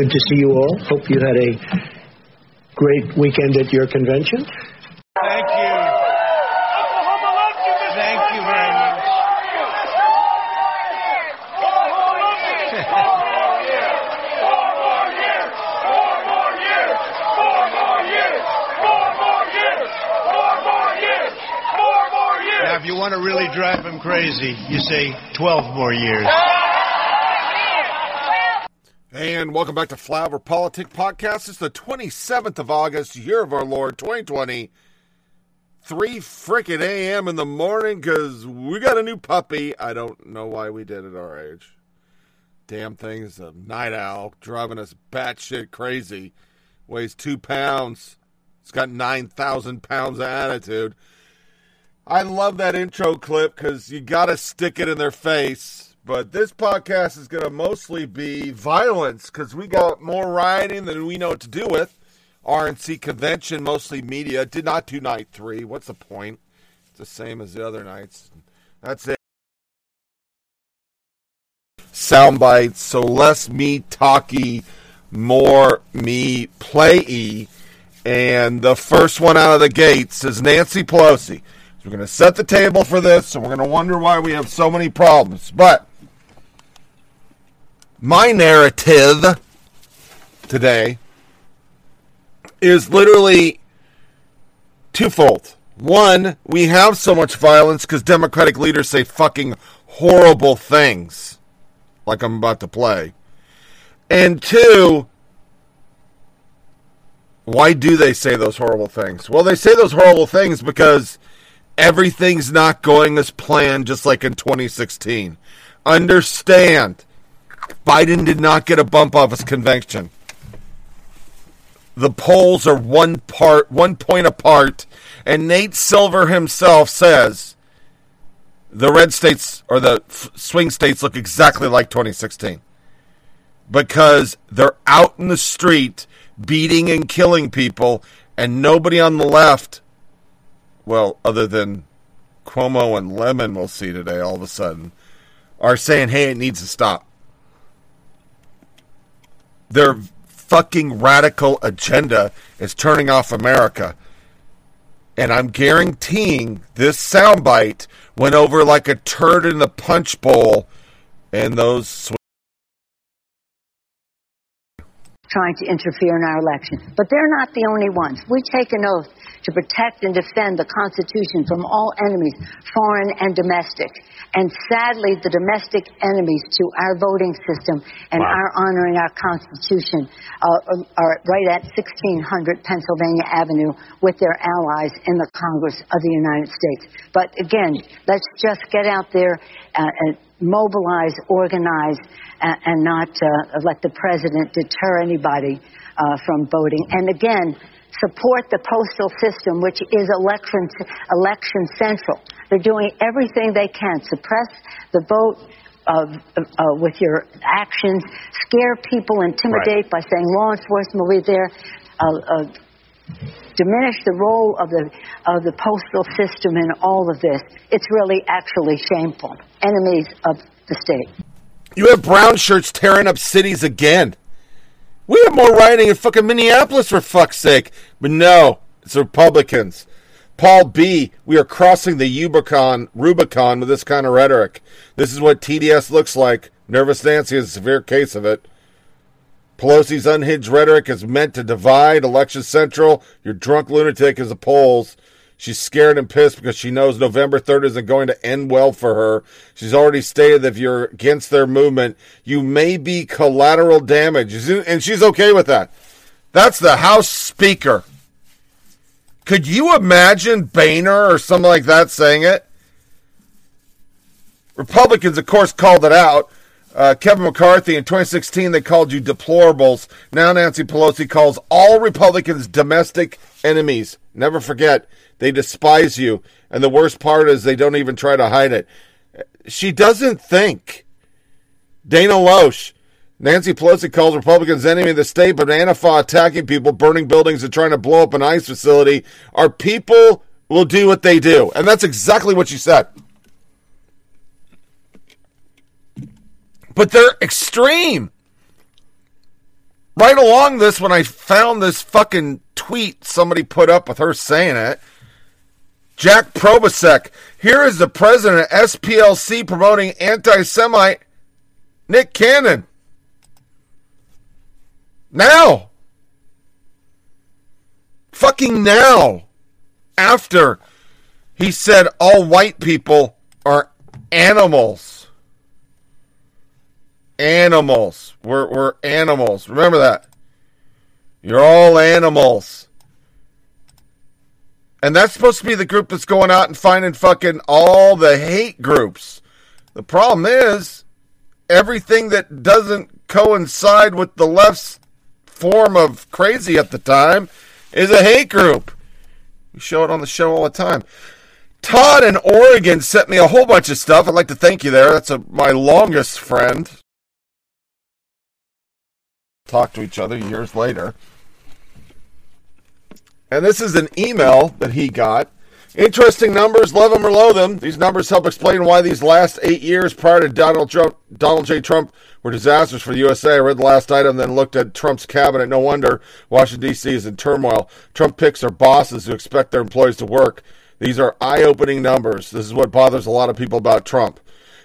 Good to see you all. Hope you had a great weekend at your convention. Thank you. Thank you very much. Now, if you want to really drive him crazy, you say 12 more years. And welcome back to Flower Politic Podcast. It's the 27th of August, year of our Lord 2020. 3 frickin' a.m. in the morning because we got a new puppy. I don't know why we did at our age. Damn thing's a night owl driving us batshit crazy. Weighs two pounds. It's got 9,000 pounds of attitude. I love that intro clip because you got to stick it in their face. But this podcast is going to mostly be violence because we got more rioting than we know what to do with. RNC convention, mostly media. Did not do night three. What's the point? It's the same as the other nights. That's it. Sound bites. So less me talky, more me playy. And the first one out of the gates is Nancy Pelosi. So we're going to set the table for this, and we're going to wonder why we have so many problems. But my narrative today is literally twofold. One, we have so much violence because Democratic leaders say fucking horrible things, like I'm about to play. And two, why do they say those horrible things? Well, they say those horrible things because everything's not going as planned, just like in 2016. Understand, Biden did not get a bump off his convention. The polls are one part, one point apart, and Nate Silver himself says the red states or the swing states look exactly like 2016 because they're out in the street beating and killing people, and nobody on the left, well, other than Cuomo and Lemon, we'll see today all of a sudden, are saying, hey, it needs to stop. Their fucking radical agenda is turning off America. And I'm guaranteeing this soundbite went over like a turd in the punch bowl, and those trying to interfere in our election. But they're not the only ones. We take an oath to protect and defend the Constitution from all enemies, foreign and domestic. And sadly, the domestic enemies to our voting system and our honoring our Constitution uh, are right at 1600 Pennsylvania Avenue with their allies in the Congress of the United States. But again, let's just get out there uh, and mobilize, organize, and, and not uh, let the president deter anybody uh, from voting. And again, support the postal system, which is election election central. They're doing everything they can suppress the vote. Uh, uh, with your actions, scare people, intimidate by saying law enforcement will be there, uh, uh, diminish the role of the of the postal system in all of this. It's really actually shameful. Enemies of the state. You have brown shirts tearing up cities again. We have more rioting in fucking Minneapolis for fuck's sake. But no, it's Republicans. Paul B., we are crossing the Rubicon, Rubicon with this kind of rhetoric. This is what TDS looks like. Nervous Nancy is a severe case of it. Pelosi's unhinged rhetoric is meant to divide. Election Central, your drunk lunatic is the polls. She's scared and pissed because she knows November 3rd isn't going to end well for her. She's already stated that if you're against their movement, you may be collateral damage. And she's okay with that. That's the House Speaker. Could you imagine Boehner or something like that saying it? Republicans, of course, called it out. Uh, Kevin McCarthy in 2016, they called you deplorables. Now Nancy Pelosi calls all Republicans domestic enemies. Never forget, they despise you. And the worst part is they don't even try to hide it. She doesn't think. Dana Loesch. Nancy Pelosi calls Republicans enemy of the state, but Antifa attacking people, burning buildings, and trying to blow up an ICE facility. Our people will do what they do. And that's exactly what she said. But they're extreme. Right along this, when I found this fucking tweet somebody put up with her saying it, Jack Posobiec, here is the president of SPLC promoting anti Semite Nick Cannon. Now. Fucking now. After he said all white people are animals. Animals. We're, we're animals. Remember that. You're all animals. And that's supposed to be the group that's going out and finding fucking all the hate groups. The problem is, everything that doesn't coincide with the left's form of crazy at the time is a hate group. We show it on the show all the time. Todd in Oregon sent me a whole bunch of stuff. I'd like to thank you there. That's a, my longest friend. Talk to each other years later. And this is an email that he got. Interesting numbers, love them or loathe them. These numbers help explain why these last eight years prior to Donald Trump, Donald J. Trump were disasters for the USA. I read the last item, then looked at Trump's cabinet. No wonder Washington, D.C. is in turmoil. Trump picks their bosses who expect their employees to work. These are eye opening numbers. This is what bothers a lot of people about Trump.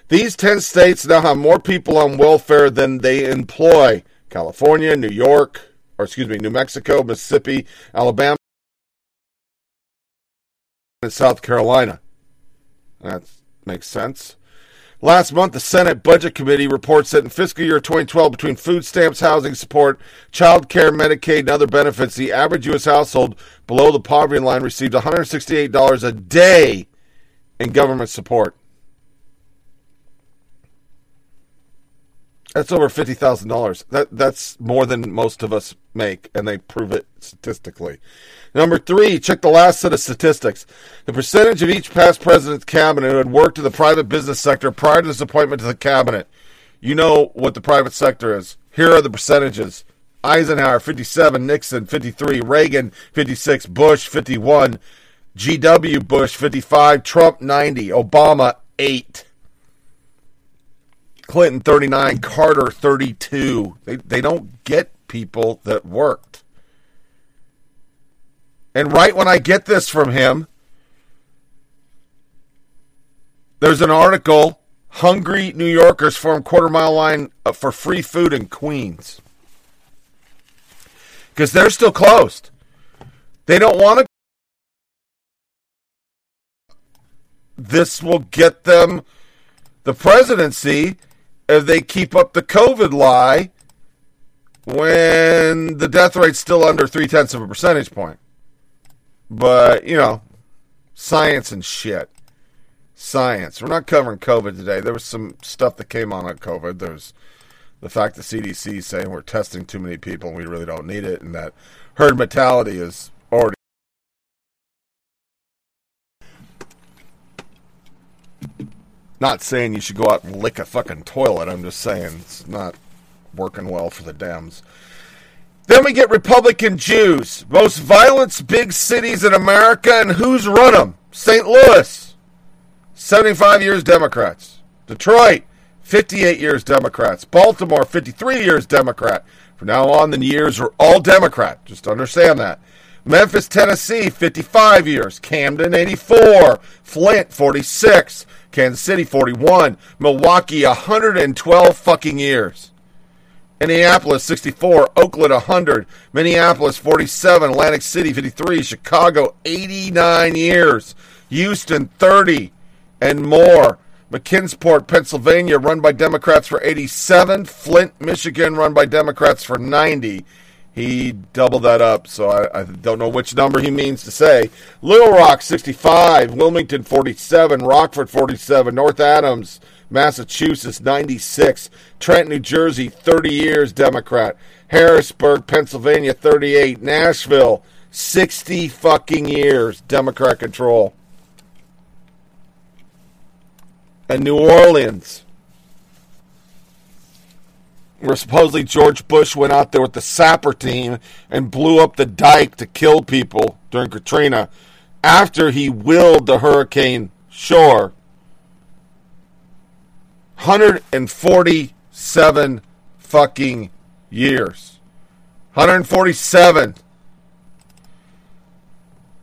These 10 states now have more people on welfare than they employ California, New York, or excuse me, New Mexico, Mississippi, Alabama in South Carolina. That makes sense. Last month, the Senate Budget Committee reports that in fiscal year 2012, between food stamps, housing support, child care, Medicaid, and other benefits, the average U.S. household below the poverty line received $168 a day in government support. That's over fifty thousand dollars. That that's more than most of us make, and they prove it statistically. Number three, check the last set of statistics. The percentage of each past president's cabinet who had worked in the private business sector prior to his appointment to the cabinet. You know what the private sector is. Here are the percentages. Eisenhower 57, Nixon 53, Reagan 56, Bush 51, G.W. Bush 55, Trump 90, Obama 8. Clinton 39, Carter 32. They, they don't get people that worked. And right when I get this from him, there's an article Hungry New Yorkers form quarter mile line uh, for free food in Queens. Because they're still closed. They don't want to. This will get them the presidency if they keep up the COVID lie when the death rate's still under three tenths of a percentage point. But, you know, science and shit. Science. We're not covering COVID today. There was some stuff that came on on COVID. There's the fact the CDC is saying we're testing too many people and we really don't need it, and that herd mentality is already. Not saying you should go out and lick a fucking toilet. I'm just saying it's not working well for the Dems. Then we get Republican Jews, most violent big cities in America, and who's run them? St. Louis, 75 years Democrats. Detroit, 58 years Democrats. Baltimore, 53 years Democrat. From now on, the years are all Democrat. Just understand that. Memphis, Tennessee, 55 years. Camden, 84. Flint, 46. Kansas City, 41. Milwaukee, 112 fucking years. Indianapolis 64, Oakland 100, Minneapolis 47, Atlantic City 53, Chicago 89 years, Houston 30 and more. McKeesport, Pennsylvania run by Democrats for 87, Flint, Michigan run by Democrats for 90. He doubled that up, so I, I, don't know which number he means to say. Little Rock 65, Wilmington 47, Rockford 47, North Adams Massachusetts, 96. Trent, New Jersey, 30 years, Democrat. Harrisburg, Pennsylvania, 38. Nashville, 60 fucking years, Democrat control. And New Orleans, where supposedly George Bush went out there with the sapper team and blew up the dike to kill people during Katrina after he willed the hurricane shore. 147 fucking years. 147.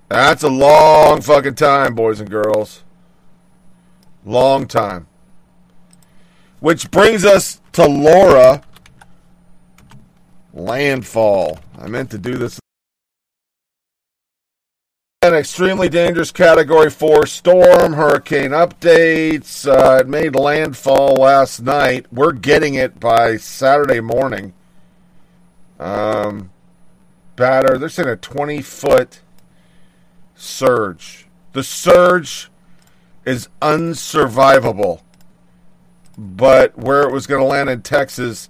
That's a long fucking time, boys and girls. Long time. Which brings us to Laura. Landfall. I meant to do this. An extremely dangerous Category 4 storm, hurricane updates. Uh, it made landfall last night. We're getting it by Saturday morning. Um, batter. They're saying a 20 foot surge. The surge is unsurvivable. But where it was going to land in Texas,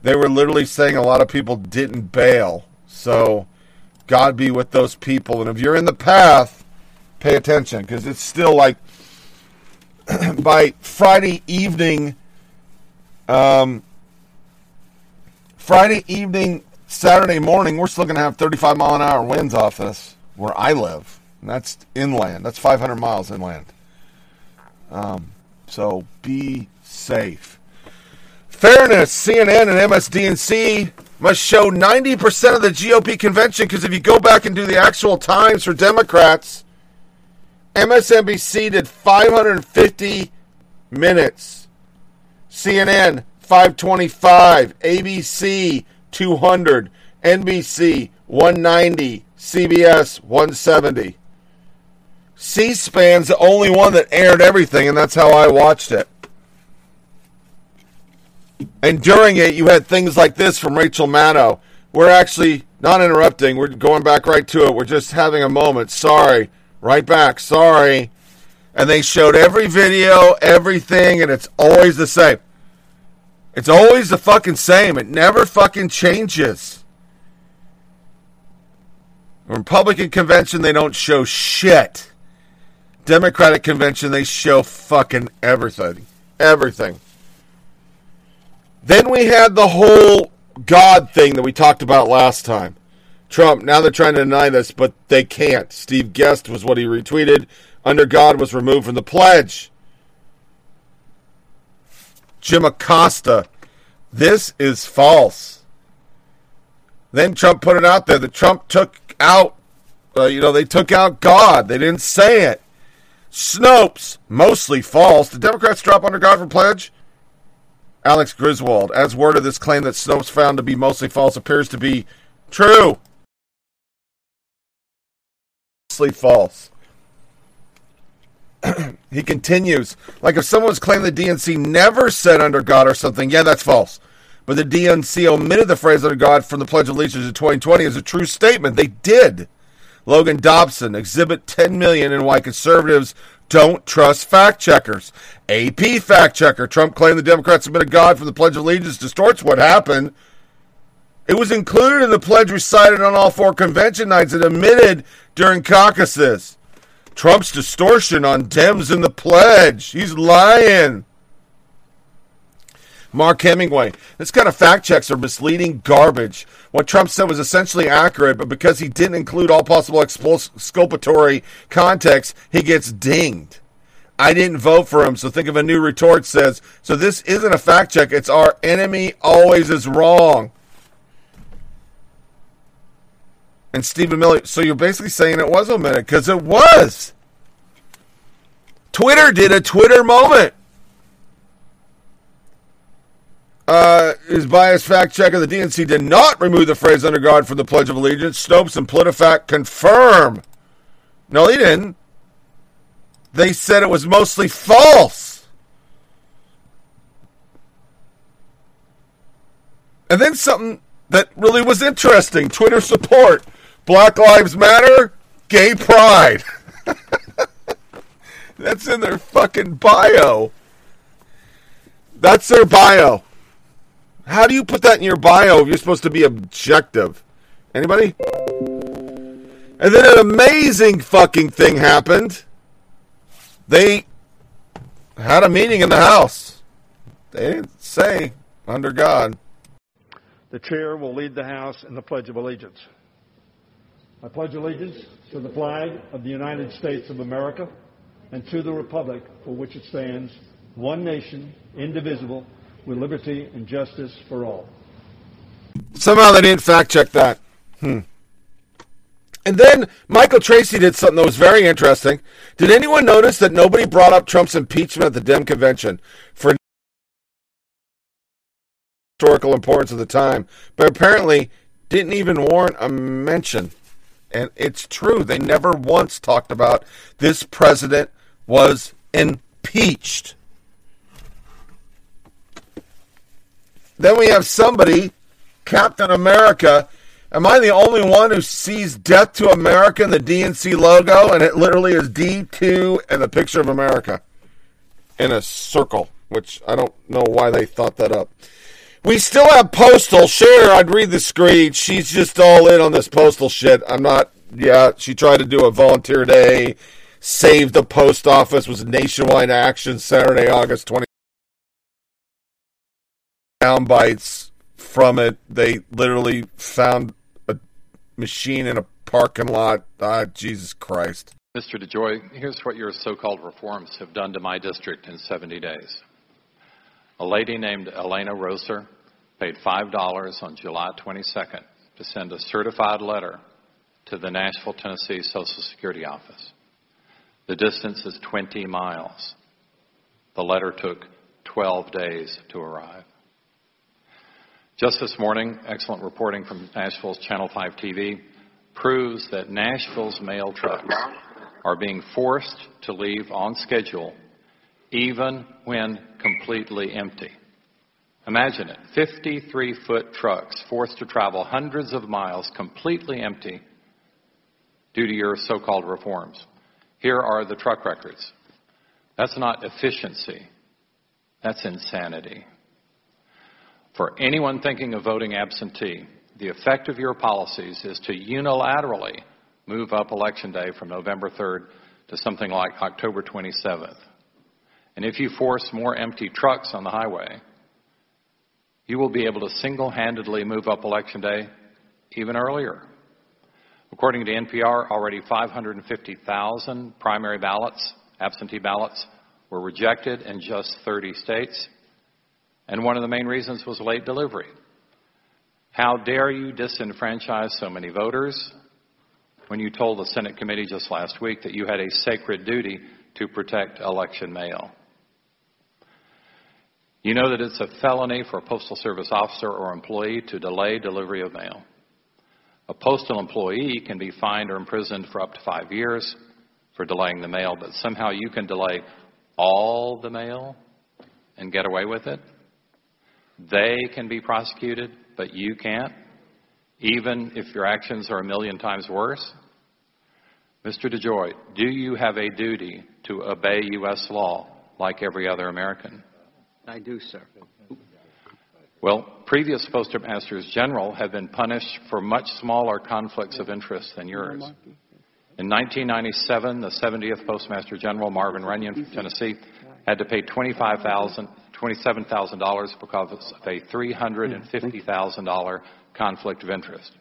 they were literally saying a lot of people didn't bail. So, God be with those people. And if you're in the path, pay attention because it's still like by Friday evening, um, Friday evening, Saturday morning, we're still going to have 35 mile an hour winds off this where I live. And that's inland. That's 500 miles inland. Um, so be safe. Fairness, CNN and MSDNC must show 90% of the GOP convention because if you go back and do the actual times for Democrats, MSNBC did 550 minutes, CNN 525, ABC 200, NBC 190, CBS 170. C SPAN's the only one that aired everything, and that's how I watched it. And during it, you had things like this from Rachel Maddow. We're actually not interrupting. We're going back right to it. We're just having a moment. Sorry. Right back. Sorry. And they showed every video, everything, and it's always the same. It's always the fucking same. It never fucking changes. Republican convention, they don't show shit. Democratic convention, they show fucking everything. Everything. Then we had the whole God thing that we talked about last time. Trump, now they're trying to deny this, but they can't. Steve Guest was what he retweeted. Under God was removed from the pledge. Jim Acosta, this is false. Then Trump put it out there that Trump took out, uh, you know, they took out God. They didn't say it. Snopes, mostly false. The Democrats drop under God from pledge? Alex Griswold, as word of this claim that Snopes found to be mostly false appears to be true. Mostly false. he continues, like if someone's claiming the DNC never said under God or something, yeah, that's false. But the DNC omitted the phrase under God from the Pledge of Allegiance in 2020 as a true statement. They did. Logan Dobson, Exhibit 10 million, and why conservatives don't trust fact checkers. AP fact checker. Trump claimed the Democrats submitted God from the Pledge of Allegiance distorts what happened. It was included in the pledge recited on all four convention nights and admitted during caucuses. Trump's distortion on Dems in the pledge. He's lying. Mark Hemingway. This kind of fact checks are misleading garbage. What Trump said was essentially accurate, but because he didn't include all possible exculpatory context, he gets dinged. I didn't vote for him, so think of a new retort says, so this isn't a fact check, it's our enemy always is wrong. And Stephen Miller, so you're basically saying it was omitted, because it was. Twitter did a Twitter moment uh, his biased fact checker, the DNC did not remove the phrase under God from the Pledge of Allegiance. Snopes and PolitiFact confirm. No, they didn't. They said it was mostly false. And then something that really was interesting Twitter support Black Lives Matter, gay pride. That's in their fucking bio. That's their bio. How do you put that in your bio if you're supposed to be objective? Anybody? And then an amazing fucking thing happened. They had a meeting in the House. They didn't say under God. The chair will lead the House in the Pledge of Allegiance. I pledge allegiance to the flag of the United States of America and to the republic for which it stands, one nation, indivisible, with liberty and justice for all. Somehow they didn't fact check that. Hmm. And then Michael Tracey did something that was very interesting. Did anyone notice that nobody brought up Trump's impeachment at the Dem convention for historical importance of the time, but apparently didn't even warrant a mention. And it's true. They never once talked about this president was impeached. Then we have somebody, Captain America. Am I the only one who sees Death to America in the DNC logo? And it literally is D2 and the picture of America in a circle, which I don't know why they thought that up. We still have postal. Share. I'd read the screen. She's just all in on this postal shit. I'm not. Yeah, she tried to do a volunteer day. Save the post office was nationwide action Saturday, August 20. Sound bites from it. They literally found a machine in a parking lot. Ah, Jesus Christ. Mr. DeJoy, here's what your so called reforms have done to my district in 70 days. A lady named Elena Roser paid $5 on July 22nd to send a certified letter to the Nashville, Tennessee Social Security Office. The distance is 20 miles. The letter took 12 days to arrive. Just this morning, excellent reporting from Nashville's Channel 5 TV proves that Nashville's mail trucks are being forced to leave on schedule even when completely empty. Imagine it 53 foot trucks forced to travel hundreds of miles completely empty due to your so called reforms. Here are the truck records. That's not efficiency, that's insanity. For anyone thinking of voting absentee, the effect of your policies is to unilaterally move up election day from November 3rd to something like October 27th. And if you force more empty trucks on the highway, you will be able to single handedly move up Election Day even earlier. According to NPR, already 550,000 primary ballots, absentee ballots, were rejected in just 30 states. And one of the main reasons was late delivery. How dare you disenfranchise so many voters when you told the Senate committee just last week that you had a sacred duty to protect election mail? You know that it's a felony for a Postal Service officer or employee to delay delivery of mail. A postal employee can be fined or imprisoned for up to five years for delaying the mail, but somehow you can delay all the mail and get away with it. They can be prosecuted, but you can't, even if your actions are a million times worse. Mr. DeJoy, do you have a duty to obey U.S. law like every other American? I do, sir. Well, previous postmasters general have been punished for much smaller conflicts of interest than yours. In 1997, the 70th Postmaster General, Marvin Runyon from Tennessee, had to pay $25,000, $27,000 because of a $350,000 conflict of interest.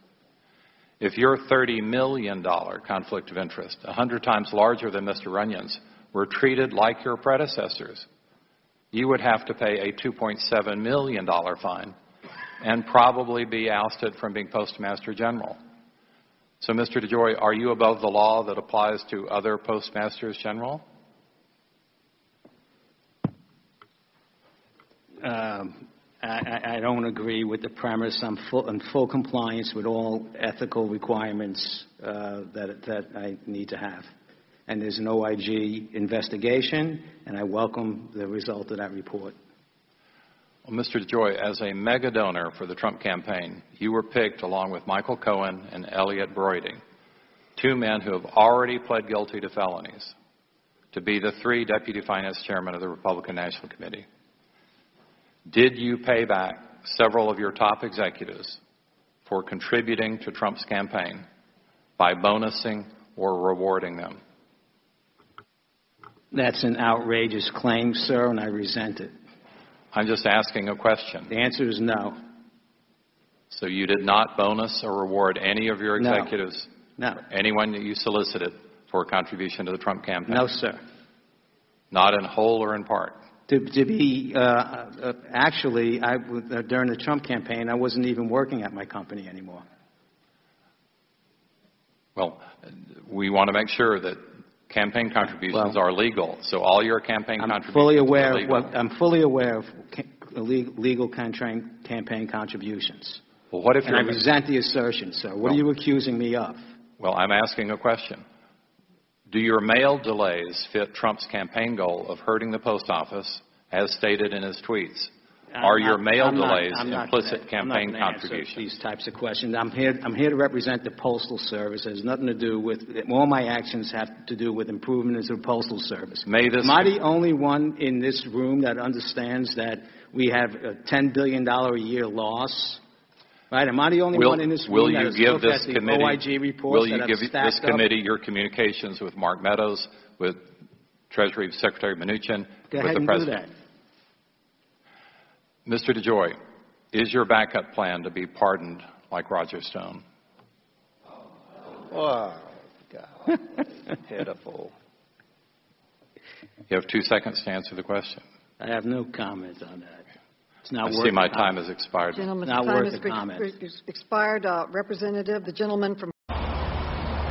If your $30 million conflict of interest, 100 times larger than Mr. Runyon's, were treated like your predecessors, you would have to pay a $2.7 million fine and probably be ousted from being Postmaster General. So, Mr. DeJoy, are you above the law that applies to other Postmasters General? Um, I, I, don't agree with the premise. I'm full, in full compliance with all ethical requirements uh, that, that I need to have and there's an OIG investigation, and I welcome the result of that report. Well, Mr. Joy, as a mega donor for the Trump campaign, you were picked along with Michael Cohen and Elliott Broidy, two men who have already pled guilty to felonies, to be the three deputy finance chairmen of the Republican National Committee. Did you pay back several of your top executives for contributing to Trump's campaign by bonusing or rewarding them? That's an outrageous claim, sir, and I resent it. I'm just asking a question. The answer is no. So you did not bonus or reward any of your executives? No. No. Anyone that you solicited for a contribution to the Trump campaign? No, sir. Not in whole or in part? To, to be, uh, uh, actually, I, uh, during the Trump campaign, I wasn't even working at my company anymore. Well, we want to make sure that campaign contributions Well, are legal. So all your campaign I'm contributions fully are aware of what, I'm fully aware of ca- legal, legal campaign, contributions. Well, what if And I resent the assertion, sir. What Well- are you accusing me of? Well, I'm asking a question. Do your mail delays fit Trump's campaign goal of hurting the post office, as stated in his tweets? I'm Are your not- mail I'm delays not implicit gonna- campaign I'm not gonna contributions? These types of questions. I'm here. I'm here to represent the postal service. It has nothing to do with all my actions have to do with improvements of the postal service. May this Am I the only one in this room that understands that we have a ten billion dollar a year loss? Right? Am I the only Will, one in this room will that you has give looked this at the committee, OIG reports will you give this stacked up? committee your communications with Mark Meadows, with Treasury Secretary Mnuchin, Go with ahead the and do President? Mr. DeJoy, is your backup plan to be pardoned like Roger Stone? Oh, God. Pitiful. You have two seconds to answer the question. I have no comment on that. It's not I worth see my a time has expired. Gentleman's Not time worth has a comment. expired. Uh, Representative, the gentleman from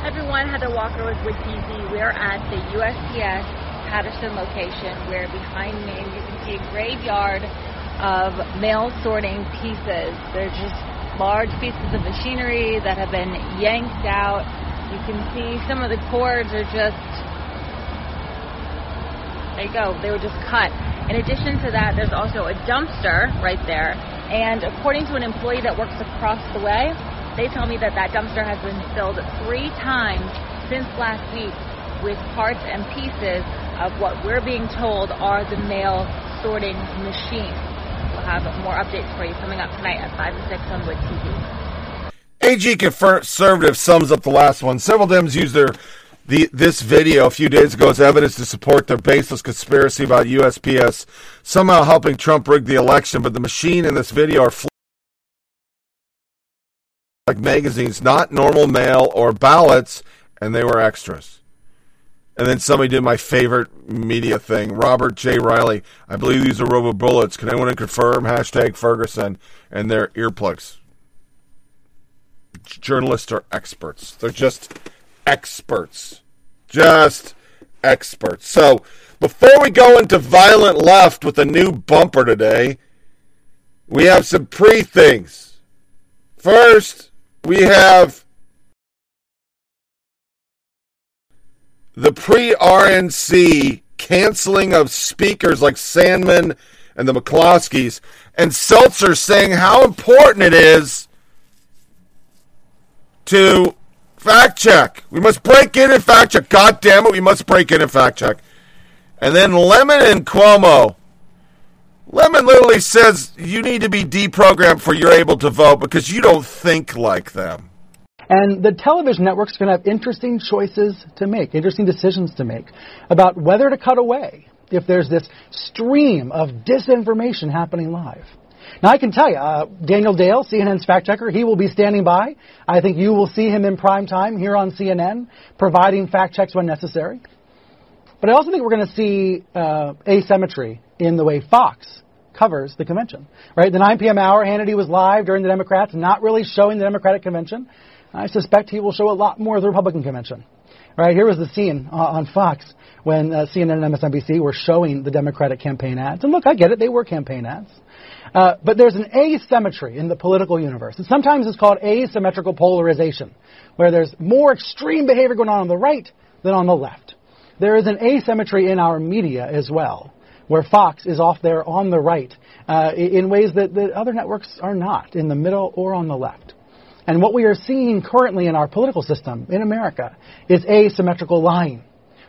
Everyone, Heather Walker with Wood TV. We're at the USPS Patterson location where behind me you can see a graveyard of mail sorting pieces. They're just large pieces of machinery that have been yanked out. You can see some of the cords are just, there you go, they were just cut. In addition to that, there's also a dumpster right there. And according to an employee that works across the way, they tell me that that dumpster has been filled three times since last week with parts and pieces of what we're being told are the mail sorting machines. We'll have more updates for you coming up tonight at 5 and 6 on Wood TV. AG conservative sums up the last one. Several Dems use their the this video a few days ago as evidence to support their baseless conspiracy about USPS somehow helping Trump rig the election. But the machine in this video are like magazines, not normal mail or ballots, and they were extras. And then somebody did my favorite media thing. Robert J. Riley. I believe these are rubber bullets. Can anyone confirm? Hashtag Ferguson and their earplugs journalists are experts. They're just experts. Just experts. So, before we go into violent left with a new bumper today, we have some pre things. First, we have the pre RNC canceling of speakers like Sandmann and the McCloskeys, and Stelter saying how important it is to fact check. We must break in and fact check. God damn it, we must break in and fact check. And then Lemon and Cuomo. Lemon literally says you need to be deprogrammed for you're able to vote because you don't think like them. And the television networks are going to have interesting choices to make, interesting decisions to make about whether to cut away if there's this stream of disinformation happening live. Now, I can tell you, uh, Daniel Dale, CNN's fact checker, he will be standing by. I think you will see him in prime time here on CNN, providing fact checks when necessary. But I also think we're going to see uh, asymmetry in the way Fox covers the convention. Right, the 9 p.m. hour, Hannity was live during the Democrats, not really showing the Democratic convention. I suspect he will show a lot more of the Republican convention. Right, here was the scene uh, on Fox when uh, CNN and MSNBC were showing the Democratic campaign ads. And look, I get it, they were campaign ads. Uh, but there's an asymmetry in the political universe. And sometimes it's called asymmetrical polarization, where there's more extreme behavior going on on the right than on the left. There is an asymmetry in our media as well, where Fox is off there on the right uh, in ways that, that other networks are not, in the middle or on the left. And what we are seeing currently in our political system in America is asymmetrical lying,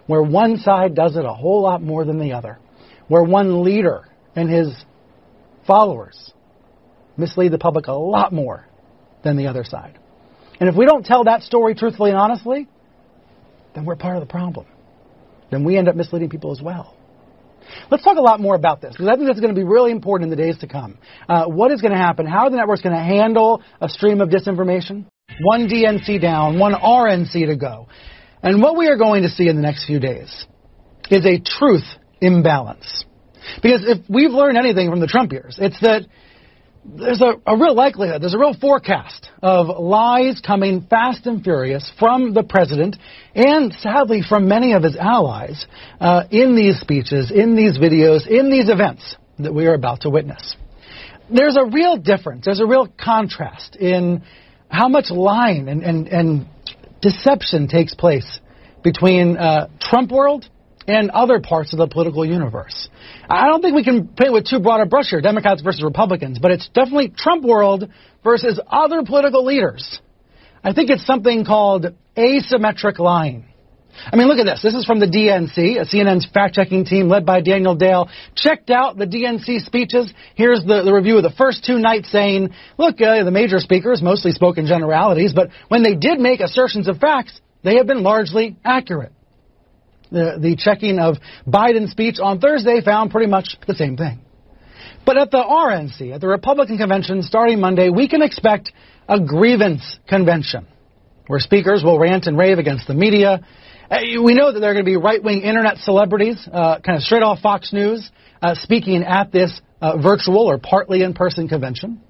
where one side does it a whole lot more than the other, where one leader and his followers mislead the public a lot more than the other side. And if we don't tell that story truthfully and honestly, then we're part of the problem. Then we end up misleading people as well. Let's talk a lot more about this because I think that's going to be really important in the days to come. Uh, what is going to happen? How are the networks going to handle a stream of disinformation? One DNC down, one RNC to go. And what we are going to see in the next few days is a truth imbalance. Because if we've learned anything from the Trump years, it's that there's a, a, real likelihood, there's a real forecast of lies coming fast and furious from the president and sadly from many of his allies uh, in these speeches, in these videos, in these events that we are about to witness. There's a real difference, there's a real contrast in how much lying and, and, and deception takes place between uh, Trump world and other parts of the political universe. I don't think we can paint with too broad a brush here, Democrats versus Republicans, but it's definitely Trump world versus other political leaders. I think it's something called asymmetric lying. I mean, look at this. This is from the DNC, a CNN's fact-checking team led by Daniel Dale. Checked out the DNC speeches. Here's the, the review of the first two nights saying, look, uh, the major speakers mostly spoke in generalities, but when they did make assertions of facts, they have been largely accurate. The, checking of Biden's speech on Thursday found pretty much the same thing. But at the RNC, at the Republican convention starting Monday, we can expect a grievance convention where speakers will rant and rave against the media. Uh, we know that there are going to be right wing internet celebrities, uh, kind of straight off Fox News, uh, speaking at this uh, virtual or partly in person convention.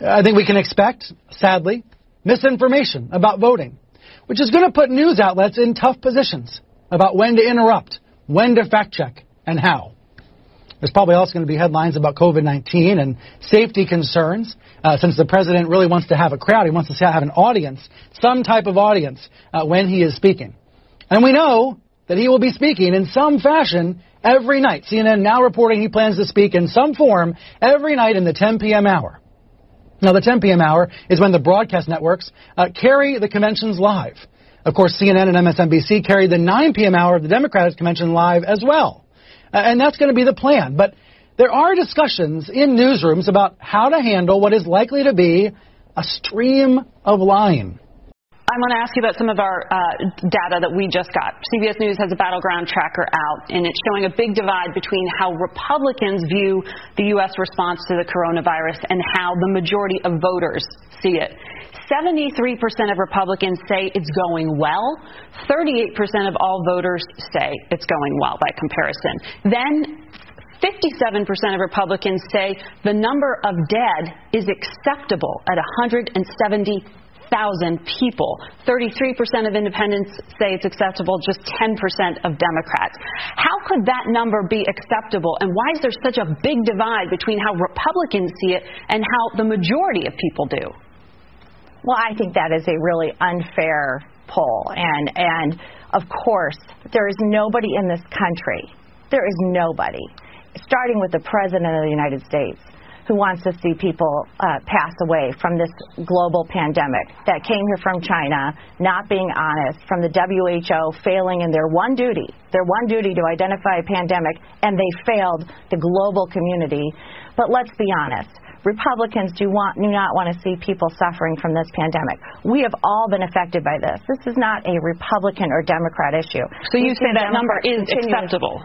I think we can expect, sadly, misinformation about voting, which is going to put news outlets in tough positions about when to interrupt, when to fact check, and how. There's probably also going to be headlines about COVID 19 and safety concerns, uh, since the president really wants to have a crowd. He wants to have an audience, some type of audience, uh, when he is speaking. And we know that he will be speaking in some fashion every night. CNN now reporting he plans to speak in some form every night in the 10 p.m. hour. Now, the 10 p.m. hour is when the broadcast networks uh, carry the conventions live. Of course, CNN and MSNBC carry the 9 p.m. hour of the Democratic Convention live as well. Uh, and that's going to be the plan. But there are discussions in newsrooms about how to handle what is likely to be a stream of lying. I want to ask you about some of our uh, data that we just got. CBS News has a battleground tracker out, and it's showing a big divide between how Republicans view the U.S. response to the coronavirus and how the majority of voters see it. 73% of Republicans say it's going well. 38% of all voters say it's going well by comparison. Then 57% of Republicans say the number of dead is acceptable at 170,000 people. 33% of independents say it's acceptable, just 10% of Democrats. How could that number be acceptable, and why is there such a big divide between how Republicans see it and how the majority of people do? Well, I think that is a really unfair poll. And, and of course, there is nobody in this country, there is nobody, starting with the President of the United States, who wants to see people uh, pass away from this global pandemic that came here from China, not being honest, from the WHO failing in their one duty, their one duty to identify a pandemic, and they failed the global community. But let's be honest Republicans do, want, do not want to see people suffering from this pandemic. We have all been affected by this. This is not a Republican or Democrat issue. So you say that number is acceptable?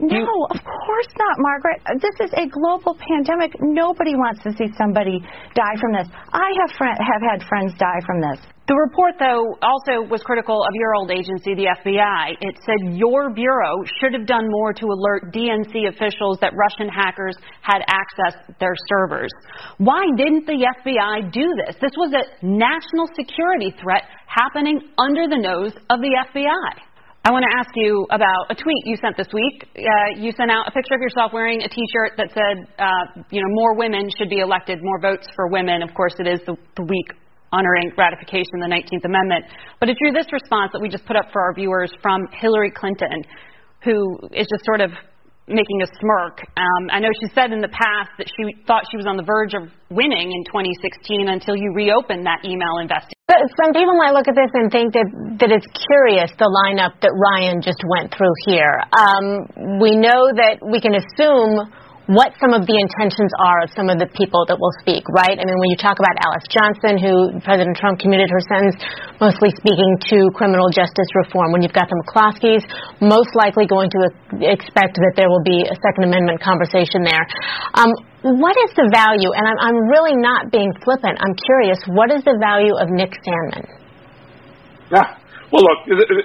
No, you, of course not, Margaret. This is a global pandemic. Nobody wants to see somebody die from this. I have fr- have had friends die from this. The report, though, also was critical of your old agency, the FBI. It said your bureau should have done more to alert DNC officials that Russian hackers had accessed their servers. Why didn't the FBI do this? This was a national security threat happening under the nose of the FBI. I want to ask you about a tweet you sent this week. Uh, you sent out a picture of yourself wearing a T-shirt that said, uh, you know, more women should be elected, more votes for women. Of course, it is the, the week honoring ratification of the 19th Amendment. But it drew this response that we just put up for our viewers from Hillary Clinton, who is just sort of making a smirk. Um, I know she said in the past that she thought she was on the verge of winning in 2016 until you reopened that email investigation. Some people might look at this and think that, that it's curious, the lineup that Ryan just went through here. Um, we know that we can assume what some of the intentions are of some of the people that will speak, right? I mean, when you talk about Alice Johnson, who President Trump commuted her sentence, mostly speaking to criminal justice reform. When you've got the McCloskeys, most likely going to expect that there will be a Second Amendment conversation there. Um, what is the value, and I'm, I'm really not being flippant, I'm curious, what is the value of Nick Sandmann? Yeah. Well, look,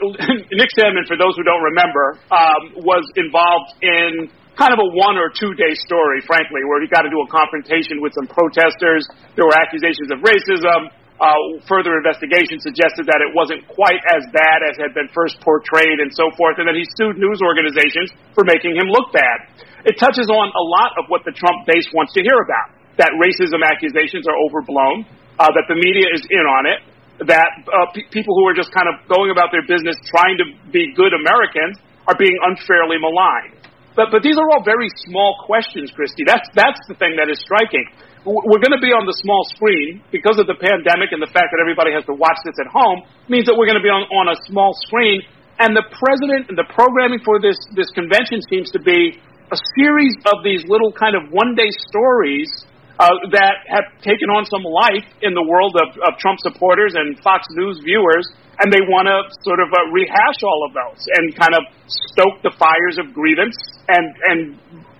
Nick Sandmann, for those who don't remember, um, was involved in kind of a one or two day story, frankly, where he got into a confrontation with some protesters. There were accusations of racism. Uh, further investigation suggested that it wasn't quite as bad as had been first portrayed and so forth, and that he sued news organizations for making him look bad. It touches on a lot of what the Trump base wants to hear about that racism accusations are overblown, uh, that the media is in on it, that uh, p- people who are just kind of going about their business trying to be good Americans are being unfairly maligned. But but these are all very small questions, Christy. That's that's the thing that is striking. We're going to be on the small screen because of the pandemic and the fact that everybody has to watch this at home means that we're going to be on, on a small screen. And the president and the programming for this this convention seems to be a series of these little kind of one day stories uh, that have taken on some life in the world of, of Trump supporters and Fox News viewers and they want to sort of uh, rehash all of those and kind of stoke the fires of grievance and and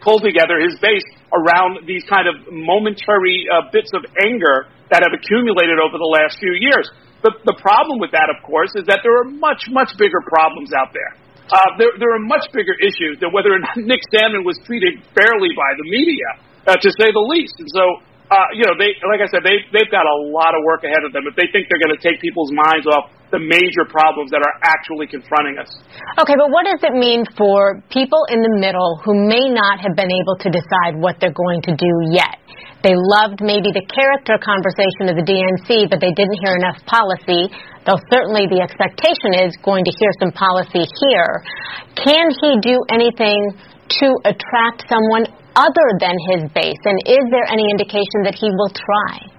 pull together his base around these kind of momentary uh, bits of anger that have accumulated over the last few years. The, the problem with that, of course, is that there are much, much bigger problems out there. Uh, there, there are much bigger issues than whether Nick Sandmann was treated fairly by the media, uh, to say the least. And so, uh, you know, they, like I said, they, they've got a lot of work ahead of them. If they think they're going to take people's minds off the major problems that are actually confronting us. Okay, but what does it mean for people in the middle who may not have been able to decide what they're going to do yet? They loved maybe the character conversation of the DNC, but they didn't hear enough policy. Though certainly the expectation is going to hear some policy here. Can he do anything to attract someone other than his base? And is there any indication that he will try?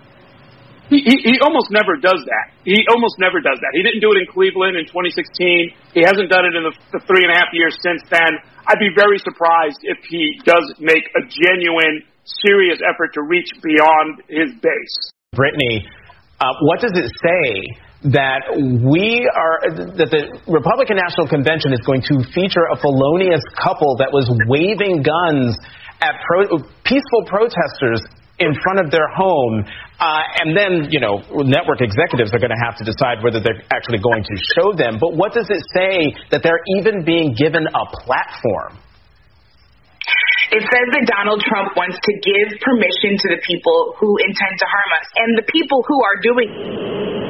He, he, almost never does that. He almost never does that. He didn't do it in Cleveland in 2016. He hasn't done it in the, the three and a half years since then. I'd be very surprised if he does make a genuine, serious effort to reach beyond his base. Brittany, uh, what does it say that we are that the Republican National Convention is going to feature a felonious couple that was waving guns at pro- peaceful protesters in front of their home. Uh, and then, you know, network executives are going to have to decide whether they're actually going to show them. But what does it say that they're even being given a platform? It says that Donald Trump wants to give permission to the people who intend to harm us. And the people who are doing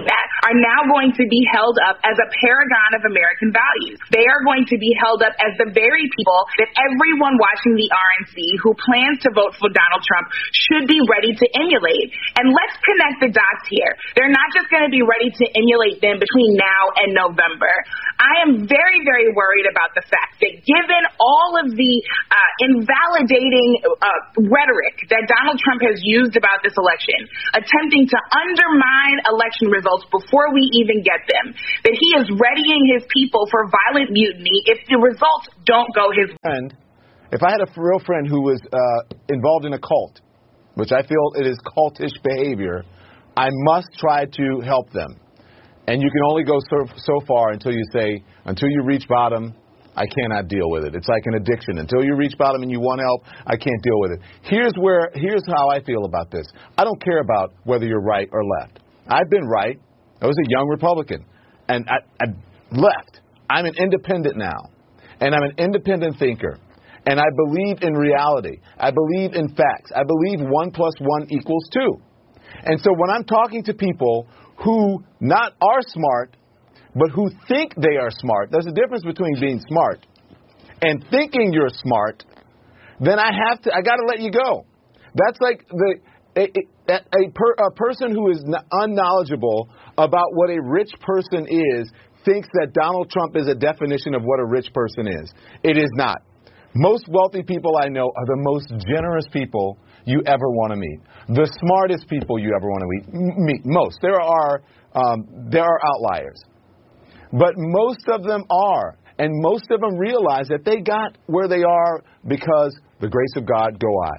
that are now going to be held up as a paragon of American values. They are going to be held up as the very people that everyone watching the RNC who plans to vote for Donald Trump should be ready to emulate. And let's connect the dots here. They're not just going to be ready to emulate them between now and November. I am very, very worried about the fact that given all of the uh, invalidating uh, rhetoric that Donald Trump has used about this election, attempting to undermine election results before we even get them, that he is readying his people for violent mutiny if the results don't go his way. And if I had a real friend who was uh, involved in a cult, which I feel it is cultish behavior, I must try to help them. And you can only go so, so far until you say, until you reach bottom, I cannot deal with it. It's like an addiction. Until you reach bottom and you want help, I can't deal with it. Here's where here's how I feel about this. I don't care about whether you're right or left. I've been right. I was a young Republican, and I, I left. I'm an independent now, and I'm an independent thinker. And I believe in reality. I believe in facts. I believe one plus one equals two. And so when I'm talking to people who not are smart, but who think they are smart, there's a difference between being smart and thinking you're smart, then I have to, I got to let you go. That's like the, a, a, a, per, a person who is unknowledgeable about what a rich person is thinks that Donald Trump is a definition of what a rich person is. It is not. Most wealthy people I know are the most generous people you ever want to meet, the smartest people you ever want to meet. meet. Most. There are um, there are outliers, but most of them are. And most of them realize that they got where they are because the grace of God go I.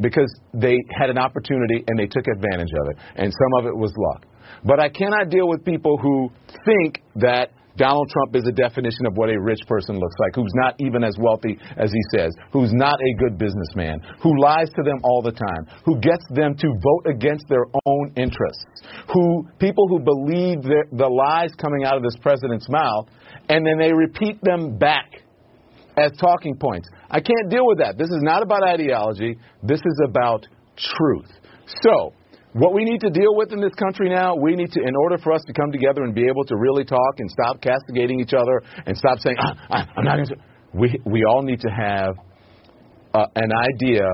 Because they had an opportunity and they took advantage of it. And some of it was luck. But I cannot deal with people who think that Donald Trump is a definition of what a rich person looks like, who's not even as wealthy as he says, who's not a good businessman, who lies to them all the time, who gets them to vote against their own interests, who people who believe the, the lies coming out of this president's mouth and then they repeat them back as talking points. I can't deal with that. This is not about ideology. This is about truth. So, what we need to deal with in this country now, we need to, in order for us to come together and be able to really talk and stop castigating each other and stop saying, ah, I'm not going to. We, we all need to have uh, an idea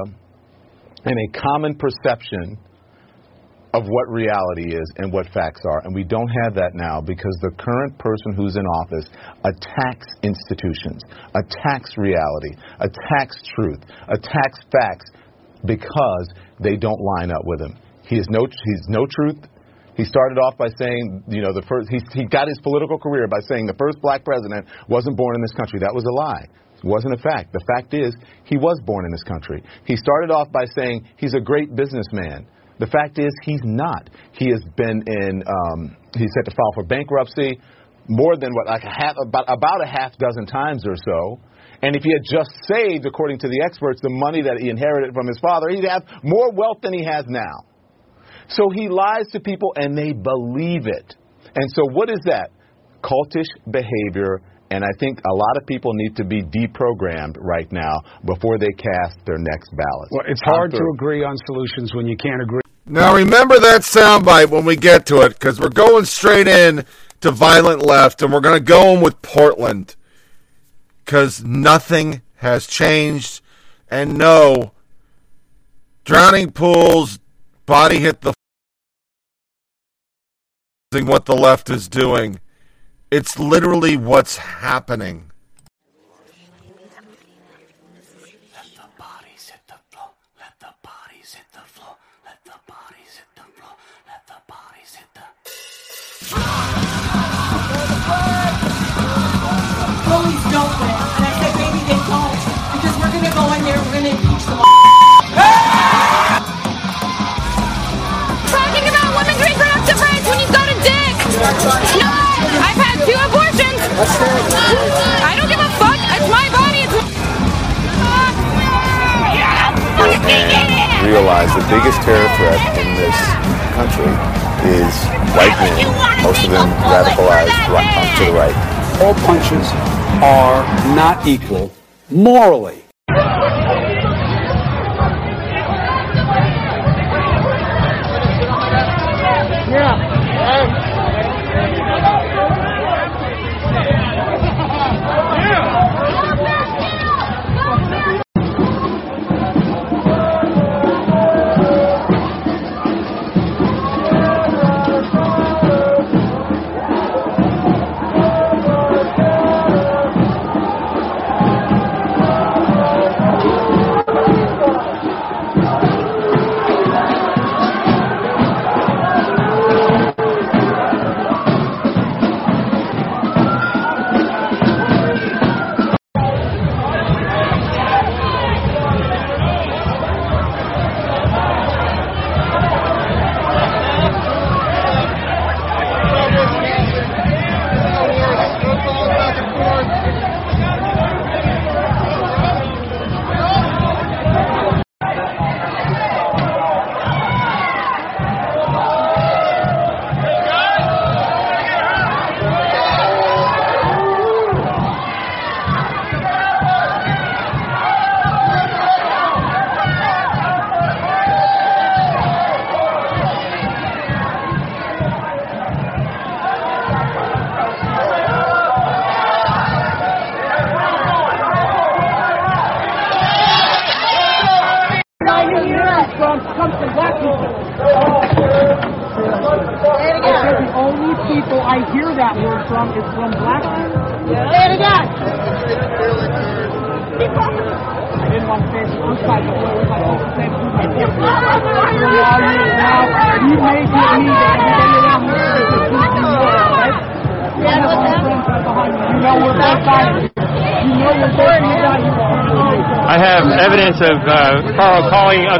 and a common perception of what reality is and what facts are. And we don't have that now because the current person who's in office attacks institutions, attacks reality, attacks truth, attacks facts because they don't line up with him. He is no, he's no truth. He started off by saying, you know, the first, he, he got his political career by saying the first black president wasn't born in this country. That was a lie. It wasn't a fact. The fact is, he was born in this country. He started off by saying he's a great businessman. The fact is, he's not. He has been in, um, he's had to file for bankruptcy more than what, like a half, about, about a half dozen times or so. And if he had just saved, according to the experts, the money that he inherited from his father, he'd have more wealth than he has now. So he lies to people and they believe it. And so what is that? Cultish behavior. And I think a lot of people need to be deprogrammed right now before they cast their next ballot. Well, it's hard to agree on solutions when you can't agree. Now remember that soundbite when we get to it, because we're going straight in to violent left, and we're going to go in with Portland, because nothing has changed, and no, drowning pools, body hit the what the left is doing. It's literally what's happening. No, I've had two abortions. I don't give a fuck. It's my body. It's and realize the biggest terror threat in this country is white men, most of them radicalized right, to the right. All punches are not equal morally.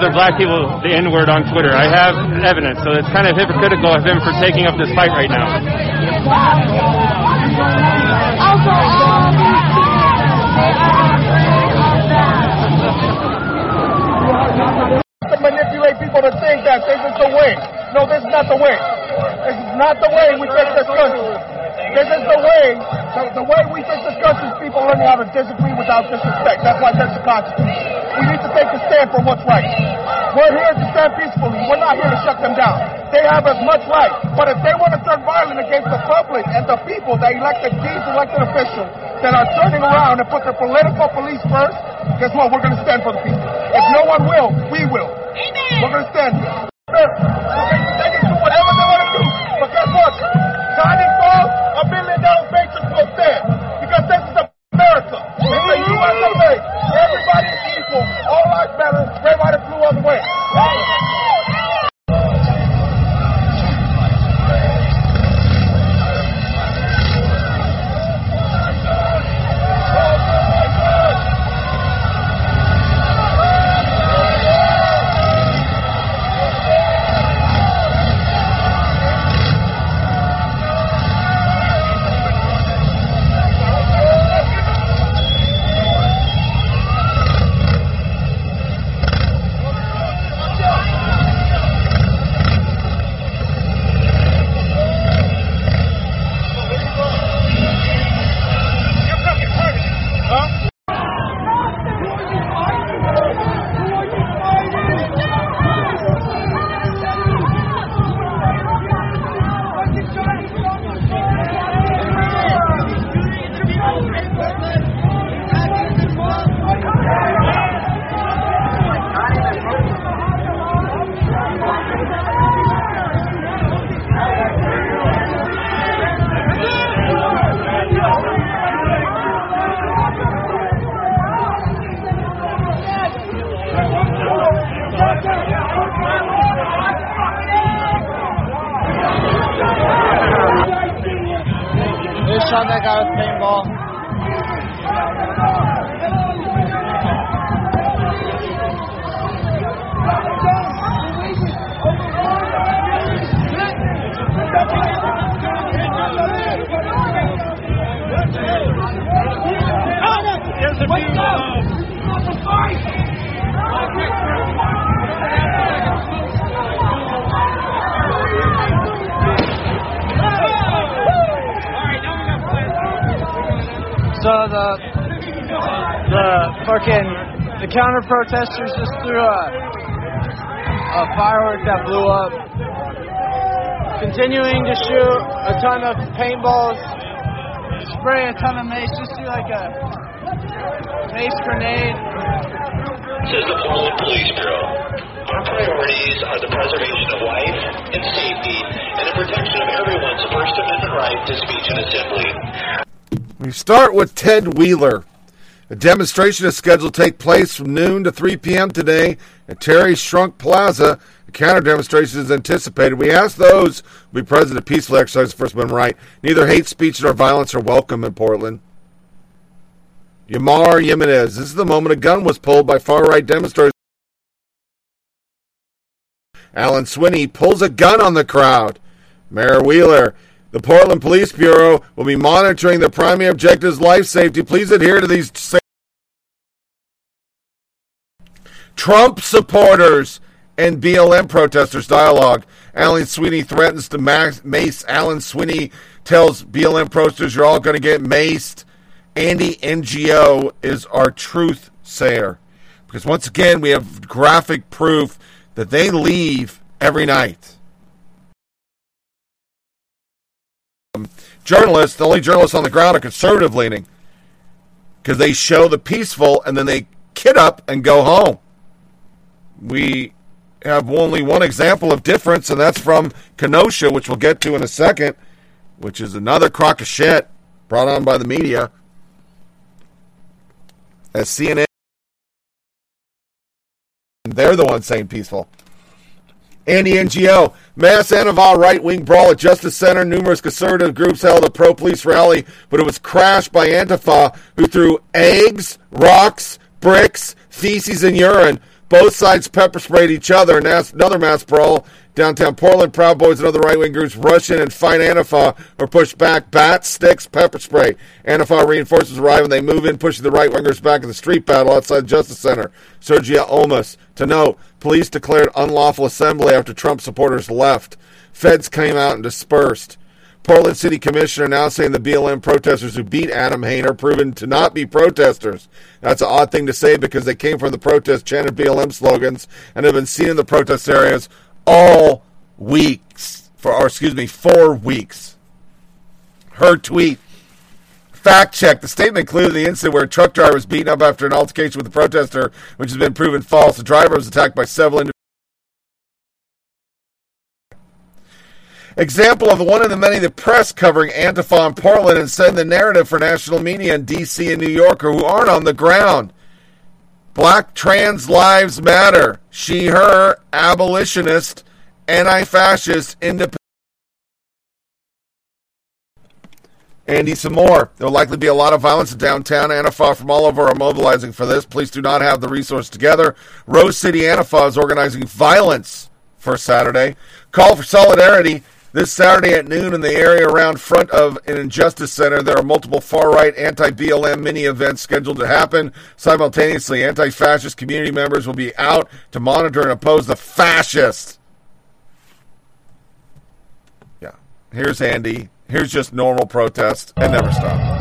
Other black people the N word on Twitter. I have evidence, so it's kind of hypocritical of him for taking up this fight right now. Also, to manipulate people to think that this is the way. No, this is not the way. This is not the way we fix this country. This is the way. The, the way we fix this country is people learning how to disagree without disrespect. That's why there's a constitution. We need to take a stand for what's right. We're here to stand peacefully. We're not here to shut them down. They have as much right. But if they want to turn violent against the public and the people, the elected, these elected officials that are turning around and put their political police first, guess what? We're going to stand for the people. If no one will, we will. We're going to stand here. So the the fucking the counter protesters just threw a a firework that blew up. Continuing to shoot a ton of paintballs, spray a ton of mace, just do like a mace grenade. Says the Portland Police Bureau. Our priorities are the preservation of life and safety and the protection of everyone's First Amendment right to speech and assembly. We start with Ted Wheeler. A demonstration is scheduled to take place from noon to 3 p.m. today at Terry Schrunk Plaza. A counter demonstration is anticipated. We ask those who be present to peacefully exercise First Amendment right. Neither hate speech nor violence are welcome in Portland. Yamar Jimenez. This is the moment a gun was pulled by far right demonstrators. Alan Swinney pulls a gun on the crowd. Mayor Wheeler. The Portland Police Bureau will be monitoring the primary objectives life safety. Please adhere to these. Trump supporters and BLM protesters dialogue. Alan Sweeney threatens to mace. Alan Sweeney tells BLM protesters, "You're all going to get maced." Andy Ngo is our truth sayer because once again we have graphic proof that they leave every night. Journalists, the only journalists on the ground are conservative leaning because they show the peaceful and then they kid up and go home. We have only one example of difference, and that's from Kenosha, which we'll get to in a second, which is another crock of shit brought on by the media. As CNN, they're the ones saying peaceful. Andy Ngo, mass Antifa right wing brawl at Justice Center. Numerous conservative groups held a pro police rally, but it was crashed by Antifa, who threw eggs, rocks, bricks, feces, and urine. Both sides pepper sprayed each other. And that's another mass brawl downtown Portland. Proud Boys and other right wing groups rush in and fight Antifa or push back. Bats, sticks, pepper spray. Antifa reinforcements arrive and they move in, pushing the right wingers back in the street battle outside Justice Center. Sergio Olmos. To note, police declared unlawful assembly after Trump supporters left. Feds came out and dispersed. Portland City Commissioner now saying the BLM protesters who beat Adam Haner are proven to not be protesters. That's an odd thing to say because they came from the protest, chanted BLM slogans, and have been seen in the protest areas all weeks, for or excuse me, four weeks. Her tweet. Fact check. The statement included the incident where a truck driver was beaten up after an altercation with a protester, which has been proven false. The driver was attacked by several individuals. Example of one of the many the press covering Antifa in Portland and setting the narrative for national media in D.C. and New York who aren't on the ground. Black trans lives matter. She, her, abolitionist, anti-fascist, independent. Andy, some more. There will likely be a lot of violence in downtown. Antifa from all over are mobilizing for this. Police do not have the resources together. Rose City Antifa is organizing violence for Saturday. Call for solidarity. This Saturday at noon in the area around front of an Injustice Center, there are multiple far-right anti-BLM mini events scheduled to happen. Simultaneously, anti-fascist community members will be out to monitor and oppose the fascists. Yeah. Here's Andy. Here's just normal protest and never stop.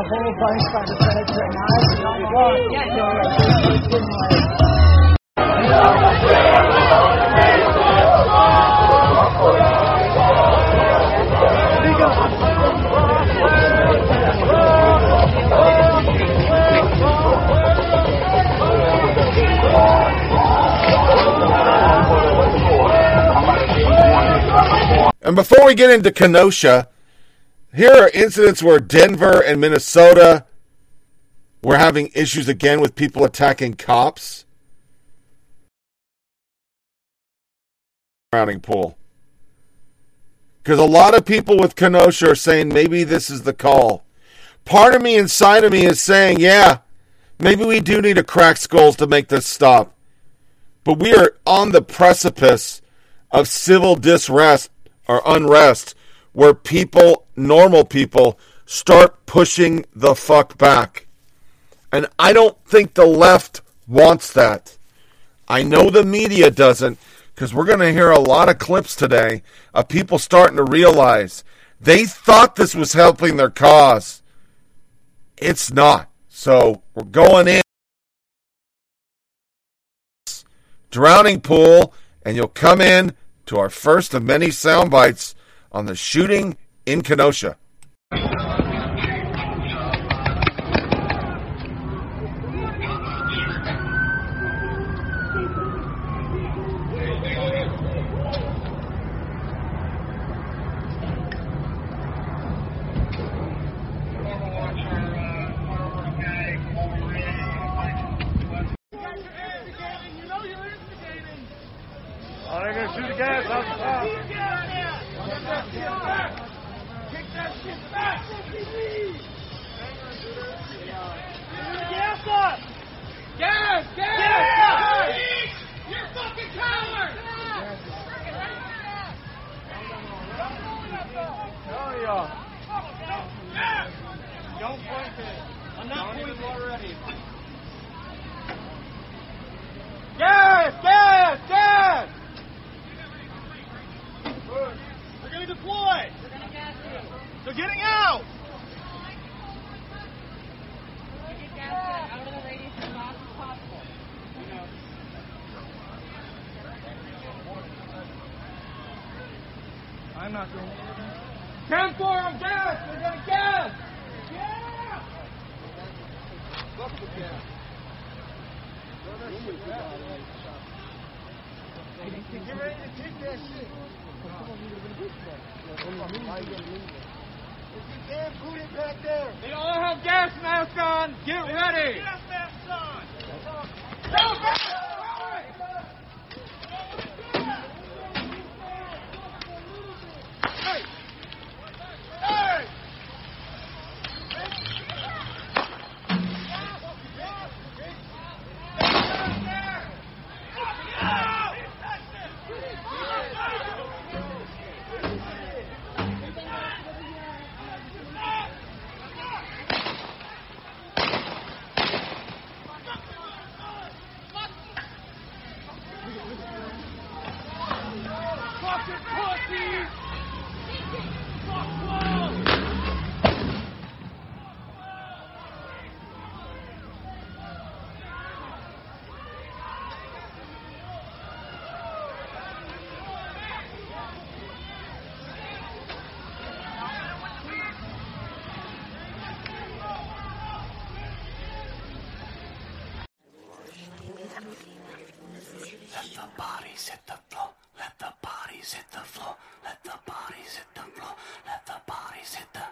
A whole bunch by the feds, and I And before we get into Kenosha, here are incidents where Denver and Minnesota were having issues again with people attacking cops. Drowning pool. Because a lot of people with Kenosha are saying maybe this is the call. Part of me inside of me is saying, yeah, maybe we do need to crack skulls to make this stop. But we are on the precipice of civil disrest or unrest where people, normal people, start pushing the fuck back. And I don't think the left wants that. I know the media doesn't because we're going to hear a lot of clips today of people starting to realize they thought this was helping their cause. It's not. So we're going in. Drowning pool, and you'll come in to our first of many sound bites on the shooting in Kenosha. Let the bodies hit the floor. Let the bodies hit the floor. Let the bodies hit the floor. Let the bodies hit the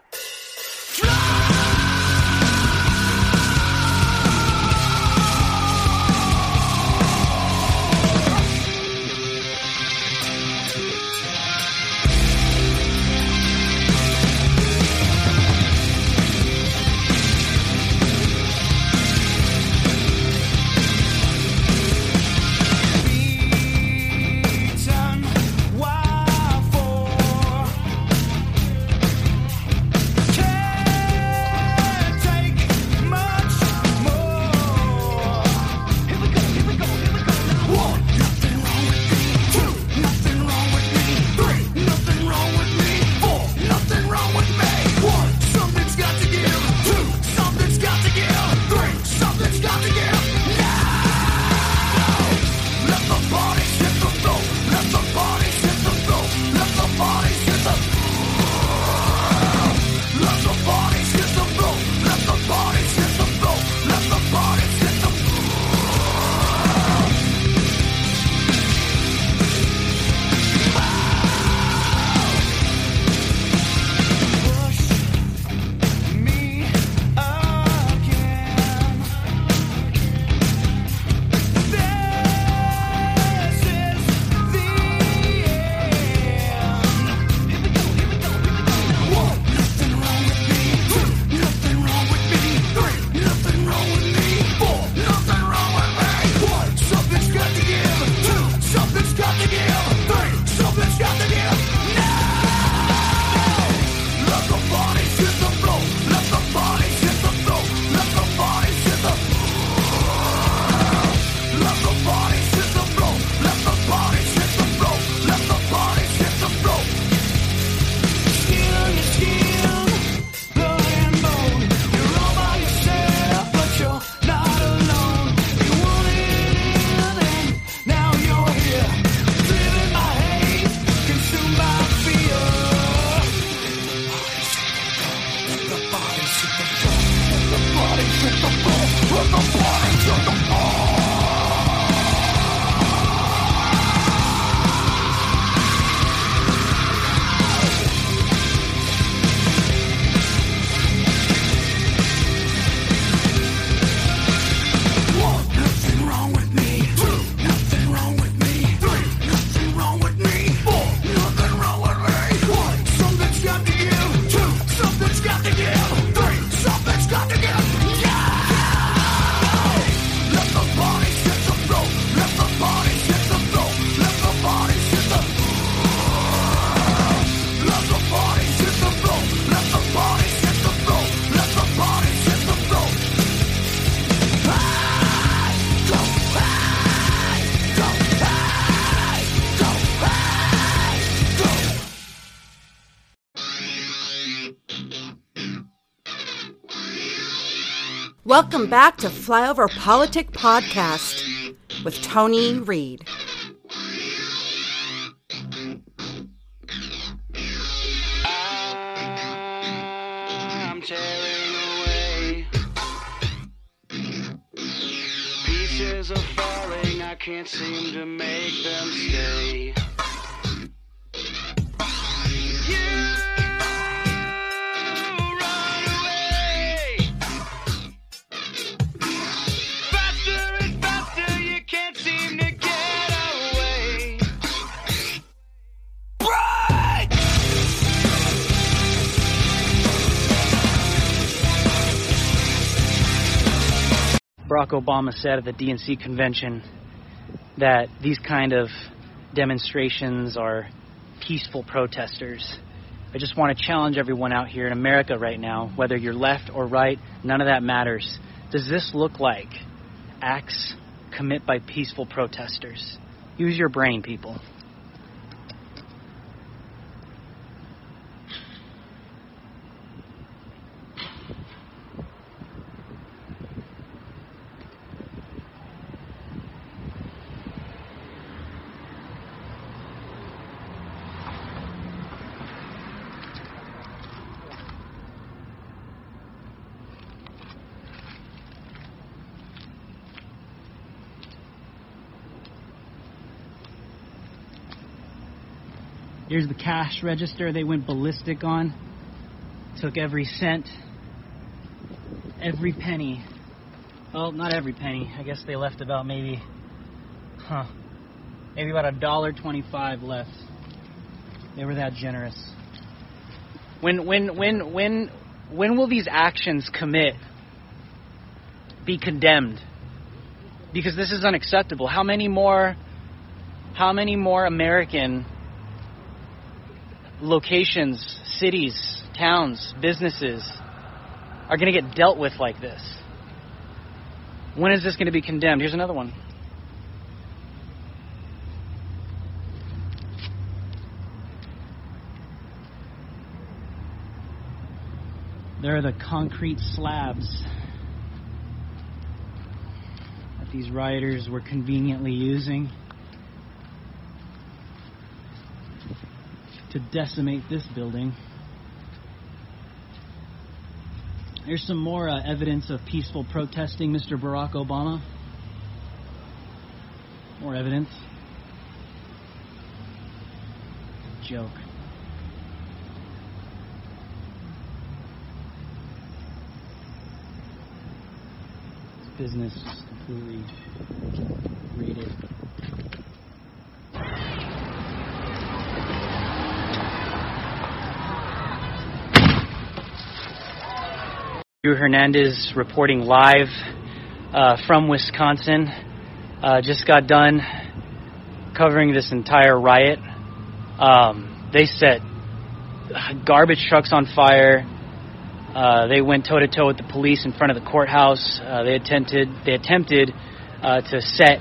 Welcome back to Flyover Politic Podcast with Tony Reed. Obama said at the DNC convention that these kind of demonstrations are peaceful protesters. I just want to challenge everyone out here in America right now, whether you're left or right, none of that matters. Does this look like acts commit by peaceful protesters? Use your brain, people. Here's the cash register they went ballistic on. Took every cent, every penny. Well, not every penny. I guess they left about maybe, huh, maybe about a dollar twenty-five left. They were that generous. When, when, when, when, when will these actions commit be condemned? Because this is unacceptable. How many more, how many more American locations, cities, towns, businesses are going to get dealt with like this? When is this going to be condemned? Here's another one. There are the concrete slabs that these rioters were conveniently using to decimate this building. Here's some more uh, evidence of peaceful protesting, Mr. Barack Obama. More evidence. Joke. Business completely raided. Drew Hernandez reporting live uh, from Wisconsin. Uh, just got done covering this entire riot. Um, they set garbage trucks on fire. Uh, they went toe to toe with the police in front of the courthouse. Uh, they attempted they attempted uh, to set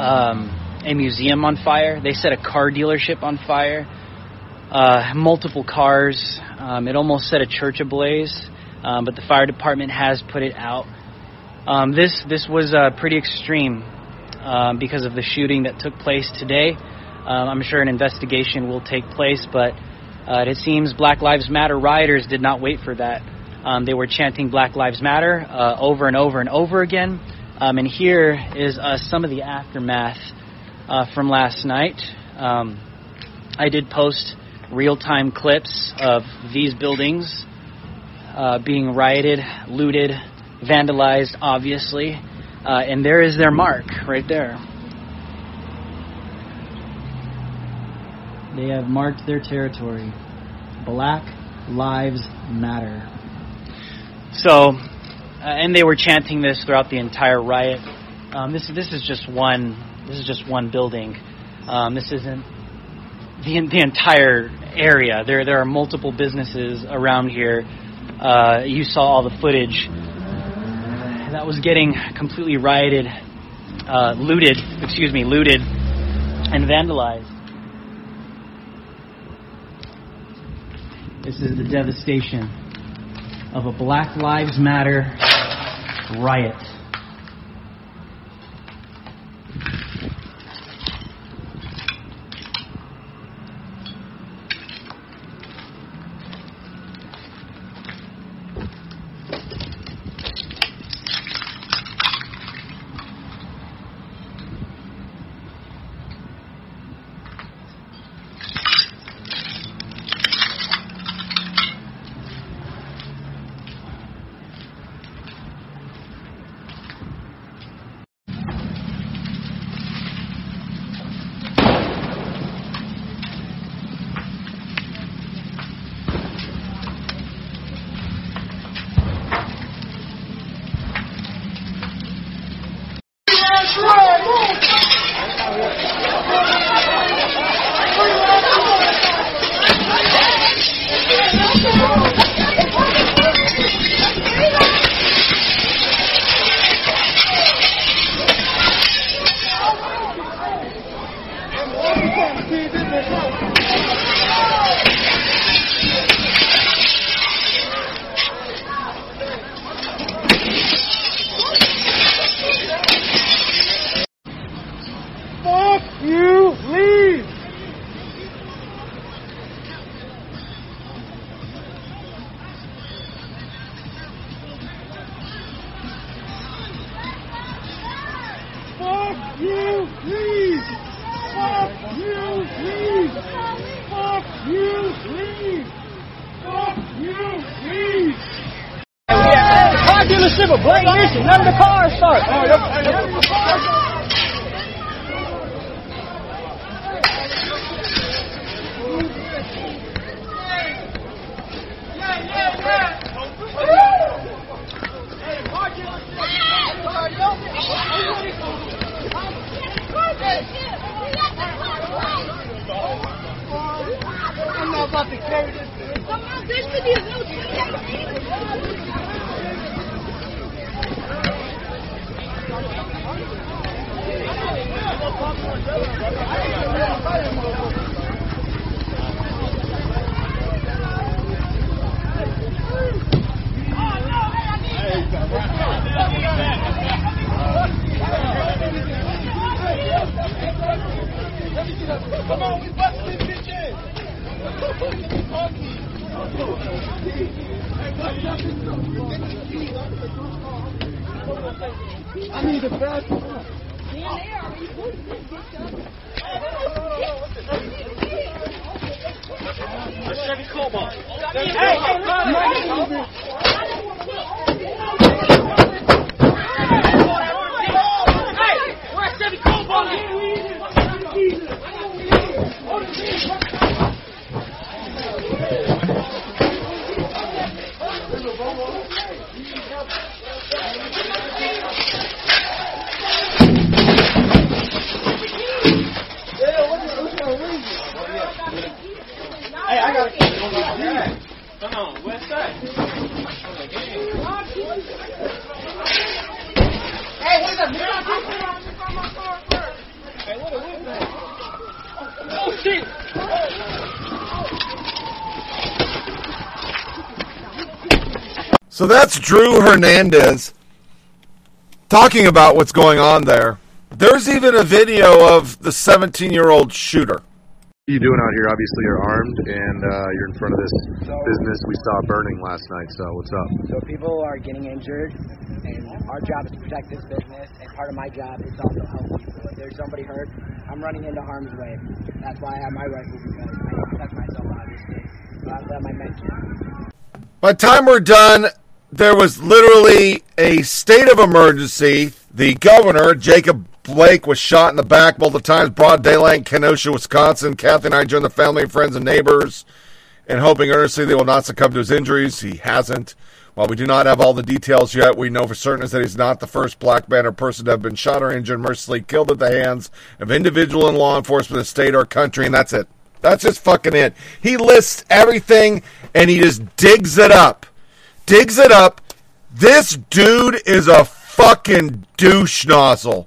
um, a museum on fire. They set a car dealership on fire. Uh, multiple cars. Um, it almost set a church ablaze um, but the fire department has put it out. Um, this this was uh, pretty extreme um, because of the shooting that took place today. Um, I'm sure an investigation will take place, but uh, it seems Black Lives Matter rioters did not wait for that. Um, they were chanting Black Lives Matter uh, over and over and over again. Um, and here is uh, some of the aftermath uh, from last night. I did post real time clips of these buildings uh, being rioted, looted, vandalized, obviously. Uh, and there is their mark right there. They have marked their territory. Black Lives Matter. So, uh, and they were chanting this throughout the entire riot. Um, this this is just one. This is just one building. Um, this isn't the the entire area. There there are multiple businesses around here. Uh, you saw all the footage that was getting completely rioted, uh, looted. Excuse me, looted and vandalized. This is the devastation of a Black Lives Matter riot. So that's Drew Hernandez talking about what's going on there. There's even a video of the 17 year old shooter. What are you doing out here? Obviously, you're armed and uh, you're in front of this business we saw burning last night. So, what's up? So people are getting injured, and our job is to protect this business. And part of my job is also help people. If there's somebody hurt, I'm running into harm's way. That's why I have my rifle because I can protect myself, obviously. So I have my med kit. By the time we're done, there was literally a state of emergency. The governor, Jacob Blake, was shot in the back multiple times, broad daylight Kenosha, Wisconsin. Kathy and I joined the family, friends, and neighbors, and hoping earnestly they will not succumb to his injuries. He hasn't. While we do not have all the details yet, we know for certain is that he's not the first black man or person to have been shot or injured, mercilessly killed at the hands of individual and law enforcement the state or country, and that's it. That's just fucking it. He lists everything and he just digs it up. Digs it up. This dude is a fucking douche nozzle.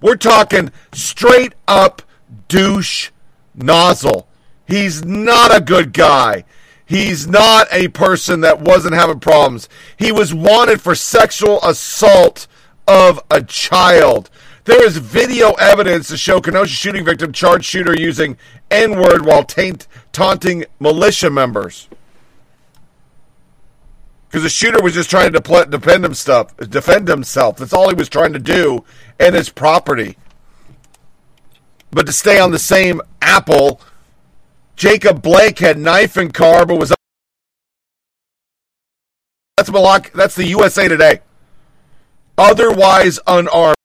We're talking straight up douche nozzle. He's not a good guy. He's not a person that wasn't having problems. He was wanted for sexual assault of a child. There is video evidence to show Kenosha shooting victim charged shooter using N word while taint, taunting militia members. Because the shooter was just trying to depl- defend himself. Defend himself. That's all he was trying to do, and his property. But to stay on the same apple, Jacob Blake had knife and car, but was that's Malak. That's the USA Today. Otherwise unarmed.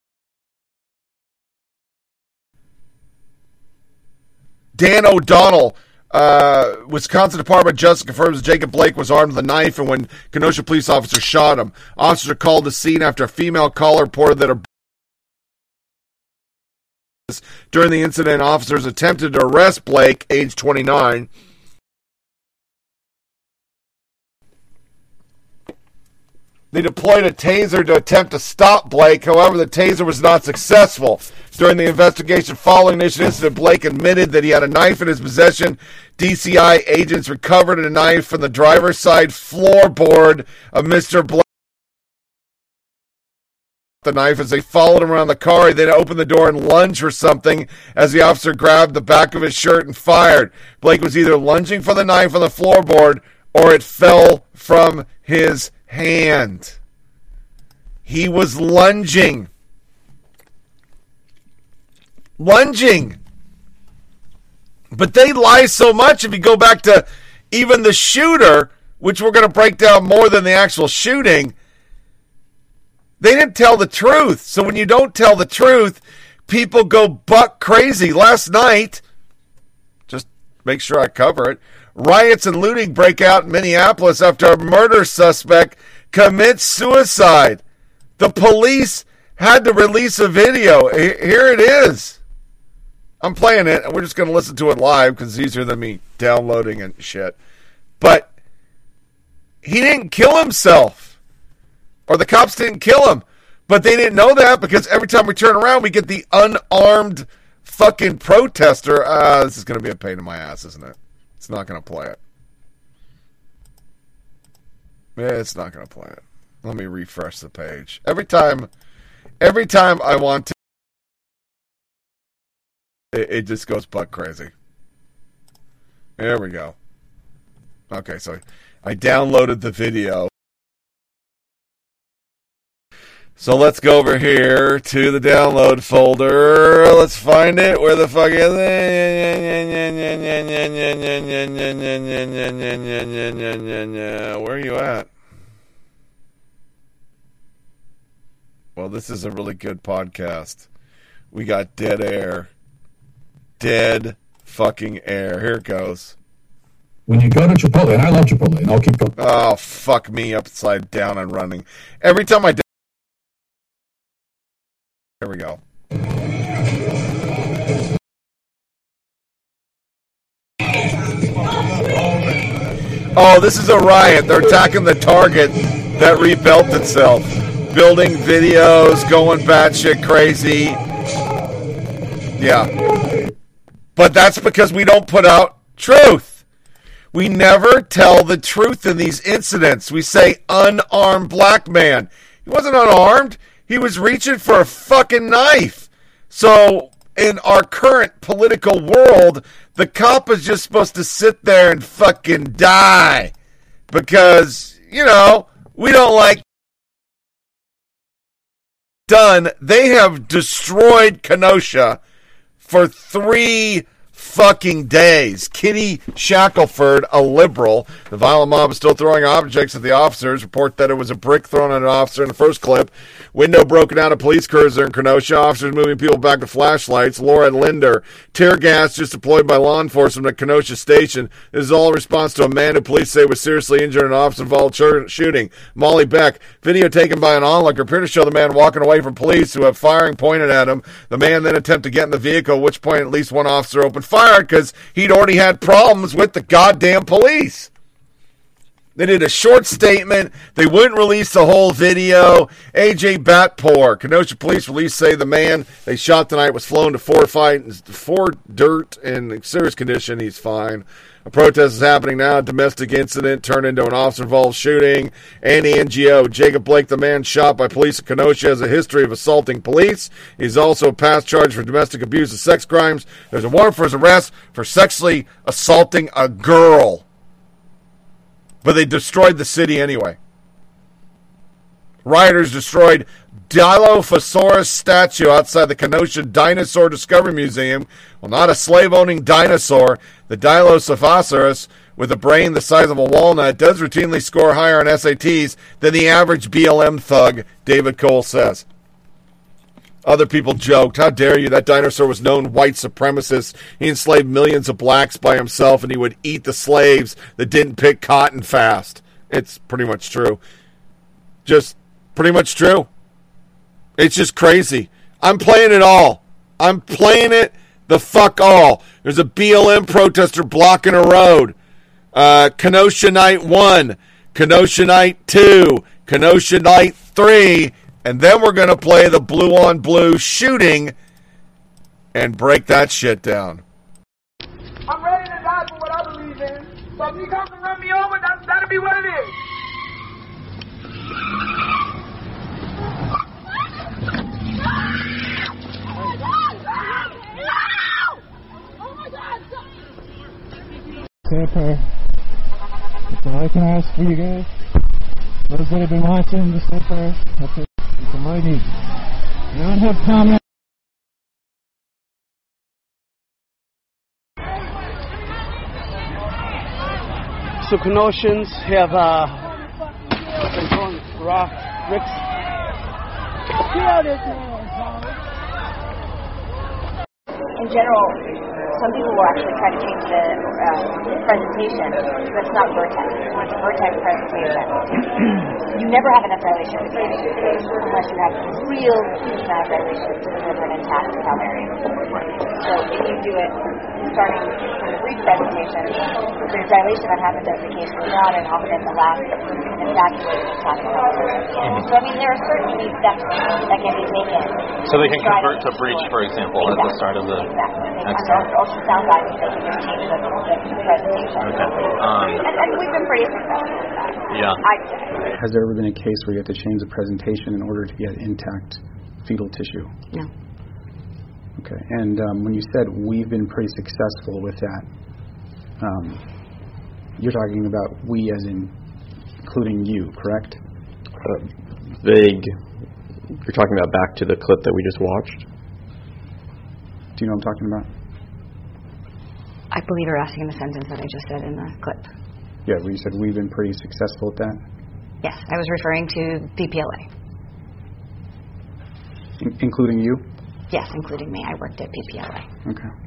Dan O'Donnell, uh, Wisconsin Department of Justice confirms Jacob Blake was armed with a knife and when Kenosha police officer shot him. Officers are called the scene after a female caller reported that her during the incident, officers attempted to arrest Blake, age 29. They deployed a taser to attempt to stop Blake. However, the taser was not successful. During the investigation following this incident, Blake admitted that he had a knife in his possession. DCI agents recovered a knife from the driver's side floorboard of Mr. Blake. The knife as they followed him around the car. He then opened the door and lunged for something as the officer grabbed the back of his shirt and fired. Blake was either lunging for the knife on the floorboard or it fell from his hand. He was lunging. Lunging. But they lie so much if you go back to even the shooter, which we're going to break down more than the actual shooting. They didn't tell the truth. So when you don't tell the truth, people go buck crazy. Last night, just make sure I cover it. Riots and looting break out in Minneapolis after a murder suspect commits suicide. The police had to release a video. Here it is. I'm playing it, and we're just going to listen to it live because it's easier than me downloading and shit. But he didn't kill himself, or the cops didn't kill him. But they didn't know that because every time we turn around, we get the unarmed fucking protester. Uh, this is going to be a pain in my ass, isn't it? It's not going to play it. It's not going to play it. Let me refresh the page. Every time, every time I want to, it, it just goes butt crazy. There we go. Okay, so I downloaded the video. So let's go over here to the download folder. Let's find it. Where the fuck is it? Where are you at? Well, this is a really good podcast. We got dead air. Dead fucking air. Here it goes. When you go to Chipotle, and I love Chipotle, and I'll keep going. Oh, fuck me upside down and running. Every time I. Here we go. Oh, this is a riot. They're attacking the target that rebuilt itself. Building videos, going batshit crazy. Yeah. But that's because we don't put out truth. We never tell the truth in these incidents. We say unarmed black man. He wasn't unarmed. He was reaching for a fucking knife. So, in our current political world, the cop is just supposed to sit there and fucking die. Because, you know, we don't like done. They have destroyed Kenosha for three fucking days. Kitty Shackelford, a liberal. The violent mob is still throwing objects at the officers. Report that it was a brick thrown at an officer in the first clip. Window broken out of police cruiser in Kenosha. Officers moving people back with flashlights. Laura Linder. Tear gas just deployed by law enforcement at Kenosha Station. This is all in response to a man who police say was seriously injured in an officer-involved shooting. Molly Beck. Video taken by an onlooker appear to show the man walking away from police who have firing pointed at him. The man then attempted to get in the vehicle, at which point at least one officer opened fire because he'd already had problems with the goddamn police. They did a short statement. They wouldn't release the whole video. AJ Bayatpour, Kenosha police release say the man they shot tonight was flown to Fort Fight, Fort Dirt in serious condition. He's fine. A protest is happening now. A domestic incident turned into an officer-involved shooting. Andy Ngo. Jacob Blake, the man shot by police in Kenosha, has a history of assaulting police. He's also a past charge for domestic abuse and sex crimes. There's a warrant for his arrest for sexually assaulting a girl. But they destroyed the city anyway. Rioters destroyed Dilophosaurus statue outside the Kenosha Dinosaur Discovery Museum. Well, not a slave owning dinosaur. The Dilophosaurus, with a brain the size of a walnut, does routinely score higher on SATs than the average BLM thug, David Cole says. Other people joked, How dare you? That dinosaur was known white supremacist. He enslaved millions of blacks by himself, and he would eat the slaves that didn't pick cotton fast. It's pretty much true. Just pretty much true. It's just crazy. I'm playing it all. I'm playing it the fuck all. There's a BLM protester blocking a road. Uh, Kenosha Night 1, Kenosha Night 2, Kenosha Night 3, and then we're going to play the blue on blue shooting and break that shit down. I'm ready to die for what I believe in. So if you come to run me over, that, that'll be what it is. Say. That's all I can ask for you guys. Those that have been watching, just say a prayer. That's it. That's all I need. I don't have comments. So Kenoshans have uh, been throwing rock bricks. in general, some people will actually try to change the uh, presentation, but it's not Vertex. It's a Vertex presentation. you never have enough dilation unless you have real huge amount of dilation to deliver an intact calvarium. So if you do it starting from the breech presentation, there's dilation that happens as the case goes on, and often at the last, you can evacuate the intact calvarium. So I mean, there are certainly steps that can be taken. So they can convert to breech, for example, at the start of the next Under ultrasound guidance, they can just change the, the presentation. Okay. Um, And, and we've been pretty successful with that. yeah. I'd say. Has there ever been a case where you have to change the presentation in order to get intact fetal tissue? No. Okay. And um, when you said we've been pretty successful with that, um, you're talking about we as in including you, correct? Uh, vague. You're talking about back to the clip that we just watched. Do you know what I'm talking about? I believe you're asking the sentence that I just said in the clip. Yeah, where you said we've been pretty successful at that, Yes, I was referring to PPLA. in- including you. Yes, including me. I worked at PPLA. Okay.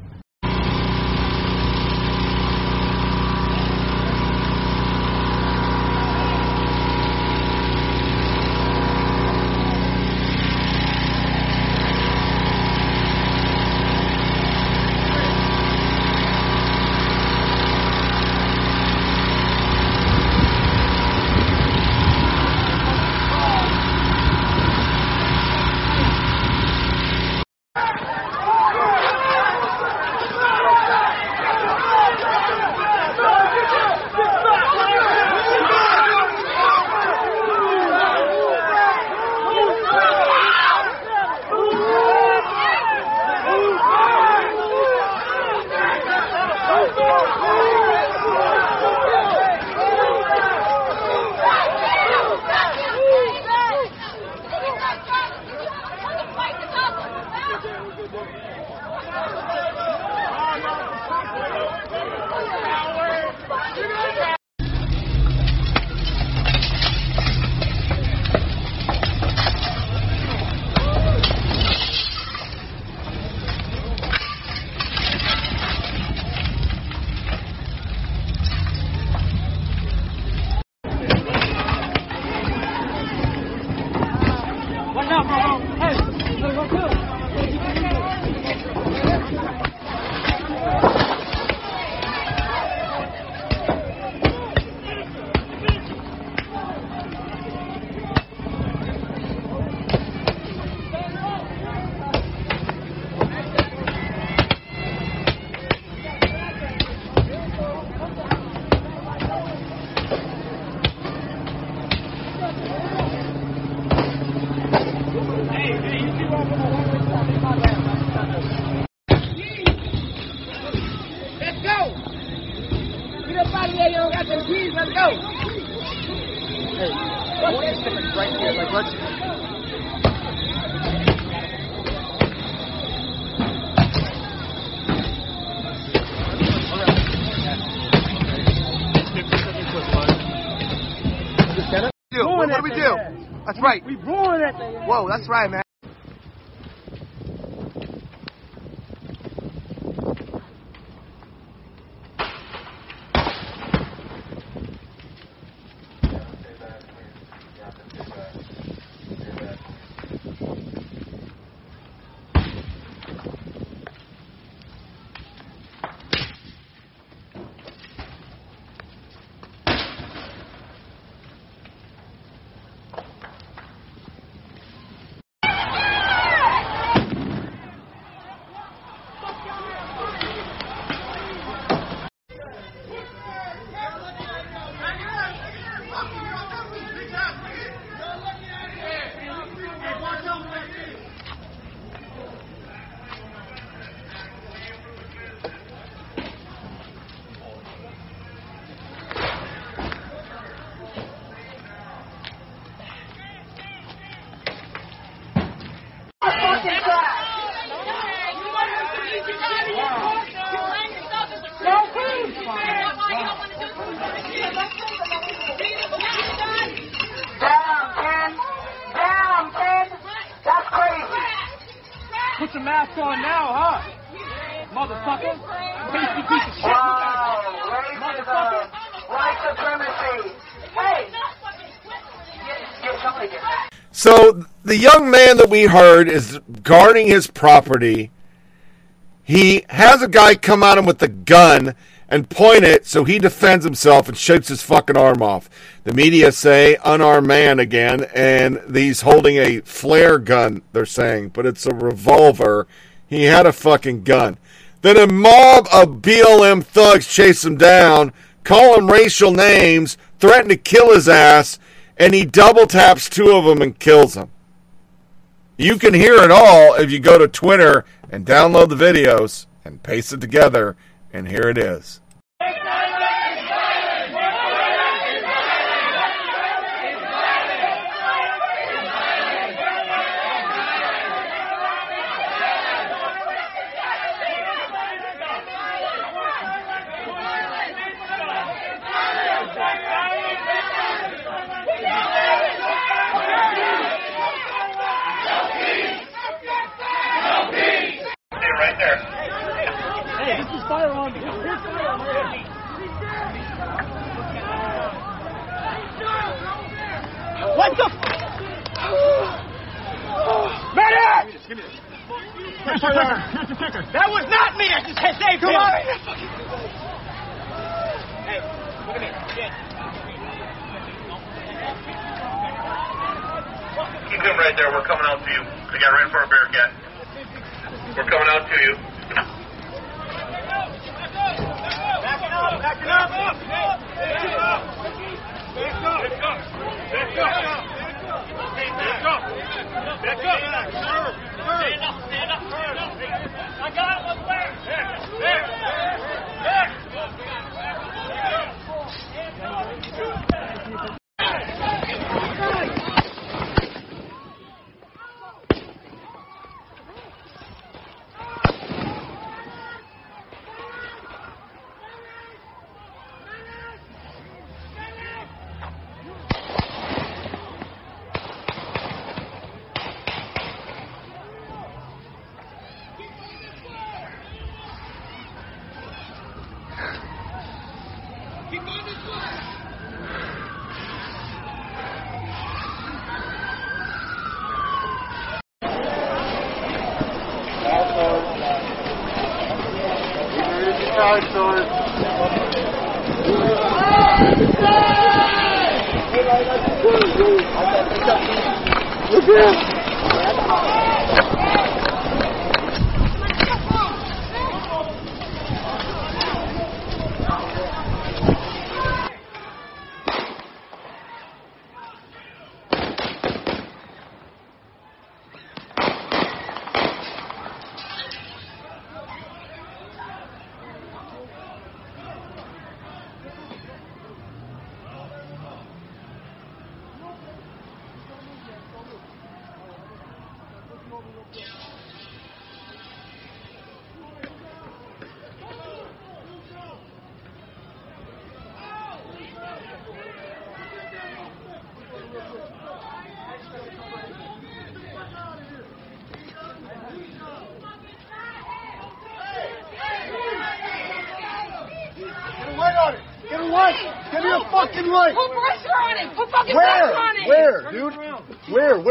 That's right, man. Man that we heard is guarding his property. He has a guy come at him with a gun and point it so he defends himself and shoots his fucking arm off. The media say unarmed man again, and he's holding a flare gun, they're saying, but it's a revolver. He had a fucking gun. Then a mob of BLM thugs chase him down, call him racial names, threaten to kill his ass, and he double taps two of them and kills them. You can hear it all if you go to Twitter and download the videos and paste it together, and here it is. There. Hey, this is firearm. Here's firearm right here. What the? Medic! Here's your kicker. Here's your kicker. That was not me. I just had saved Come him. on. Hey, look at me. Keep him right there. We're coming out to you. We got right in front of Bearcat. We're coming out to you.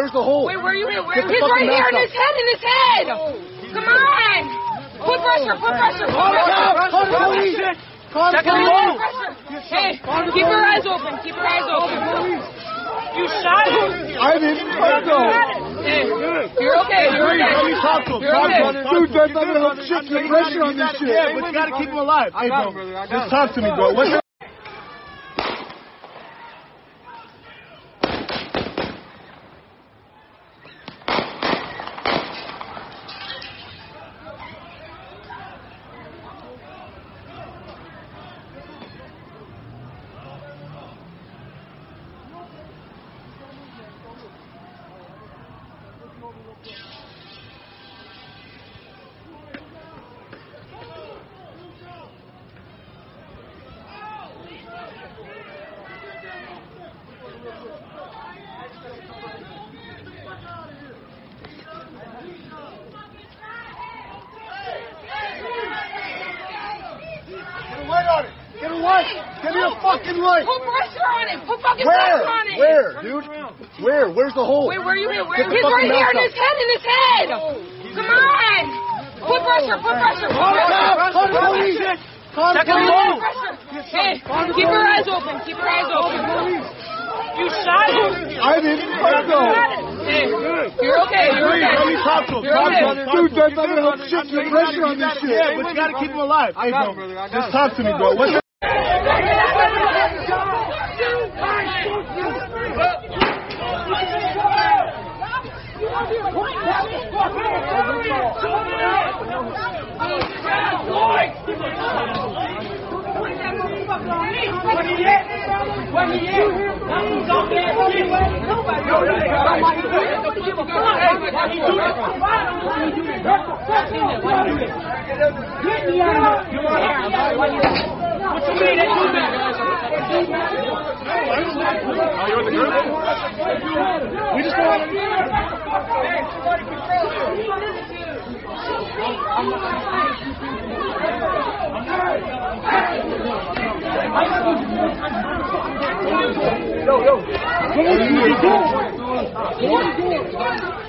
Where's the hole? Wait, where are you? Where? The He's right here in his head. In his head. Oh, Come on. Put pressure. Put oh, pressure. Put the pressure. cops. Call the police. Call the it police. Pressure. Hey, keep your eyes open. Keep your eyes open. You shot him. I didn't fucking go. Hey, you're okay. You're okay. Let me talk to him. You're okay. Dude, that's not gonna help shit. Get pressure on this shit. Yeah, but you gotta keep him alive. Hey, bro. Just talk to me, bro. What's your Get a light on it. Get a light. Give me a fucking light. Put pressure on it. Put fucking Where? pressure on it. Where, dude? Where? Where's the hole? Wait, where are you? Where? Get the He's right here in his head. In his head. Come on. Put pressure. Put pressure. Put Call the pressure. cops. Call the police. Call the Check it out. police. Pressure. Hey, keep your eyes open. Keep your eyes open. You shot him. I didn't fucking go. Hey, you're okay. You're Please, okay. let me talk to him. You're Talk okay. to him. Dude, that's not gonna help shit. Get pressure on this shit. Yeah, but you gotta keep him alive. Hey, bro. Just talk to me, bro. What's your What are you doing? We just want to... Yo, yo. What are you doing? What are you doing?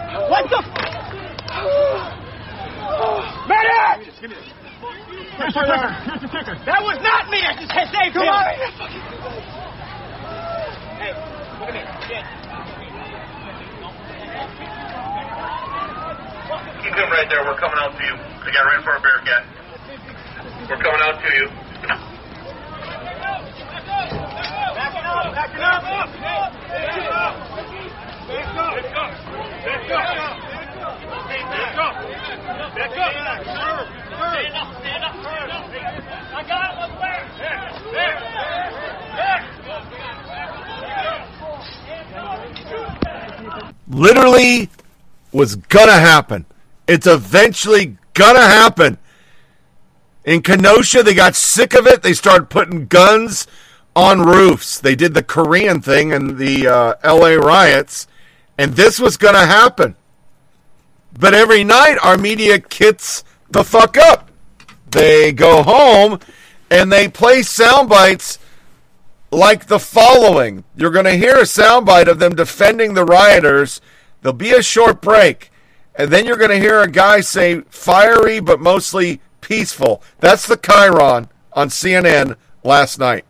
What the? Medic! Here's your kicker. Here's your kicker. That was not me. I just saved Come on. Hey, look at me. Keep him right there. We're coming out to you. The guy ran for a Bearcat. We're coming out to you. Backing up. Backing up. Backing up. Back up. Back up. Back up. Back up. Back up. Stand up. Stand up. I got it. Look there. There. There. There. literally was gonna happen. It's eventually gonna happen. In Kenosha, they got sick of it. They started putting guns on roofs. They did the Korean thing in the uh, LA riots, and this was gonna happen. But every night, our media kits the fuck up. They go home and they play sound bites like the following. You're going to hear a soundbite of them defending the rioters. There'll be a short break, and then you're going to hear a guy say fiery but mostly peaceful. That's the chyron on CNN last night.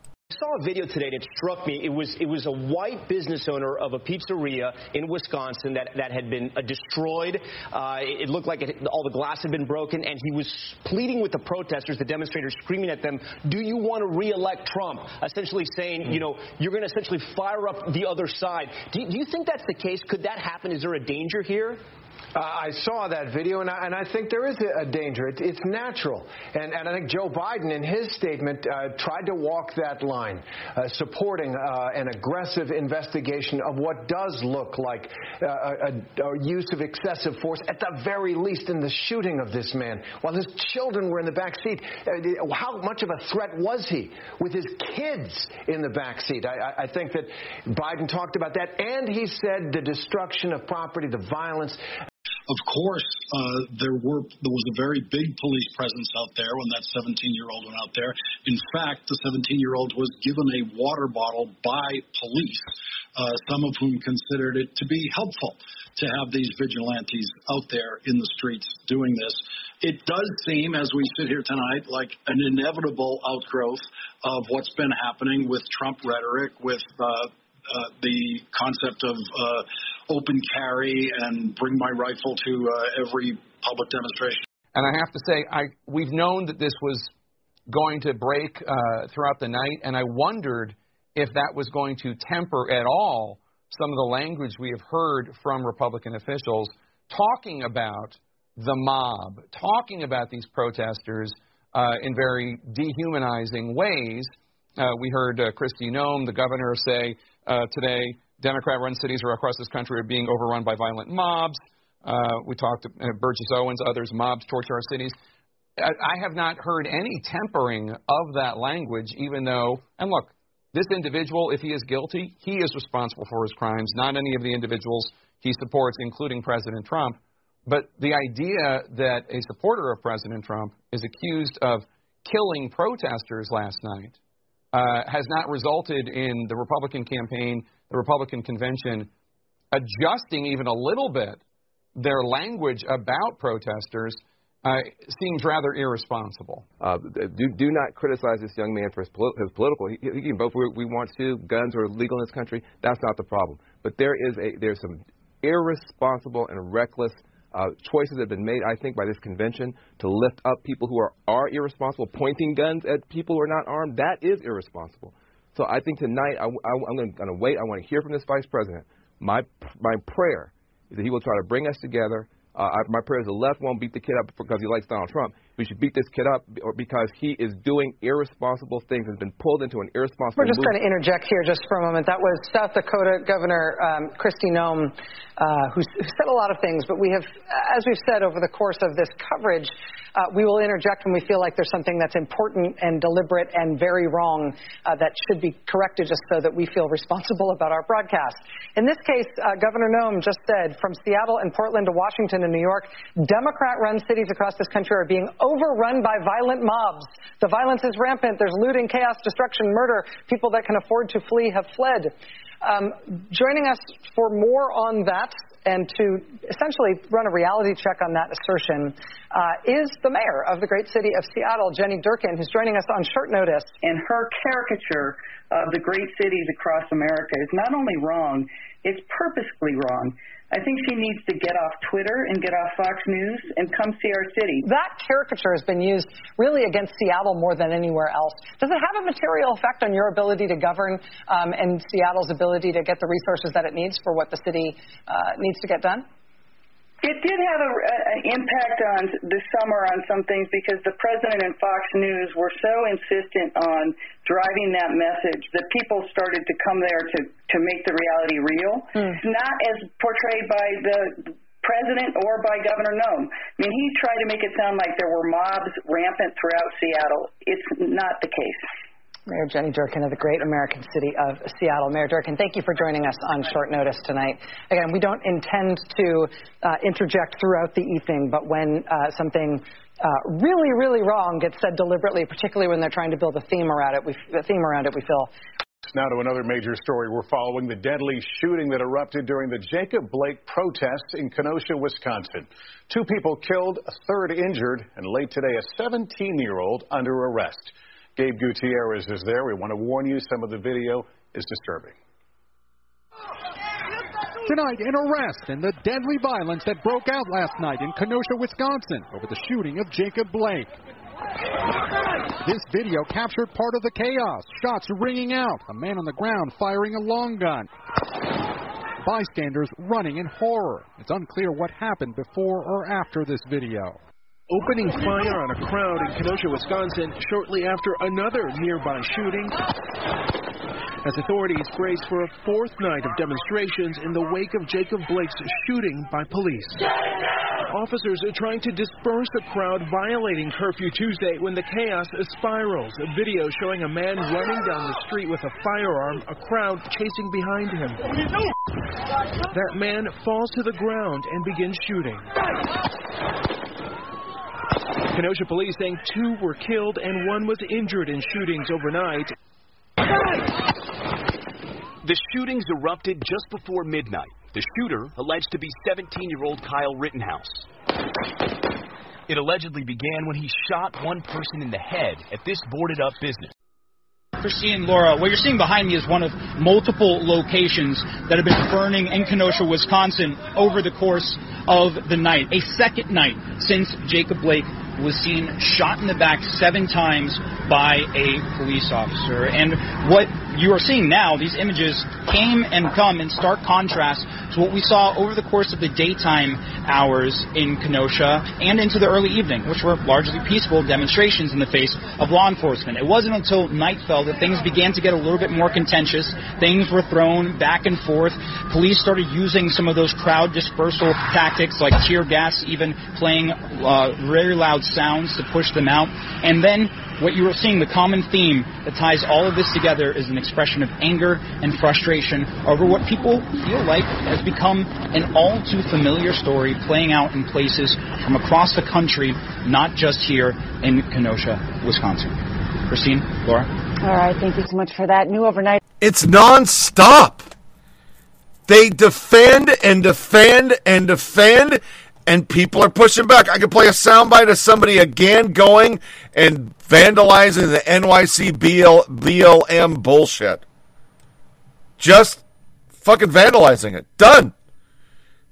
Saw a video today that struck me. It was it was a white business owner of a pizzeria in Wisconsin that, that had been uh, destroyed. Uh, it, it looked like it, all the glass had been broken, and he was pleading with the protesters, the demonstrators, screaming at them, "Do you want to re-elect Trump?" Essentially saying, you know, you're going to essentially fire up the other side. Do, do you think that's the case? Could that happen? Is there a danger here? Uh, I saw that video, and I, and I think there is a, a danger. It, it's natural. And, and I think Joe Biden, in his statement, uh, tried to walk that line, uh, supporting uh, an aggressive investigation of what does look like uh, a, a use of excessive force, at the very least, in the shooting of this man, while his children were in the back seat. Uh, how much of a threat was he with his kids in the back seat? I, I think that Biden talked about that, and he said the destruction of property, the violence. Of course, uh, there were there was a very big police presence out there when that 17 year old went out there. In fact, the 17 year old was given a water bottle by police, uh, some of whom considered it to be helpful to have these vigilantes out there in the streets doing this. It does seem, as we sit here tonight, like an inevitable outgrowth of what's been happening with Trump rhetoric, with uh, uh, the concept of uh, open carry and bring my rifle to uh, every public demonstration. And I have to say, I we've known that this was going to break uh, throughout the night, and I wondered if that was going to temper at all some of the language we have heard from Republican officials talking about the mob, talking about these protesters uh, in very dehumanizing ways. Uh, we heard uh, Kristi Noem, the governor, say uh, today Democrat-run cities across this country are being overrun by violent mobs. Uh, we talked to uh, Burgess Owens, others, mobs torture our cities. I, I have not heard any tempering of that language, even though, and look, this individual, if he is guilty, he is responsible for his crimes, not any of the individuals he supports, including President Trump. But the idea that a supporter of President Trump is accused of killing protesters last night uh, has not resulted in the Republican campaign, the Republican convention, adjusting even a little bit their language about protesters. Uh, seems rather irresponsible. Uh, do, do not criticize this young man for his, poli- his political. He, he can vote for we want to. Guns are legal in this country. That's not the problem. But there is a there's some irresponsible and reckless uh, choices have been made, I think, by this convention to lift up people who are, are irresponsible, pointing guns at people who are not armed. That is irresponsible. So I think tonight I, am going to wait. I want to hear from this vice president. My my prayer is that he will try to bring us together uh, I, my prayer is the left won't beat the kid up because he likes Donald Trump. We should beat this kid up because he is doing irresponsible things and has been pulled into an irresponsible. We're just movement. going to interject here just for a moment. That was South Dakota Governor um, Kristi Noem, uh, who, who said a lot of things. But we have, as we've said over the course of this coverage, uh, we will interject when we feel like there's something that's important and deliberate and very wrong uh, that should be corrected, just so that we feel responsible about our broadcast. In this case, uh, Governor Noem just said, from Seattle and Portland to Washington and New York, Democrat-run cities across this country are being overrun by violent mobs. The violence is rampant. There's looting, chaos, destruction, murder. People that can afford to flee have fled. Um, joining us for more on that and to essentially run a reality check on that assertion uh, is the mayor of the great city of Seattle, Jenny Durkan, who's joining us on short notice. And her caricature of the great cities across America is not only wrong, it's purposefully wrong. I think she needs to get off Twitter and get off Fox News and come see our city. That caricature has been used really against Seattle more than anywhere else. Does it have a material effect on your ability to govern um, and Seattle's ability to get the resources that it needs for what the city uh, needs to get done? It did have a, an impact on the summer on some things because the president and Fox News were so insistent on driving that message that people started to come there to to make the reality real. Hmm. Not as portrayed by the president or by Governor Noem. I mean, he tried to make it sound like there were mobs rampant throughout Seattle. It's not the case. Mayor Jenny Durkan of the great American city of Seattle. Mayor Durkan, thank you for joining us on short notice tonight. Again, we don't intend to uh, interject throughout the evening, but when uh, something uh, really, really wrong gets said deliberately, particularly when they're trying to build a theme around it, we, a theme around it, we feel now to another major story. We're following the deadly shooting that erupted during the Jacob Blake protests in Kenosha, Wisconsin. Two people killed, a third injured, and late today, a 17 year old under arrest. Gabe Gutierrez is there. We want to warn you some of the video is disturbing. Tonight, an arrest and the deadly violence that broke out last night in Kenosha, Wisconsin over the shooting of Jacob Blake. This video captured part of the chaos. Shots ringing out. A man on the ground firing a long gun. bystanders running in horror. It's unclear what happened before or after this video. Opening fire on a crowd in Kenosha, Wisconsin, shortly after another nearby shooting, as authorities brace for a fourth night of demonstrations in the wake of Jacob Blake's shooting by police. Officers are trying to disperse a crowd violating curfew Tuesday when the chaos spirals. A video showing a man running down the street with a firearm, a crowd chasing behind him. That man falls to the ground and begins shooting. Kenosha police saying two were killed and one was injured in shootings overnight. The shootings erupted just before midnight. The shooter alleged to be 17 year old Kyle Rittenhouse. It allegedly began when he shot one person in the head at this boarded up business. Christine, Laura, what you're seeing behind me is one of multiple locations that have been burning in Kenosha, Wisconsin over the course of the night. A second night since Jacob Blake was seen shot in the back seven times by a police officer. And what you are seeing now, these images came and come in stark contrast to what we saw over the course of the daytime hours in Kenosha and into the early evening, which were largely peaceful demonstrations in the face of law enforcement. It wasn't until night fell that things began to get a little bit more contentious. Things were thrown back and forth. Police started using some of those crowd dispersal tactics like tear gas, even playing uh, very loud sounds to push them out. And then what you are seeing, the common theme that ties all of this together is an expression of anger and frustration over what people feel like has become an all too familiar story playing out in places from across the country, not just here in Kenosha, Wisconsin. Christine, Laura. All right, thank you so much for that. New overnight. It's nonstop. They defend and defend and defend, and people are pushing back. I could play a soundbite of somebody again going and vandalizing the NYC BL, BLM bullshit. Just fucking vandalizing it. Done.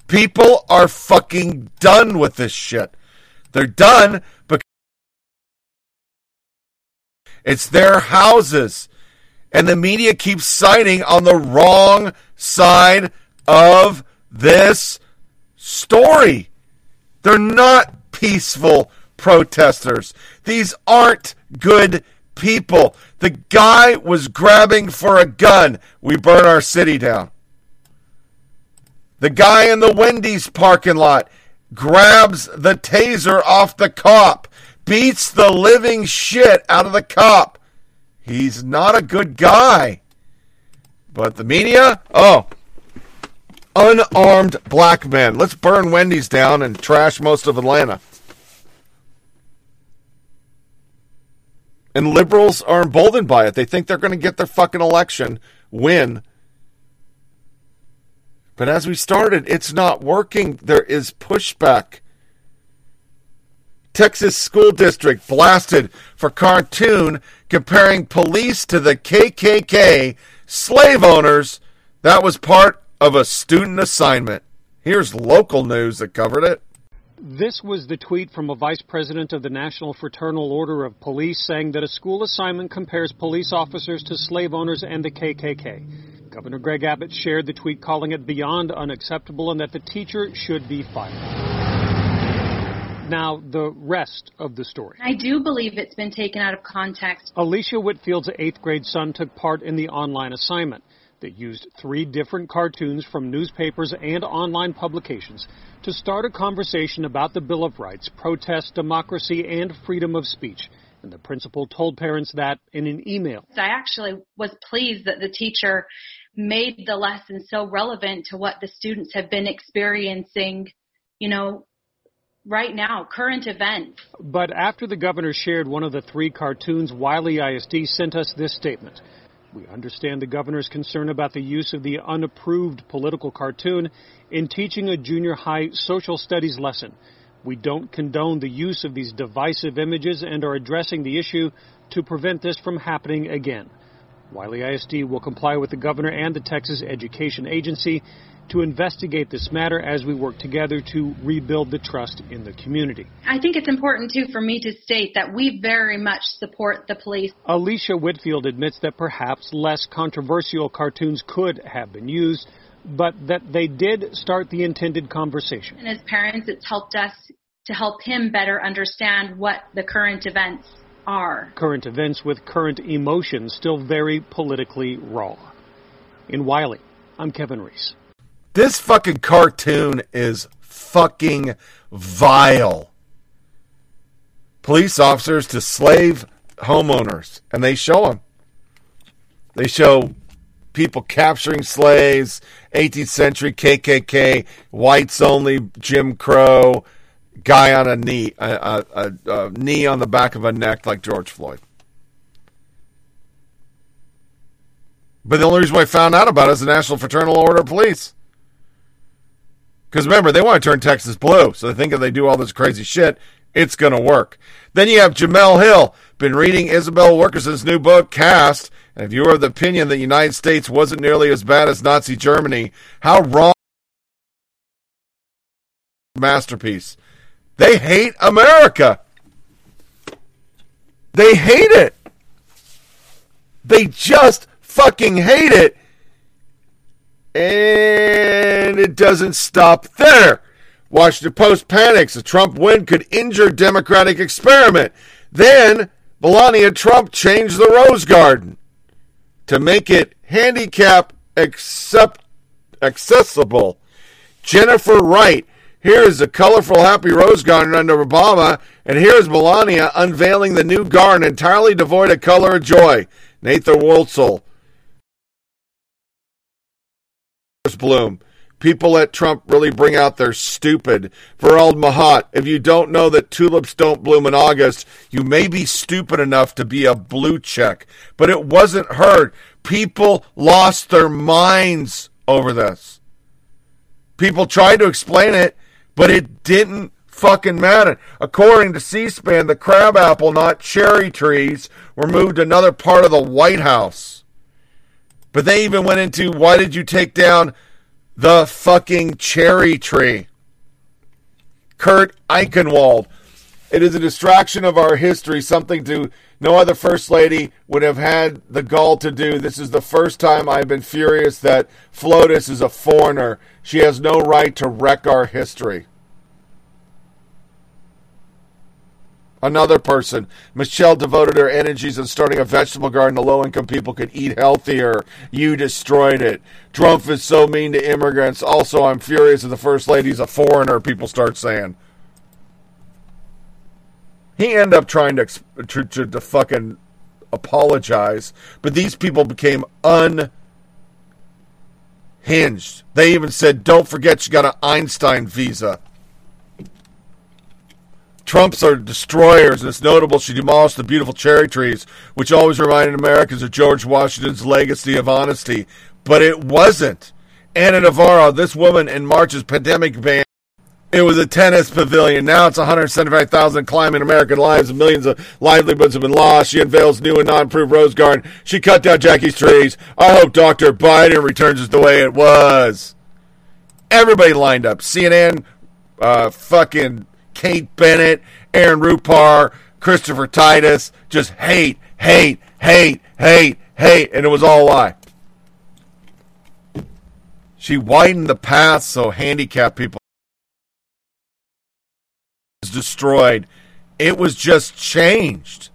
People are fucking done with this shit. They're done because it's their houses. And the media keeps siding on the wrong side of this story. They're not peaceful protesters. These aren't good people. The guy was grabbing for a gun. We burn our city down. The guy in the Wendy's parking lot grabs the taser off the cop, beats the living shit out of the cop. He's not a good guy. But the media, oh, unarmed black men. Let's burn Wendy's down and trash most of Atlanta. And liberals are emboldened by it. They think they're going to get their fucking election, win. But as we started, it's not working. There is pushback. Texas school district blasted for cartoon comparing police to the KKK slave owners. That was part of a student assignment. Here's local news that covered it. This was the tweet from a vice president of the National Fraternal Order of Police saying that a school assignment compares police officers to slave owners and the KKK. Governor Greg Abbott shared the tweet calling it beyond unacceptable and that the teacher should be fired. Now, the rest of the story. I do believe it's been taken out of context. Alicia Whitfield's eighth grade son took part in the online assignment that used three different cartoons from newspapers and online publications to start a conversation about the Bill of Rights, protest, democracy, and freedom of speech. And the principal told parents that in an email. I actually was pleased that the teacher made the lesson so relevant to what the students have been experiencing, you know, right now, current events. But after the governor shared one of the three cartoons, Wylie ISD sent us this statement. We understand the governor's concern about the use of the unapproved political cartoon in teaching a junior high social studies lesson. We don't condone the use of these divisive images and are addressing the issue to prevent this from happening again. Wylie ISD will comply with the governor and the Texas Education Agency to investigate this matter as we work together to rebuild the trust in the community. I think it's important, too, for me to state that we very much support the police. Alicia Whitfield admits that perhaps less controversial cartoons could have been used, but that they did start the intended conversation. And as parents, it's helped us to help him better understand what the current events are. Current events with current emotions still very politically raw. In Wylie, I'm Kevin Reese. This fucking cartoon is fucking vile. Police officers to slave homeowners, and they show them. They show people capturing slaves, 18th century KKK, whites only, Jim Crow, guy on a knee, a, a, a, a knee on the back of a neck like George Floyd. But the only reason I found out about it is the National Fraternal Order of Police. Because remember, they want to turn Texas blue. So they think if they do all this crazy shit, it's going to work. Then you have Jemele Hill. Been reading Isabel Wilkerson's new book, Caste. And if you are of the opinion that the United States wasn't nearly as bad as Nazi Germany, how wrong masterpiece. They hate America. They hate it. They just fucking hate it. And it doesn't stop there. Washington Post panics a Trump win could injure Democratic experiment. Then Melania Trump changed the Rose Garden to make it handicap accept, accessible. Jennifer Wright. Here is a colorful, happy rose garden under Obama, and here is Melania unveiling the new garden entirely devoid of color or joy. Nathan Woltzel. Bloom. People let Trump really bring out their stupid. Verald Mahat, if you don't know that tulips don't bloom in August, you may be stupid enough to be a blue check. But it wasn't heard. People lost their minds over this. People tried to explain it, but it didn't fucking matter. According to C SPAN, the crabapple, not cherry trees, were moved to another part of the White House. But they even went into why did you take down the fucking cherry tree? Kurt Eichenwald. It is a distraction of our history, something to no other first lady would have had the gall to do. This is the first time I've been furious that FLOTUS is a foreigner. She has no right to wreck our history. Another person, Michelle devoted her energies in starting a vegetable garden so low income people could eat healthier. You destroyed it. Trump is so mean to immigrants. Also, I'm furious that the First Lady's a foreigner, people start saying. He ended up trying to, to, to, to fucking apologize, but these people became unhinged. They even said, don't forget you got an Einstein visa. Trumps are destroyers, and it's notable she demolished the beautiful cherry trees, which always reminded Americans of George Washington's legacy of honesty. But it wasn't. Ana Navarro, this woman in March's pandemic ban, it was a tennis pavilion. Now it's 175,000 climbing American lives and millions of livelihoods have been lost. She unveils new and non-approved rose garden. She cut down Jackie's trees. I hope Dr. Biden returns it the way it was. Everybody lined up. CNN, uh, fucking Kate Bennett, Aaron Rupar, Christopher Titus, just hate, hate, hate, hate, hate, and it was all a lie. She widened the path so handicapped people was destroyed. It was just changed.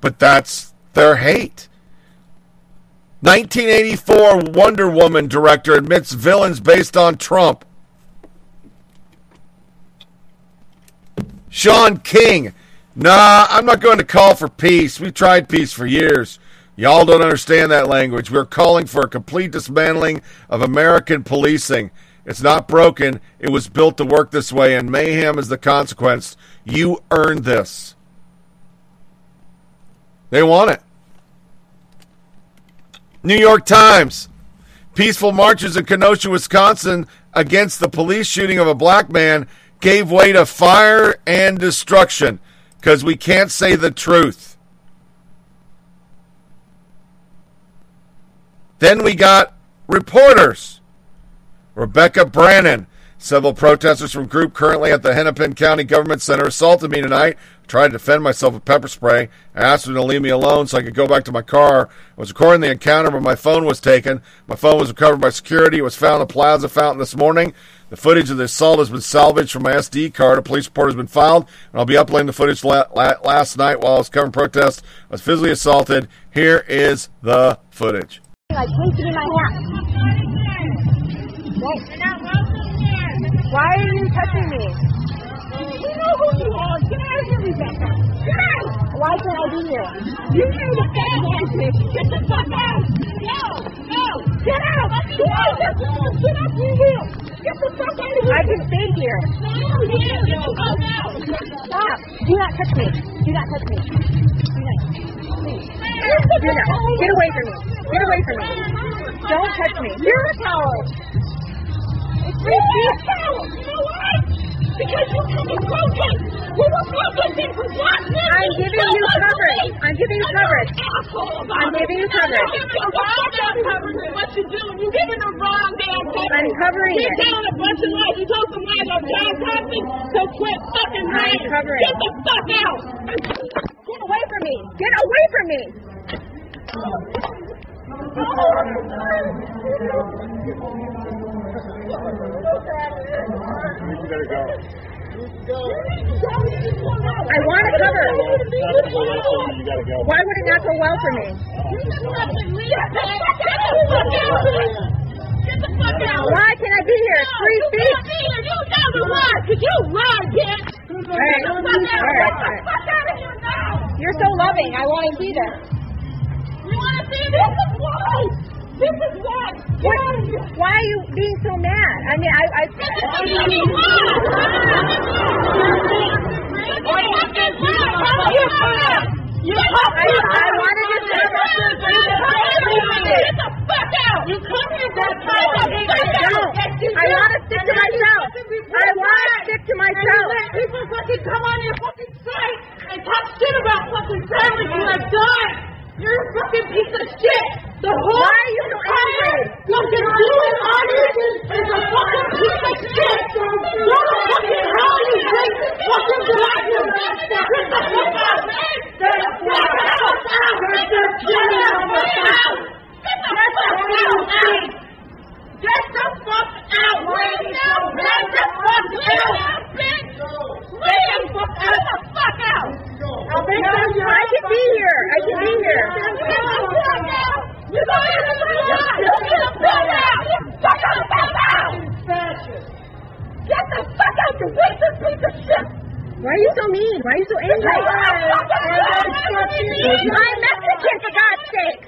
But that's their hate. 1984 Wonder Woman director admits villains based on Trump. Shaun King. Nah, I'm not going to call for peace. We've tried peace for years. Y'all don't understand that language. We're calling for a complete dismantling of American policing. It's not broken. It was built to work this way, and mayhem is the consequence. You earned this. They want it. New York Times. Peaceful marches in Kenosha, Wisconsin against the police shooting of a black man gave way to fire and destruction because we can't say the truth. Then we got reporters. Rebecca Brannon Several protesters from group currently at the Hennepin County Government Center assaulted me tonight. Tried to defend myself with pepper spray. I asked them to leave me alone so I could go back to my car. I was recording the encounter, but my phone was taken. My phone was recovered by security. It was found in the Plaza Fountain this morning. The footage of the assault has been salvaged from my SD card. A police report has been filed, and I'll be uploading the footage la- la- last night while I was covering protests. I was physically assaulted. Here is the footage. Why are you touching me? You know who you are. Get out of here. Get out. Why can't I be here? You know the fat ass bitch. Get the fuck out. No, no. Get out. Get out. Get out you here. Get the fuck out of here. I can stay here. Stop. Do not touch me. Do not touch me. Do not. Please. Do not. Get away from me. Get away from me. Don't touch me. You're a coward. It's free speech. You know why? Because you come to protest. We were protesting for black men. I'm giving you coverage. I'm giving you coverage. I'm giving you coverage. You're wrong damn coverage what you're doing. You're giving the wrong damn coverage. I'm covering You're telling a bunch of lies. You told some lies on John Thompson, so quit fucking I'm lying. covering Get the fuck out. Get away from me. Get away from me. Oh. I want to cover. Why would it not go well for me? Why can I be here? Free speech. Because you lie, bitch. All right. All right. You're so loving. I want to see this. You want to see this? This is why. What, why are you being so mad? I mean, I. I You oh, I, I wanted to see Get the fuck out! You come here for Don't. I want to stick to myself. I want to stick to myself. People fucking come on your fucking site and talk shit about fucking families who have died. You're a fucking piece of shit. The whole Why are you so angry? fucking doing audience is a fucking piece of shit. Go to fucking hell, you racist fucking black man. Get the fuck out. Get the fuck out. Get the fuck out. Get the fuck out. Get the fuck out, lady. Get the fuck out. Get the fuck out. Get the fuck out. I can be here. I can be here. Get the fuck out. You're going to the fuck Get the fuck out. Get the fuck out. Get the fuck out, you racist piece of shit. Why are you so mean? Why are you so angry? I'm Mexican, for God's sake.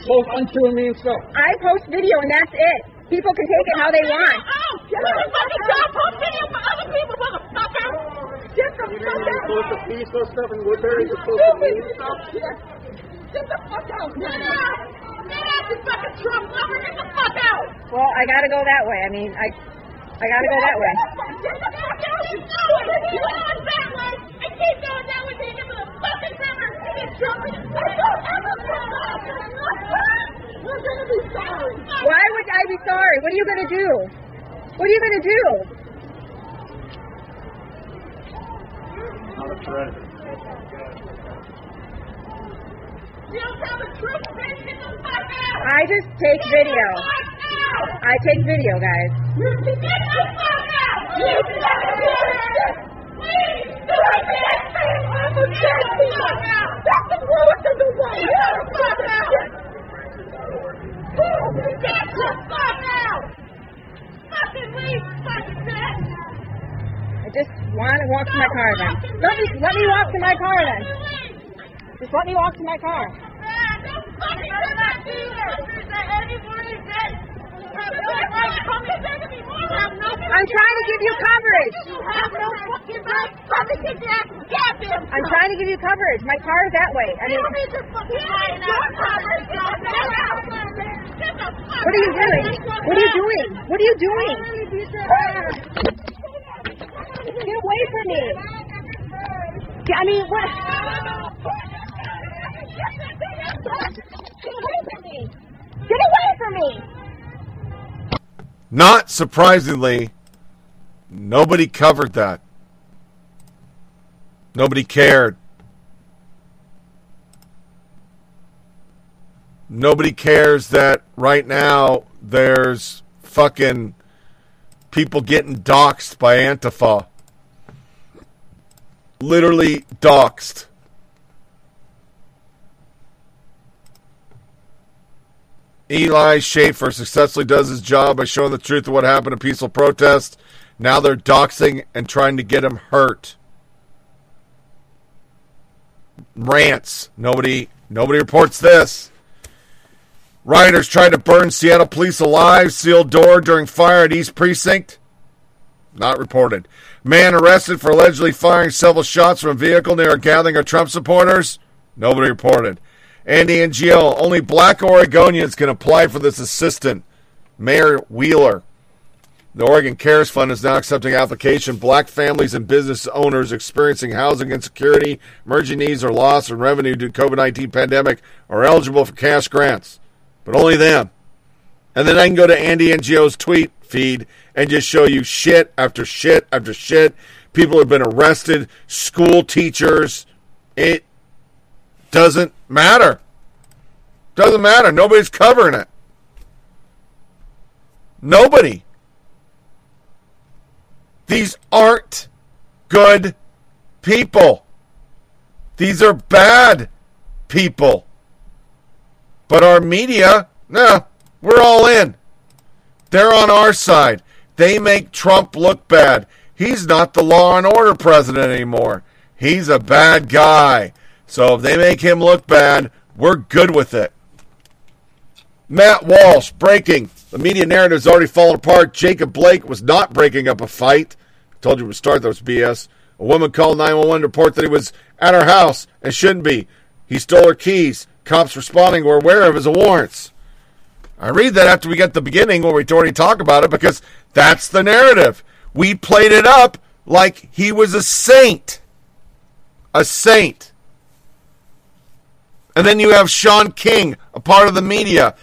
Post untrue and mean stuff. I post video and that's it. People can take it how they want. Get the fucking job post video for other people, motherfucker. Get the fuck out. Supposed to peaceful stuff and Woodbury's supposed to mean stuff. Get the fuck out. Get out. Get out, you fucking Trump lover. Get the fuck out. Well, I gotta go that way. I mean, I, I gotta go that way. Why would I be sorry? What are you gonna do? What are you gonna do? Not a. You don't tell the truth, bitch. Get the fuck out. I just take video. I take video, guys. Get the fuck out. You fucking idiot. Please. Do it for that thing. I'm a dead people. That's the worst of the world. Get the fuck out. Get the fuck out. Fucking leave, fucking bitch. I just want to walk to my car then. Let me let me walk to my car then. Just let me walk to my car. I'm trying to give you coverage. I'm trying to give you coverage. My car is that way. I mean, what are you doing? What are you doing? What are you doing? Get away from me. I mean, what? Get away from me. Not surprisingly, nobody covered that. Nobody cared. Nobody cares that right now there's fucking people getting doxxed by Antifa. Literally doxxed. Eli Schaefer successfully does his job by showing the truth of what happened in peaceful protest. Now they're doxing and trying to get him hurt. Rants. Nobody nobody reports this. Rioters tried to burn Seattle police alive, sealed door during fire at East Precinct. Not reported. Man arrested for allegedly firing several shots from a vehicle near a gathering of Trump supporters. Nobody reported. Andy Ngo, only black Oregonians can apply for this assistant. Mayor Wheeler. The Oregon Cares Fund is now accepting application. Black families and business owners experiencing housing insecurity, emerging needs, or loss in revenue due to COVID 19 pandemic are eligible for cash grants, but only them. And then I can go to Andy and tweet feed and just show you shit after shit after shit. People have been arrested, school teachers. It doesn't matter. Doesn't matter. Nobody's covering it. Nobody. These aren't good people. These are bad people. But our media, nah, we're all in. They're on our side. They make Trump look bad. He's not the law and order president anymore. He's a bad guy. So if they make him look bad, we're good with it. Matt Walsh breaking. The media narrative has already fallen apart. Jacob Blake was not breaking up a fight. I told you to start those BS. A woman called 911 to report that he was at her house and shouldn't be. He stole her keys. Cops responding were aware of his warrants. I read that after we get the beginning where we already talk about it because that's the narrative. We played it up like he was a saint. A saint. And then you have Shaun King, a part of the media.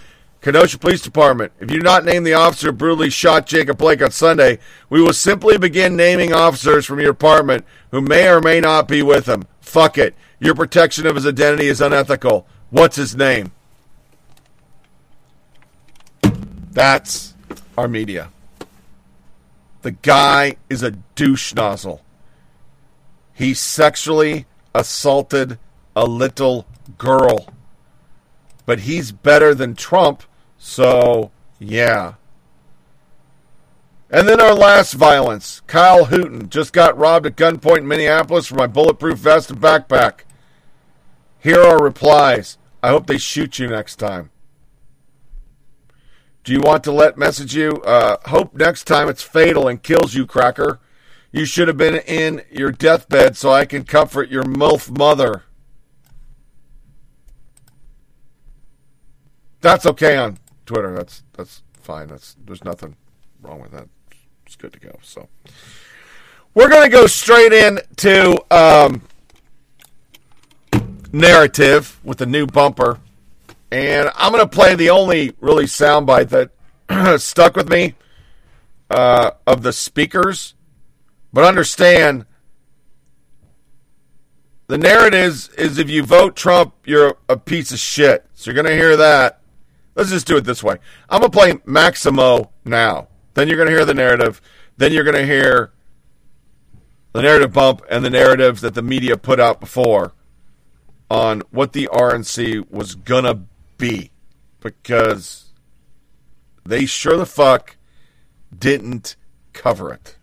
Kenosha Police Department. If you do not name the officer who brutally shot Jacob Blake on Sunday, we will simply begin naming officers from your department who may or may not be with him. Fuck it. Your protection of his identity is unethical. What's his name? That's our media. The guy is a douche nozzle. He sexually assaulted a little girl. But he's better than Trump, so yeah. And then our last violence. Kyle Hooten just got robbed at gunpoint in Minneapolis for my bulletproof vest and backpack. Here are replies. I hope they shoot you next time. Do you want to let message you? Uh, hope next time it's fatal and kills you, cracker. You should have been in your deathbed so I can comfort your MILF mother. That's okay on Twitter. That's that's fine. That's there's nothing wrong with that. It's good to go. So we're gonna go straight into um, narrative with the new bumper, and I'm gonna play the only really soundbite that stuck with me uh, of the speakers. But understand the narrative is, is if you vote Trump, you're a piece of shit. So you're gonna hear that. Let's just do it this way. I'm going to play Maximo now. Then you're going to hear the narrative. Then you're going to hear the narrative bump and the narrative that the media put out before on what the RNC was going to be. Because they sure the fuck didn't cover it.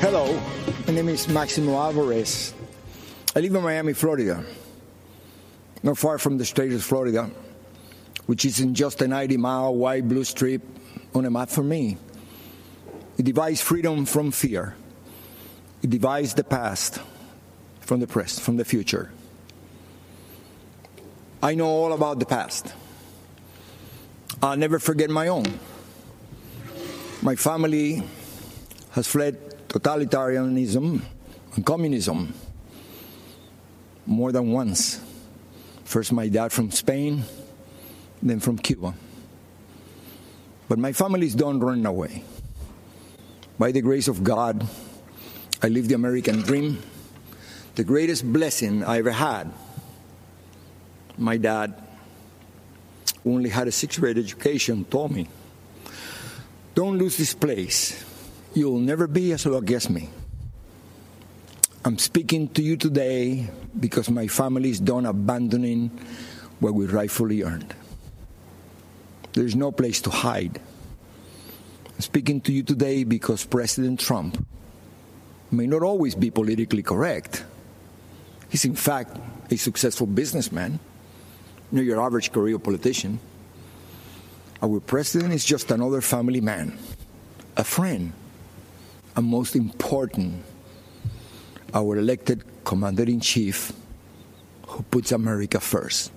Hello, my name is Maximo Alvarez. I live in Miami, Florida, not far from the state of Florida which is in just a 90 mile wide blue strip on a map for me. It divides freedom from fear. It divides the past from the present, from the future. I know all about the past. I'll never forget my own. My family has fled totalitarianism and communism more than once. First, my dad from Spain, then from Cuba. But my families don't run away. By the grace of God, I live the American dream, the greatest blessing I ever had. My dad, only had a sixth grade education, told me, Don't lose this place. You'll never be as lucky as me. I'm speaking to you today because my family is done abandoning what we rightfully earned. There's no place to hide. I'm speaking to you today because President Trump may not always be politically correct. He's, in fact, a successful businessman, not your average career politician. Our president is just another family man, a friend, and most important, our elected commander in chief who puts America first.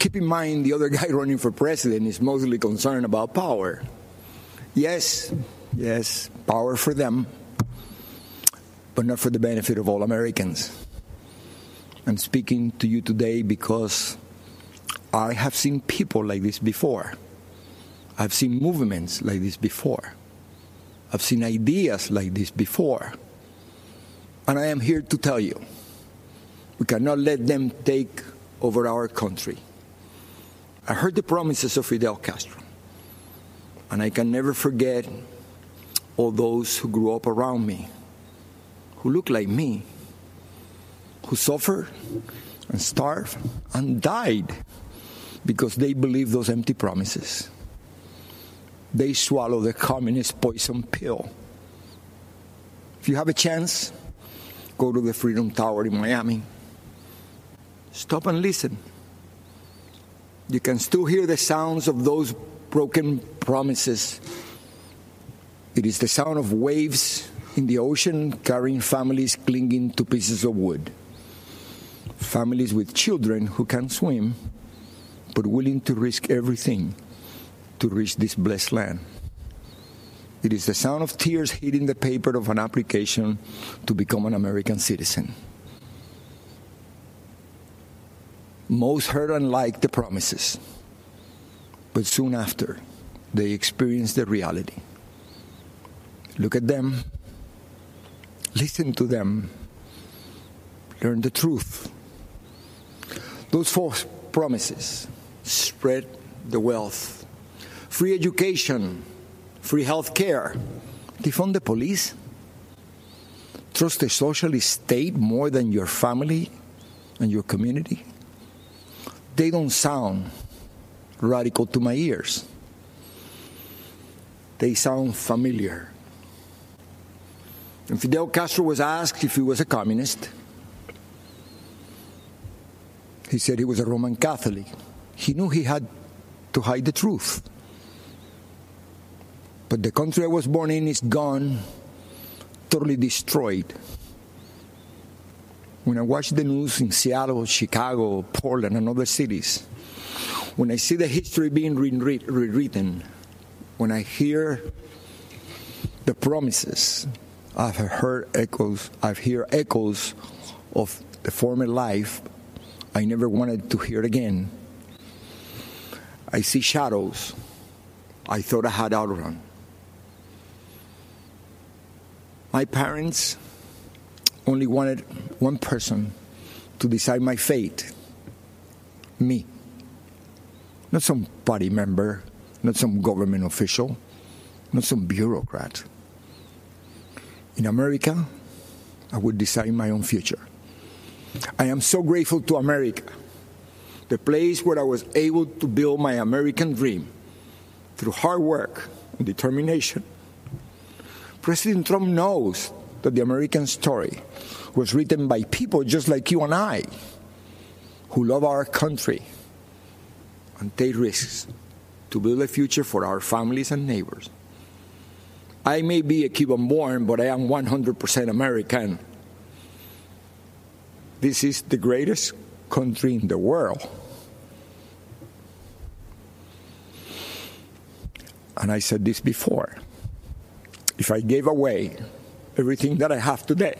Keep in mind, the other guy running for president is mostly concerned about power. Yes, yes, power for them, but not for the benefit of all Americans. I'm speaking to you today because I have seen people like this before. I've seen movements like this before. I've seen ideas like this before. And I am here to tell you we cannot let them take over our country. I heard the promises of Fidel Castro, and I can never forget all those who grew up around me, who looked like me, who suffered and starved and died because they believed those empty promises. They swallowed the communist poison pill. If you have a chance, go to the Freedom Tower in Miami. Stop and listen. You can still hear the sounds of those broken promises. It is the sound of waves in the ocean carrying families clinging to pieces of wood. Families with children who can't swim, but willing to risk everything to reach this blessed land. It is the sound of tears hitting the paper of an application to become an American citizen. Most heard and liked the promises, but soon after, they experienced the reality. Look at them, listen to them, learn the truth. Those false promises spread the wealth, free education, free health care. They fund the police. Trust the socialist state more than your family and your community. They don't sound radical to my ears. They sound familiar. And Fidel Castro was asked if he was a communist. He said he was a Roman Catholic. He knew he had to hide the truth. But the country I was born in is gone, totally destroyed. When I watch the news in Seattle, Chicago, Portland, and other cities, when I see the history being rewritten, when I hear the promises, I've heard echoes, I've heard echoes of the former life I never wanted to hear again. I see shadows I thought I had outrun. My parents only wanted one person to decide my fate me. Not some party member, not some government official, not some bureaucrat. In America, I would decide my own future. I am so grateful to America, the place where I was able to build my American dream through hard work and determination. President Trump knows that the American story was written by people just like you and I who love our country and take risks to build a future for our families and neighbors. I may be a Cuban born, but I am 100% American. This is the greatest country in the world. And I said this before if I gave away everything that I have today,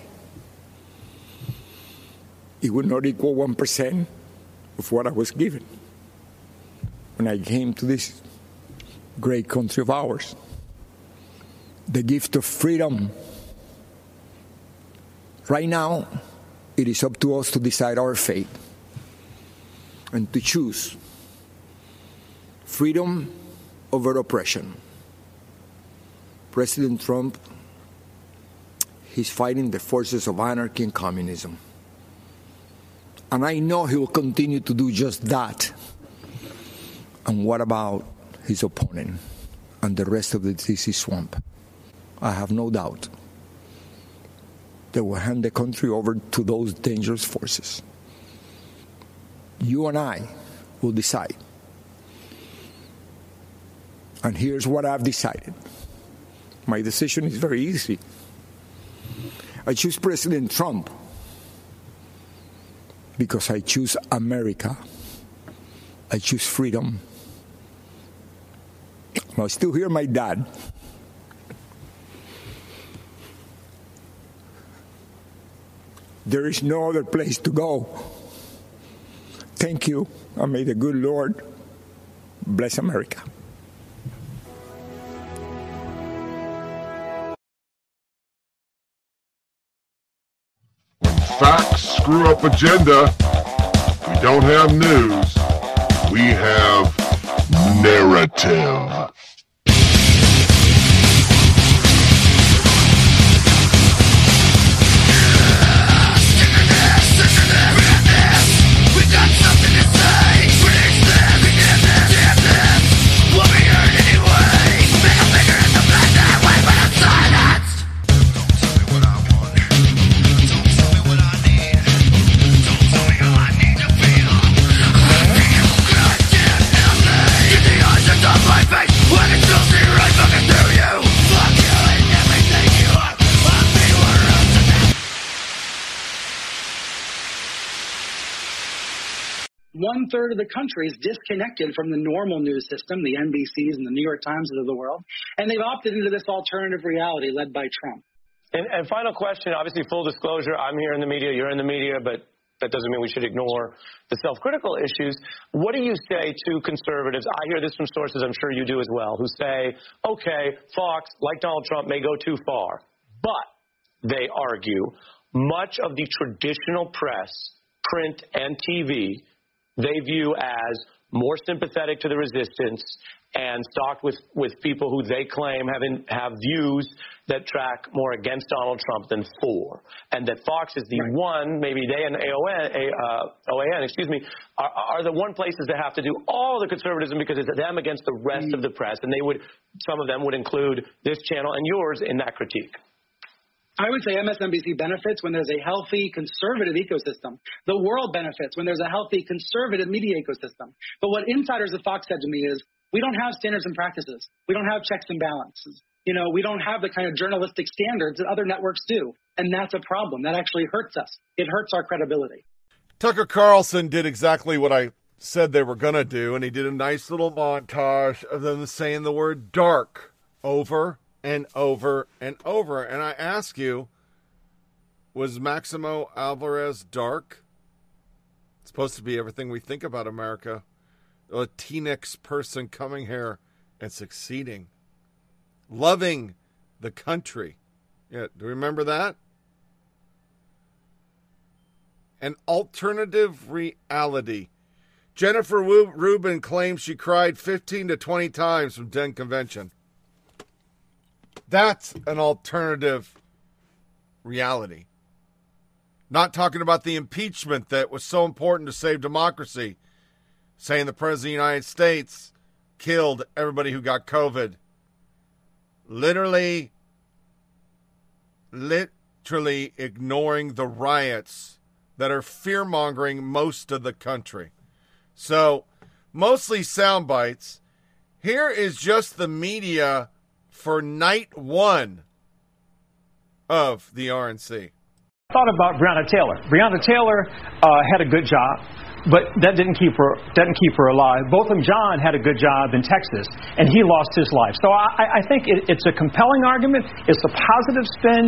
it would not equal 1% of what I was given when I came to this great country of ours. The gift of freedom. Right now, it is up to us to decide our fate and to choose freedom over oppression. President Trump, he's fighting the forces of anarchy and communism. And I know he will continue to do just that. And what about his opponent and the rest of the DC swamp? I have no doubt they will hand the country over to those dangerous forces. You and I will decide. And here's what I've decided. My decision is very easy. I choose President Trump because I choose America. I choose freedom. I still hear my dad. There is no other place to go. Thank you, and may the good Lord bless America. facts screw up agenda, we don't have news. We have narrative. One third of the country is disconnected from the normal news system, the NBCs and the New York Times of the world, and they've opted into this alternative reality led by Trump. And, and final question, obviously full disclosure, I'm here in the media, you're in the media, but that doesn't mean we should ignore the self-critical issues. What do you say to conservatives? I hear this from sources I'm sure you do as well, who say, okay, Fox, like Donald Trump, may go too far. But they argue much of the traditional press, print, and TV they view as more sympathetic to the resistance and stocked with, with people who they claim have, in, have views that track more against Donald Trump than for. And that Fox is the right. one, maybe they and AON, uh, OAN, excuse me, are, are, the one places that have to do all the conservatism because it's them against the rest mm. of the press. And they would, some of them would include this channel and yours in that critique. I would say MSNBC benefits when there's a healthy conservative ecosystem. The world benefits when there's a healthy conservative media ecosystem. But what insiders at Fox said to me is, we don't have standards and practices. We don't have checks and balances. You know, we don't have the kind of journalistic standards that other networks do. And that's a problem. That actually hurts us. It hurts our credibility. Tucker Carlson did exactly what I said they were going to do, and he did a nice little montage of them saying the word dark over and over and over. And I ask you, was Maximo Alvarez dark? It's supposed to be everything we think about America. A Latinx person coming here and succeeding, loving the country. Yeah, do you remember that? An alternative reality. Jennifer Rubin claims she cried 15 to 20 times from Den Convention. That's an alternative reality. Not talking about the impeachment that was so important to save democracy, saying the President of the United States killed everybody who got COVID. Literally, literally ignoring the riots that are fear mongering most of the country. So, mostly sound bites. Here is just the media for night one of the RNC. I thought about Breonna Taylor. Breonna Taylor uh, had a good job. But that didn't keep her didn't keep her alive. Botham Jean had a good job in Texas, and he lost his life. So I, I think it, it's a compelling argument. It's a positive spin,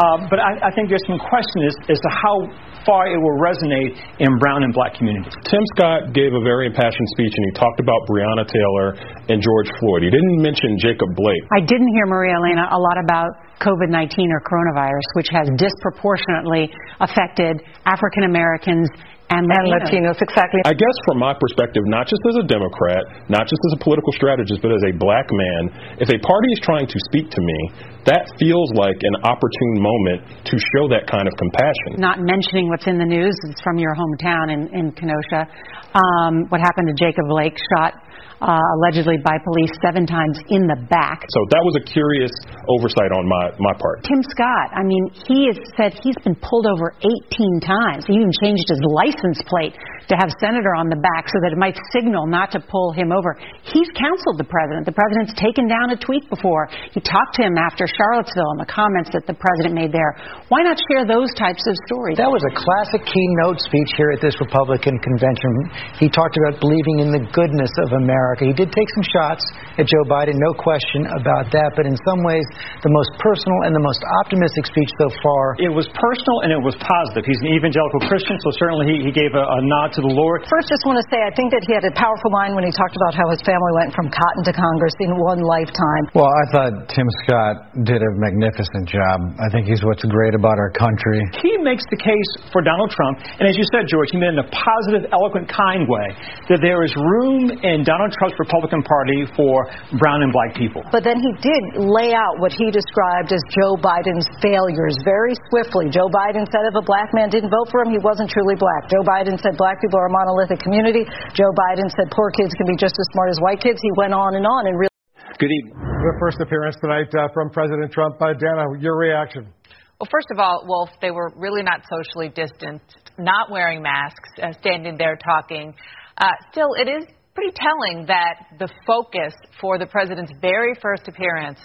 uh, but I, I think there's some question as, as to how far it will resonate in brown and black communities. Tim Scott gave a very impassioned speech, and he talked about Breonna Taylor and George Floyd. He didn't mention Jacob Blake. I didn't hear Maria Elena a lot about COVID 19 or coronavirus, which has disproportionately affected African Americans and Latinos. and Latinos. Exactly. I guess from my perspective, not just as a Democrat, not just as a political strategist, but as a black man, if a party is trying to speak to me, that feels like an opportune moment to show that kind of compassion. Not mentioning what's in the news, it's from your hometown in, in Kenosha. Um, what happened to Jacob Blake, shot uh, allegedly by police seven times in the back. So that was a curious oversight on my, my part. Tim Scott, I mean, he has said he's been pulled over 18 times. He even changed his license plate to have Senator on the back so that it might signal not to pull him over. He's counseled the president. The president's taken down a tweet before. He talked to him after Charlottesville and the comments that the president made there. Why not share those types of stories? That was a classic keynote speech here at this Republican convention. He talked about believing in the goodness of America. He did take some shots at Joe Biden, no question about that, but in some ways, the most personal and the most optimistic speech so far. It was personal and it was positive. He's an evangelical Christian, so certainly he, he gave a, a nod to the Lord. First, just want to say I think that he had a powerful line when he talked about how his family went from cotton to Congress in one lifetime. Well, I thought Tim Scott did a magnificent job. I think he's what's great about our country. He makes the case for Donald Trump, and as you said, George, he meant in a positive, eloquent, kind way, that there is room in Donald Trump's Republican Party for brown and black people. But then he did lay out what he described as Joe Biden's failures very swiftly. Joe Biden said if a black man didn't vote for him, he wasn't truly black. Joe Biden said black people are a monolithic community. Joe Biden said poor kids can be just as smart as white kids. He went on and on and really. Good evening. The first appearance tonight uh, from President Trump. Uh, Dana, your reaction? Well, first of all, Wolf, they were really not socially distanced, not wearing masks, uh, standing there talking. Uh, still, it is pretty telling that the focus for the president's very first appearance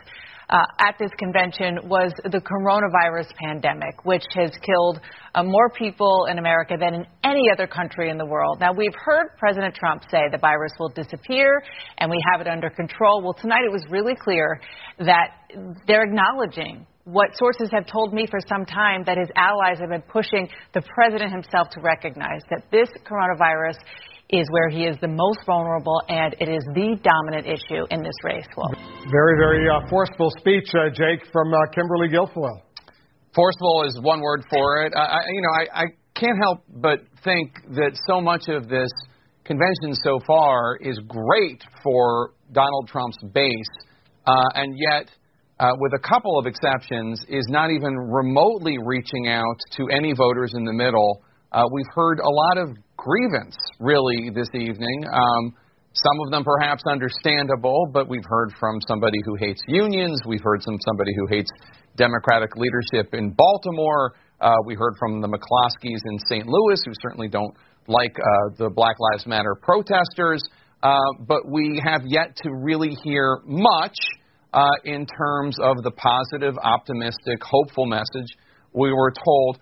uh, at this convention was the coronavirus pandemic, which has killed uh, more people in America than in any other country in the world. Now, we've heard President Trump say the virus will disappear and we have it under control. Well, tonight it was really clear that they're acknowledging what sources have told me for some time that his allies have been pushing the president himself to recognize that this coronavirus is where he is the most vulnerable, and it is the dominant issue in this race. Well, very, very uh, forceful speech, uh, Jake, from uh, Kimberly Guilfoyle. Forceful is one word for it. I, you know, I, I can't help but think that so much of this convention so far is great for Donald Trump's base, uh, and yet. Uh, with a couple of exceptions, is not even remotely reaching out to any voters in the middle. Uh, we've heard a lot of grievance, really, this evening. Um, some of them perhaps understandable, but we've heard from somebody who hates unions. We've heard from somebody who hates Democratic leadership in Baltimore. Uh, we heard from the McCloskeys in St. Louis, who certainly don't like uh, the Black Lives Matter protesters. Uh, but we have yet to really hear much uh, in terms of the positive, optimistic, hopeful message we were told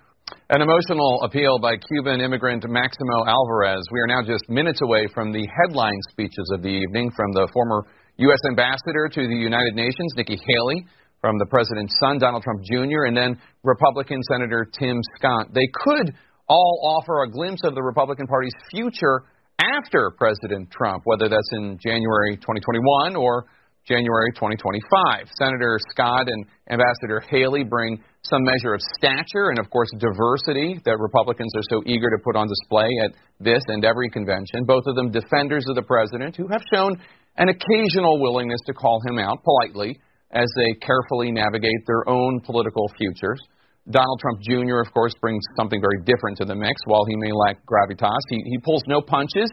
an emotional appeal by Cuban immigrant Maximo Alvarez. We are now just minutes away from the headline speeches of the evening from the former U.S. ambassador to the United Nations, Nikki Haley, from the president's son, Donald Trump Jr., and then Republican Senator Tim Scott. They could all offer a glimpse of the Republican Party's future after President Trump, whether that's in January 2021 or January 2025. Senator Scott and Ambassador Haley bring some measure of stature and, of course, diversity that Republicans are so eager to put on display at this and every convention. Both of them defenders of the president who have shown an occasional willingness to call him out politely as they carefully navigate their own political futures. Donald Trump Jr., of course, brings something very different to the mix. While he may lack gravitas, he, he pulls no punches.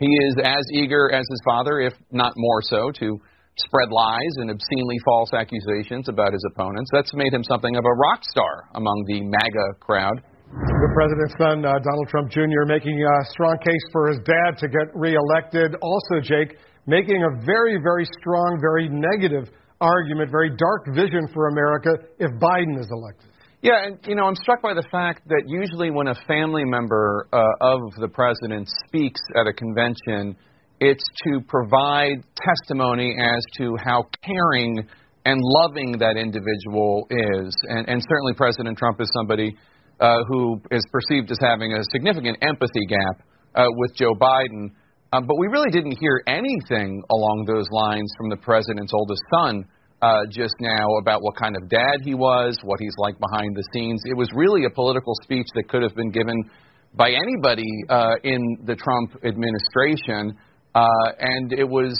He is as eager as his father, if not more so, to spread lies and obscenely false accusations about his opponents. That's made him something of a rock star among the MAGA crowd. The president's son, uh, Donald Trump Jr., making a strong case for his dad to get reelected. Also, Jake, making a very, very strong, very negative argument, very dark vision for America if Biden is elected. Yeah, and you know, I'm struck by the fact that usually when a family member uh, of the president speaks at a convention, it's to provide testimony as to how caring and loving that individual is. And, and certainly President Trump is somebody uh, who is perceived as having a significant empathy gap uh, with Joe Biden. Um, but we really didn't hear anything along those lines from the president's oldest son uh, just now about what kind of dad he was, what he's like behind the scenes. It was really a political speech that could have been given by anybody uh, in the Trump administration. Uh, and it was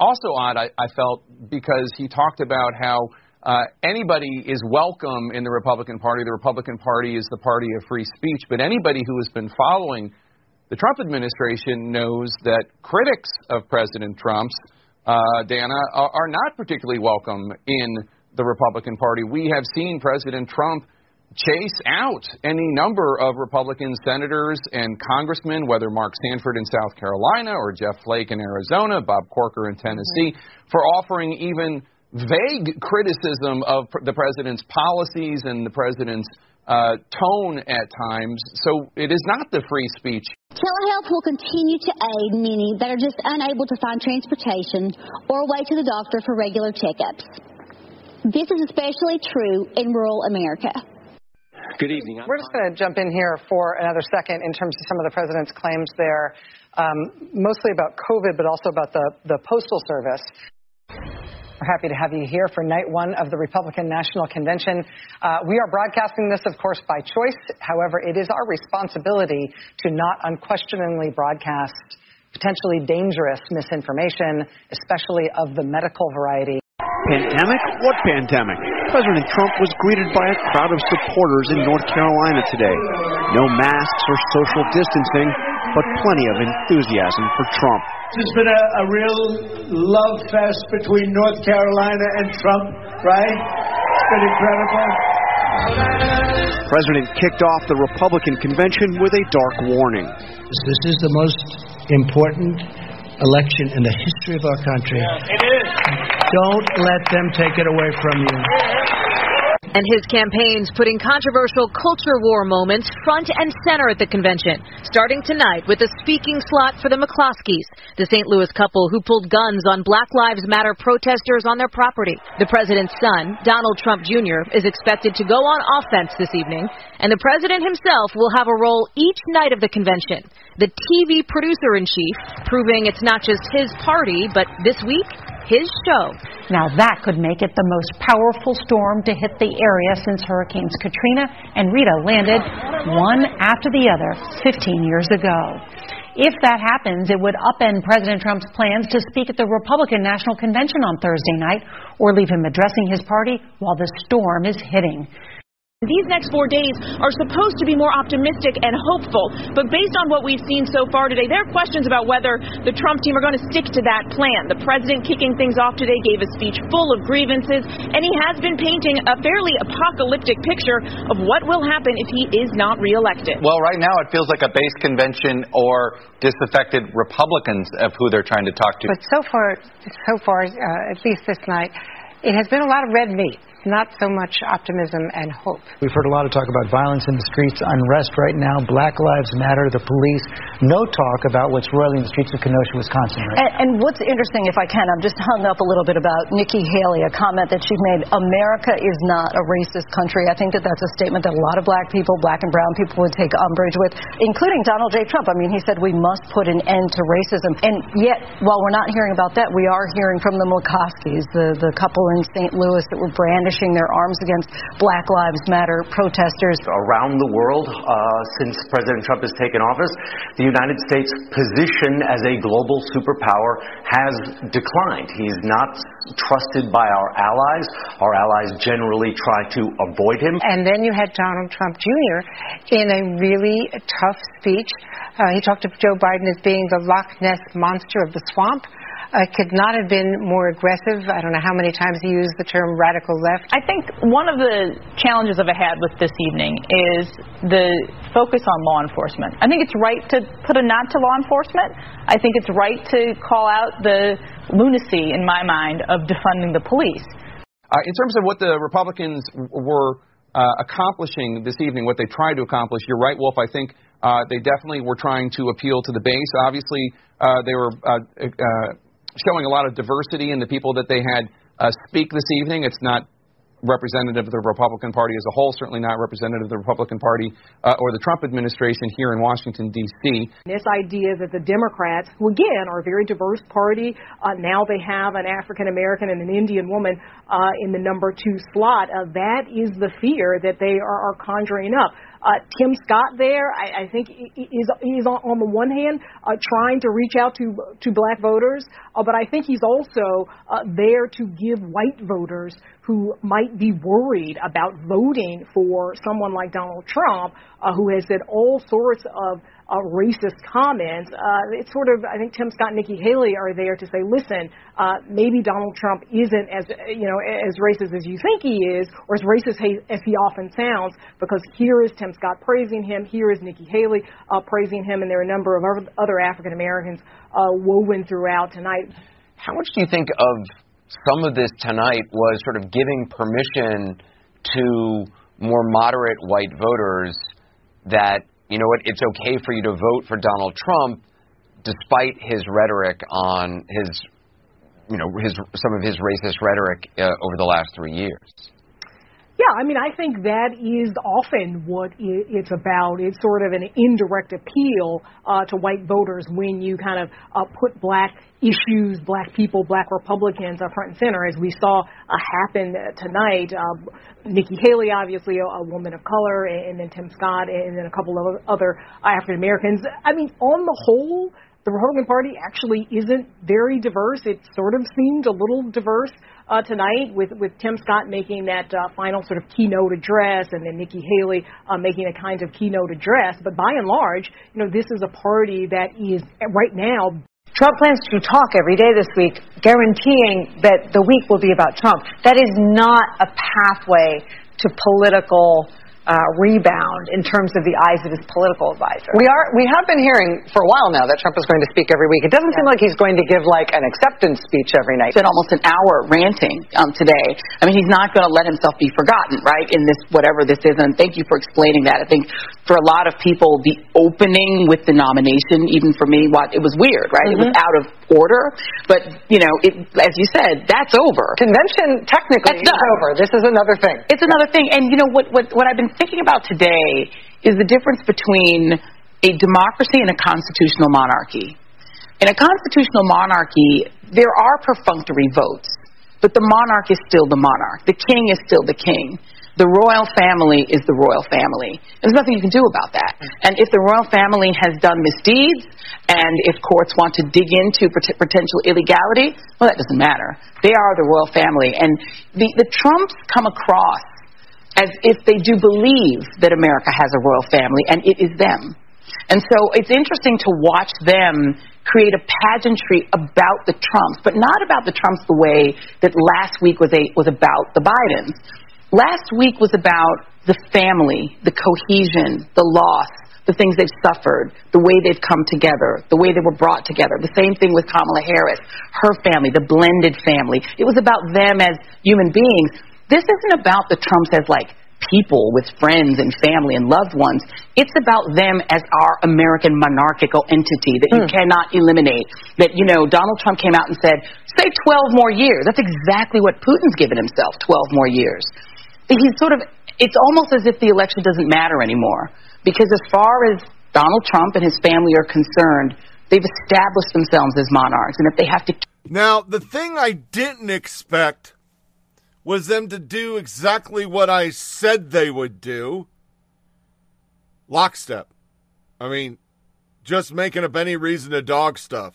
also odd, I, I felt, because he talked about how uh, anybody is welcome in the Republican Party. The Republican Party is the party of free speech. But anybody who has been following the Trump administration knows that critics of President Trump's uh, Dana, are, are not particularly welcome in the Republican Party. We have seen President Trump chase out any number of Republican senators and congressmen, whether Mark Sanford in South Carolina or Jeff Flake in Arizona, Bob Corker in Tennessee, mm-hmm. for offering even vague criticism of the president's policies and the president's uh, tone at times. So it is not the free speech. Telehealth will continue to aid many that are just unable to find transportation or a way to the doctor for regular checkups. This is especially true in rural America. Good evening. We're just going to jump in here for another second in terms of some of the president's claims there, um, mostly about COVID, but also about the, the Postal Service. We're happy to have you here for night one of the Republican National Convention. Uh, we are broadcasting this, of course, by choice. However, it is our responsibility to not unquestioningly broadcast potentially dangerous misinformation, especially of the medical variety. Pandemic? What pandemic? President Trump was greeted by a crowd of supporters in North Carolina today. No masks or social distancing, but plenty of enthusiasm for Trump. There's been a, a real love fest between North Carolina and Trump, right? It's been incredible. President kicked off the Republican convention with a dark warning. This is the most important election in the history of our country. Yeah, it is. Don't let them take it away from you. And his campaign's putting controversial culture war moments front and center at the convention, starting tonight with a speaking slot for the McCloskeys, the St. Louis couple who pulled guns on Black Lives Matter protesters on their property. The president's son, Donald Trump Jr., is expected to go on offense this evening, and the president himself will have a role each night of the convention. The TV producer in chief, proving it's not just his party, but this week, his show. Now that could make it the most powerful storm to hit the area since Hurricanes Katrina and Rita landed one after the other 15 years ago. If that happens, it would upend President Trump's plans to speak at the Republican National Convention on Thursday night or leave him addressing his party while the storm is hitting. These next four days are supposed to be more optimistic and hopeful, but based on what we've seen so far today, there are questions about whether the Trump team are going to stick to that plan. The president kicking things off today gave a speech full of grievances, and he has been painting a fairly apocalyptic picture of what will happen if he is not reelected. Well, right now it feels like a base convention or disaffected Republicans of who they're trying to talk to. But so far, so far, uh, at least this night, it has been a lot of red meat not so much optimism and hope. We've heard a lot of talk about violence in the streets, unrest right now, Black Lives Matter, the police. No talk about what's roiling the streets of Kenosha, Wisconsin. Right and, and what's interesting, if I can, I'm just hung up a little bit about Nikki Haley, a comment that she made. America is not a racist country. I think that that's a statement that a lot of black people, black and brown people, would take umbrage with, including Donald J. Trump. I mean, he said we must put an end to racism. And yet, while we're not hearing about that, we are hearing from the McCloskeys, the, the couple in St. Louis that were brandishing their arms against against Black Lives Matter protesters. Around the world, uh, since President Trump has taken office, the United States' position as a global superpower has declined. He's not trusted by our allies. Our allies generally try to avoid him. And then you had Donald Trump Jr. in a really tough speech. Uh, he talked of Joe Biden as being the Loch Ness monster of the swamp uh, could not have been more aggressive. I don't know how many times he used the term radical left. I think one of the challenges I've had with this evening is the focus on law enforcement. I think it's right to put a nod to law enforcement. I think it's right to call out the lunacy, in my mind, of defunding the police. Uh, in terms of what the Republicans were uh, accomplishing this evening, what they tried to accomplish. You're right, Wolf. I think uh, they definitely were trying to appeal to the base. Obviously, uh, they were uh, uh, showing a lot of diversity in the people that they had uh, speak this evening. It's not representative of the Republican Party as a whole, certainly not representative of the Republican Party uh, or the Trump administration here in Washington, D.C. This idea that the Democrats, who again are a very diverse party, uh, now they have an African American and an Indian woman uh, in the number two slot, uh, that is the fear that they are, are conjuring up. Uh, Tim Scott there, I, I think, is is on, on the one hand uh, trying to reach out to to black voters, uh, but I think he's also uh, there to give white voters who might be worried about voting for someone like Donald Trump, uh, who has said all sorts of uh, racist comments. Uh, it's sort of, I think Tim Scott and Nikki Haley are there to say, listen, uh, maybe Donald Trump isn't as, you know, as racist as you think he is, or as racist as he often sounds, because here is Tim Scott praising him, here is Nikki Haley uh, praising him, and there are a number of other African Americans uh, woven throughout tonight. How much do you think of some of this tonight was sort of giving permission to more moderate white voters that you know what, it's okay for you to vote for Donald Trump despite his rhetoric on his, you know, his some of his racist rhetoric uh, over the last three years. Yeah, I mean, I think that is often what it's about. It's sort of an indirect appeal uh, to white voters when you kind of uh, put black issues, black people, black Republicans uh, front and center, as we saw uh, happen tonight. Uh, Nikki Haley, obviously a, a woman of color, and, and then Tim Scott, and then a couple of other African Americans. I mean, on the whole, the Republican Party actually isn't very diverse. It sort of seemed a little diverse uh, tonight with, with Tim Scott making that uh, final sort of keynote address and then Nikki Haley uh, making a kind of keynote address. But by and large, you know, this is a party that is right now Trump plans to talk every day this week, guaranteeing that the week will be about Trump. That is not a pathway to political uh, rebound in terms of the eyes of his political advisor. We are we have been hearing for a while now that Trump is going to speak every week. It doesn't yeah. seem like he's going to give like an acceptance speech every night. Spent almost an hour ranting um, today. I mean, he's not going to let himself be forgotten, right? In this whatever this is, and thank you for explaining that. I think for a lot of people, the opening with the nomination, even for me, what it was weird, right? Mm-hmm. It was mm-hmm. out of order, but you know, it, as you said, that's over. Convention technically that's is over. This is another thing. It's another thing, and you know what? What what I've been thinking about today is the difference between a democracy and a constitutional monarchy. In a constitutional monarchy, there are perfunctory votes, but the monarch is still the monarch. The king is still the king. The royal family is the royal family. There's nothing you can do about that. Mm. And if the royal family has done misdeeds, and if courts want to dig into potential illegality, well, that doesn't matter. They are the royal family. And the, the Trumps come across as if they do believe that America has a royal family and it is them. And so it's interesting to watch them create a pageantry about the Trumps, but not about the Trumps the way that last week was, a, was about the Bidens. Last week was about the family, the cohesion, the loss, the things they've suffered, the way they've come together, the way they were brought together. The same thing with Kamala Harris, her family, the blended family. It was about them as human beings. This isn't about the Trumps as like people with friends and family and loved ones. It's about them as our American monarchical entity that you mm. cannot eliminate. That, you know, Donald Trump came out and said, say 12 more years. That's exactly what Putin's given himself, 12 more years. He's sort of, it's almost as if the election doesn't matter anymore. Because as far as Donald Trump and his family are concerned, they've established themselves as monarchs. And if they have to. Now, the thing I didn't expect was them to do exactly what I said they would do. Lockstep. I mean, just making up any reason to dog stuff.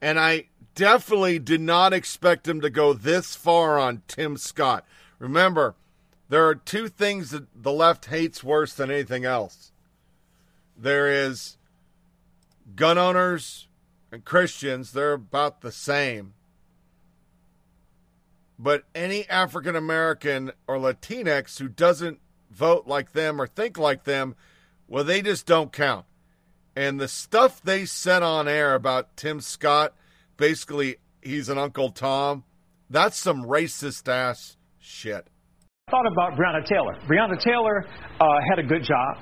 And I definitely did not expect him to go this far on Tim Scott. Remember, there are two things that the left hates worse than anything else. There is gun owners and Christians, they're about the same but any African American or Latinx who doesn't vote like them or think like them, well, they just don't count. And the stuff they said on air about Tim Scott, basically, he's an Uncle Tom, that's some racist ass shit. I thought about Breonna Taylor. Breonna Taylor uh, had a good job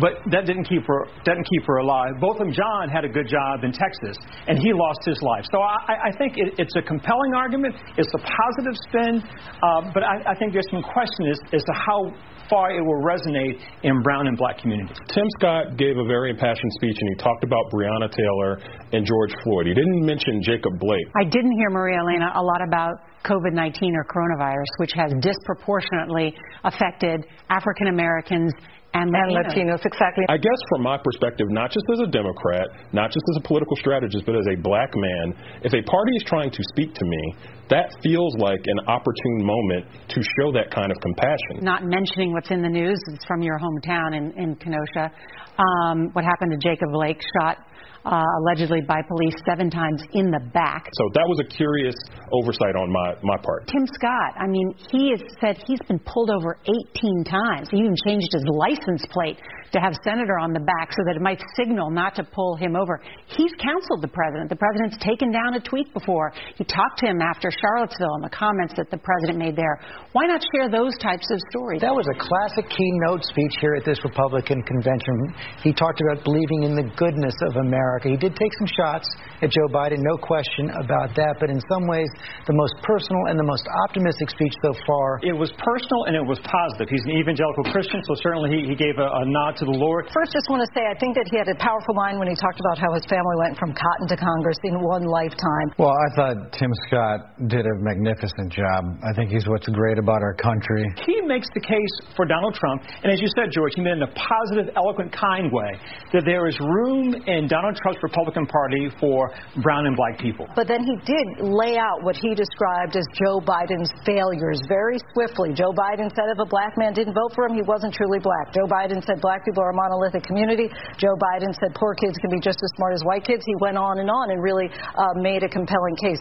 but that didn't keep her didn't keep her alive. Botham Jean had a good job in Texas, and he lost his life. So I, I think it, it's a compelling argument. It's a positive spin, uh, but I, I, think there's some question as, as to how far it will resonate in brown and black communities. Tim Scott gave a very impassioned speech, and he talked about Breonna Taylor and George Floyd. He didn't mention Jacob Blake. I didn't hear Maria Elena a lot about COVID 19 or coronavirus, which has disproportionately affected African Americans and Latinos. and Latinos. exactly. I guess from my perspective, not just as a Democrat, not just as a political strategist, but as a black man, if a party is trying to speak to me, that feels like an opportune moment to show that kind of compassion. Not mentioning what's in the news, it's from your hometown in, in Kenosha. Um, what happened to Jacob Blake, shot uh, allegedly by police seven times in the back. So that was a curious oversight on my, my part. Tim Scott, I mean, he has said he's been pulled over 18 times. He even changed his license plate to have senator on the back so that it might signal not to pull him over. He's counseled the president. The president's taken down a tweet before. He talked to him after Charlottesville and the comments that the president made there. Why not share those types of stories? That was a classic keynote speech here at this Republican convention. He talked about believing in the goodness of America. America. He did take some shots at Joe Biden, no question about that, but in some ways, the most personal and the most optimistic speech so far. It was personal and it was positive. He's an evangelical Christian, so certainly he, he gave a, a nod to the Lord. First, just want to say, I think that he had a powerful line when he talked about how his family went from cotton to Congress in one lifetime. Well, I thought Tim Scott did a magnificent job. I think he's what's great about our country. He makes the case for Donald Trump, and as you said, George, he made it in a positive, eloquent, kind way, that there is room in Donald Trump's Republican Party for brown and black people. But then he did lay out what he described as Joe Biden's failures very swiftly. Joe Biden said if a black man didn't vote for him, he wasn't truly black. Joe Biden said black people are a monolithic community. Joe Biden said poor kids can be just as smart as white kids. He went on and on and really uh, made a compelling case.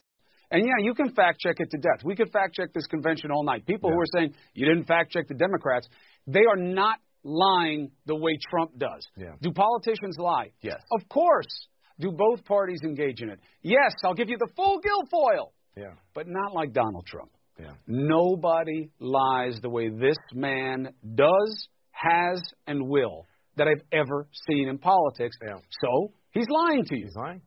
And yeah, you can fact check it to death. We could fact check this convention all night. People yeah. who are saying you didn't fact check the Democrats, they are not lying the way Trump does. Yeah. Do politicians lie? Yes. Of course. Do both parties engage in it? Yes, I'll give you the full Guilfoyle. Yeah. But not like Donald Trump. Yeah. Nobody lies the way this man does, has, and will that I've ever seen in politics. Yeah. So he's lying to you. He's lying.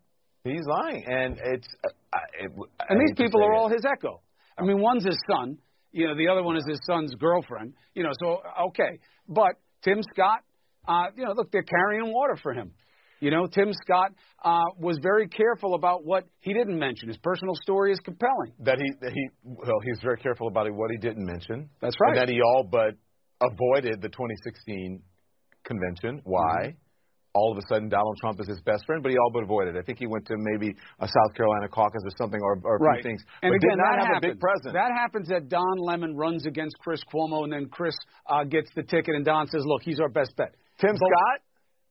He's lying, and it's. Uh, it, and these people are all his echo. I mean, one's his son. You know, the other one is his son's girlfriend. You know, so okay. But Tim Scott, uh, you know, look, they're carrying water for him. You know, Tim Scott uh, was very careful about what he didn't mention. His personal story is compelling. That he, that he, well, he's very careful about what he didn't mention. That's right. And that he all but avoided the 2016 convention. Why? Mm-hmm. All of a sudden, Donald Trump is his best friend, but he all but avoided. I think he went to maybe a South Carolina caucus or something, or, or a right. few things. And but again, did not that have happens. a big presence. That happens that Don Lemon runs against Chris Cuomo, and then Chris uh, gets the ticket, and Don says, "Look, he's our best bet." Tim but, Scott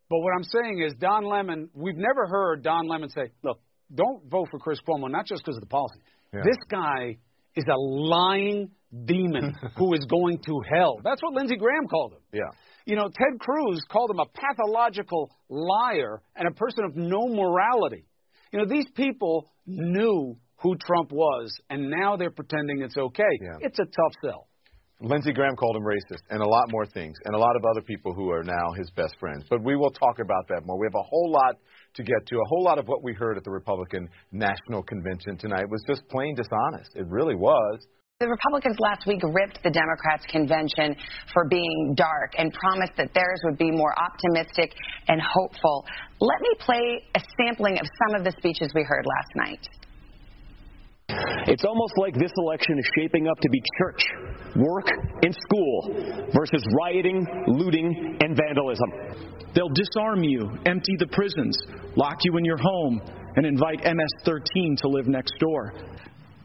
but what I'm saying is, Don Lemon, we've never heard Don Lemon say, look, don't vote for Chris Cuomo, not just because of the policy. Yeah. This guy is a lying demon who is going to hell. That's what Lindsey Graham called him. Yeah. You know, Ted Cruz called him a pathological liar and a person of no morality. You know, these people knew who Trump was, and now they're pretending it's okay. Yeah. It's a tough sell. Lindsey Graham called him racist and a lot more things, and a lot of other people who are now his best friends. But we will talk about that more. We have a whole lot to get to. A whole lot of what we heard at the Republican National Convention tonight was just plain dishonest. It really was. The Republicans last week ripped the Democrats' convention for being dark and promised that theirs would be more optimistic and hopeful. Let me play a sampling of some of the speeches we heard last night. It's almost like this election is shaping up to be church, work, and school versus rioting, looting, and vandalism. They'll disarm you, empty the prisons, lock you in your home, and invite MS 13 to live next door.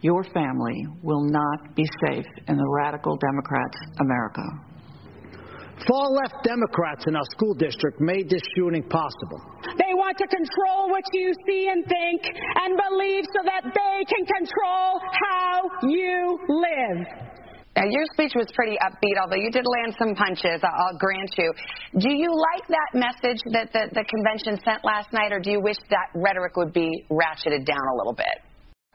Your family will not be safe in the radical Democrats' America. Far left Democrats in our school district made this shooting possible. They want to control what you see and think and believe so that they can control how you live. Now, your speech was pretty upbeat, although you did land some punches, I'll grant you. Do you like that message that the, the convention sent last night, or do you wish that rhetoric would be ratcheted down a little bit?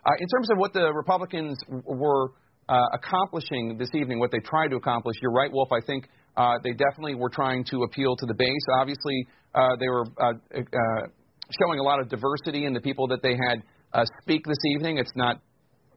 Uh, in terms of what the Republicans were uh, accomplishing this evening, what they tried to accomplish. You're right, Wolf. I think uh, they definitely were trying to appeal to the base. Obviously, uh, they were uh, uh, showing a lot of diversity in the people that they had speak this evening. It's not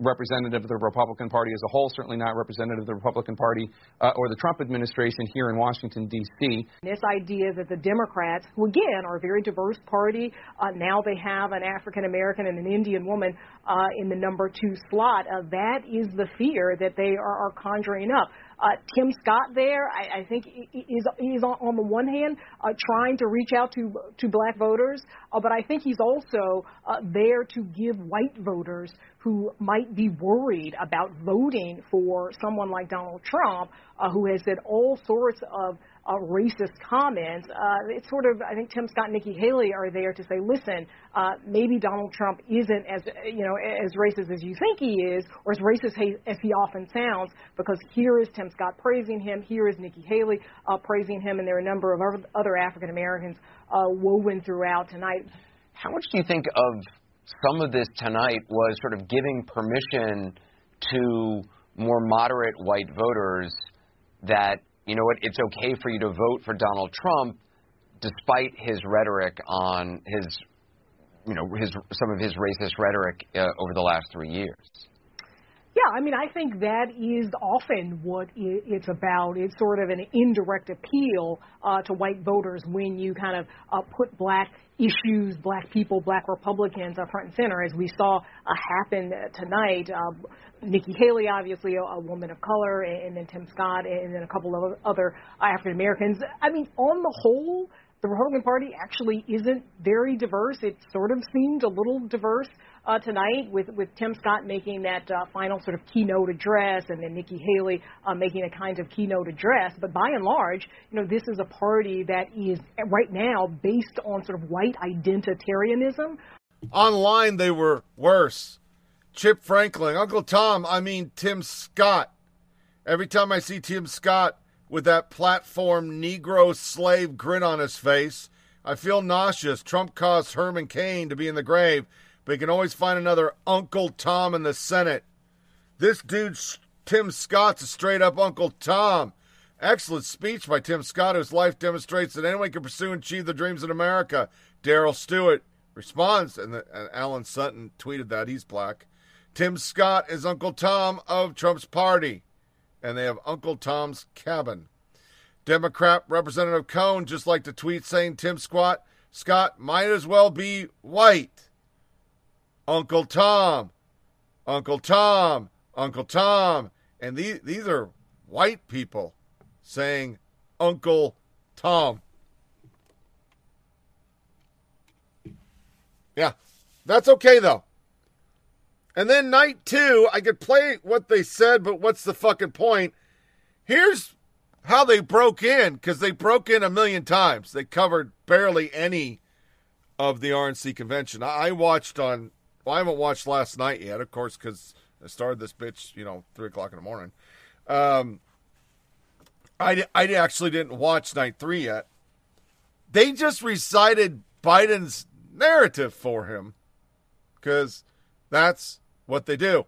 representative of the Republican Party as a whole, certainly not representative of the Republican Party uh, or the Trump administration here in Washington, D.C. This idea that the Democrats, who again are a very diverse party, uh, now they have an African American and an Indian woman uh, in the number two slot, uh, that is the fear that they are, are conjuring up. Uh, Tim Scott there, I, I think, is he's on, on the one hand uh, trying to reach out to to black voters, uh, but I think he's also uh, there to give white voters who might be worried about voting for someone like Donald Trump, uh, who has said all sorts of uh, racist comments. Uh, it's sort of, I think Tim Scott and Nikki Haley are there to say, listen, uh, maybe Donald Trump isn't as, you know, as racist as you think he is, or as racist as he often sounds, because here is Tim Scott praising him, here is Nikki Haley uh, praising him, and there are a number of other African Americans uh, woven throughout tonight. How much do you think of some of this tonight was sort of giving permission to more moderate white voters that you know what, it's okay for you to vote for Donald Trump despite his rhetoric on his, you know, his some of his racist rhetoric uh, over the last three years. Yeah, I mean, I think that is often what it's about. It's sort of an indirect appeal uh, to white voters when you kind of uh, put black issues, black people, black Republicans uh, front and center, as we saw uh, happen tonight. Uh, Nikki Haley, obviously a, a woman of color, and, and then Tim Scott, and then a couple of other African Americans. I mean, on the whole, the Republican Party actually isn't very diverse. It sort of seemed a little diverse uh, tonight with, with Tim Scott making that uh, final sort of keynote address and then Nikki Haley uh, making a kind of keynote address. But by and large, you know, this is a party that is right now based on sort of white identitarianism. Online, they were worse. Chip Franklin, Uncle Tom, I mean, Tim Scott. Every time I see Tim Scott with that platform Negro slave grin on his face, I feel nauseous. Trump caused Herman Cain to be in the grave but can always find another Uncle Tom in the Senate. This dude, Tim Scott's a straight up Uncle Tom. Excellent speech by Tim Scott, whose life demonstrates that anyone can pursue and achieve their dreams in America. Darrell Stewart responds, and, the, and Alan Sutton tweeted that he's black. Tim Scott is Uncle Tom of Trump's party, and they have Uncle Tom's cabin. Democrat Representative Cohn just liked to tweet saying Tim Scott might as well be white. Uncle Tom, Uncle Tom, Uncle Tom. And these, these are white people saying Uncle Tom. Yeah, that's okay though. And then night two, I could play what they said, but what's the fucking point? Here's how they broke in, because they broke in a million times. They covered barely any of the RNC convention. I watched on well, I haven't watched last night yet, of course, because I started this bitch, you know, three o'clock in the morning. Um, I I actually didn't watch night three yet. They just recited Biden's narrative for him, because that's what they do.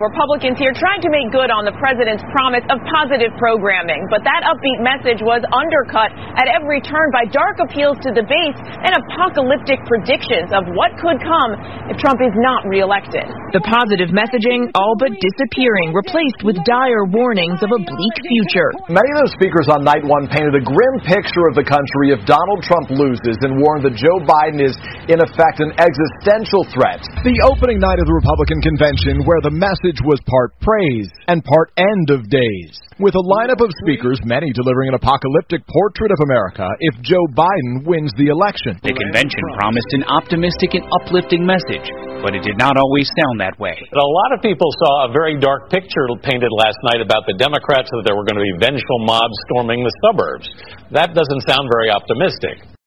Republicans here trying to make good on the president's promise of positive programming, but that upbeat message was undercut at every turn by dark appeals to the base and apocalyptic predictions of what could come if Trump is not reelected. The positive messaging all but disappearing, replaced with dire warnings of a bleak future. Many of those speakers on night one painted a grim picture of the country if Donald Trump loses and warned that Joe Biden is, in effect, an existential threat. The opening night of the Republican convention, where the message message was part praise and part end of days, with a lineup of speakers, many delivering an apocalyptic portrait of America if Joe Biden wins the election. The convention promised an optimistic and uplifting message, but it did not always sound that way. A lot of people saw a very dark picture painted last night about the Democrats that there were going to be vengeful mobs storming the suburbs. That doesn't sound very optimistic.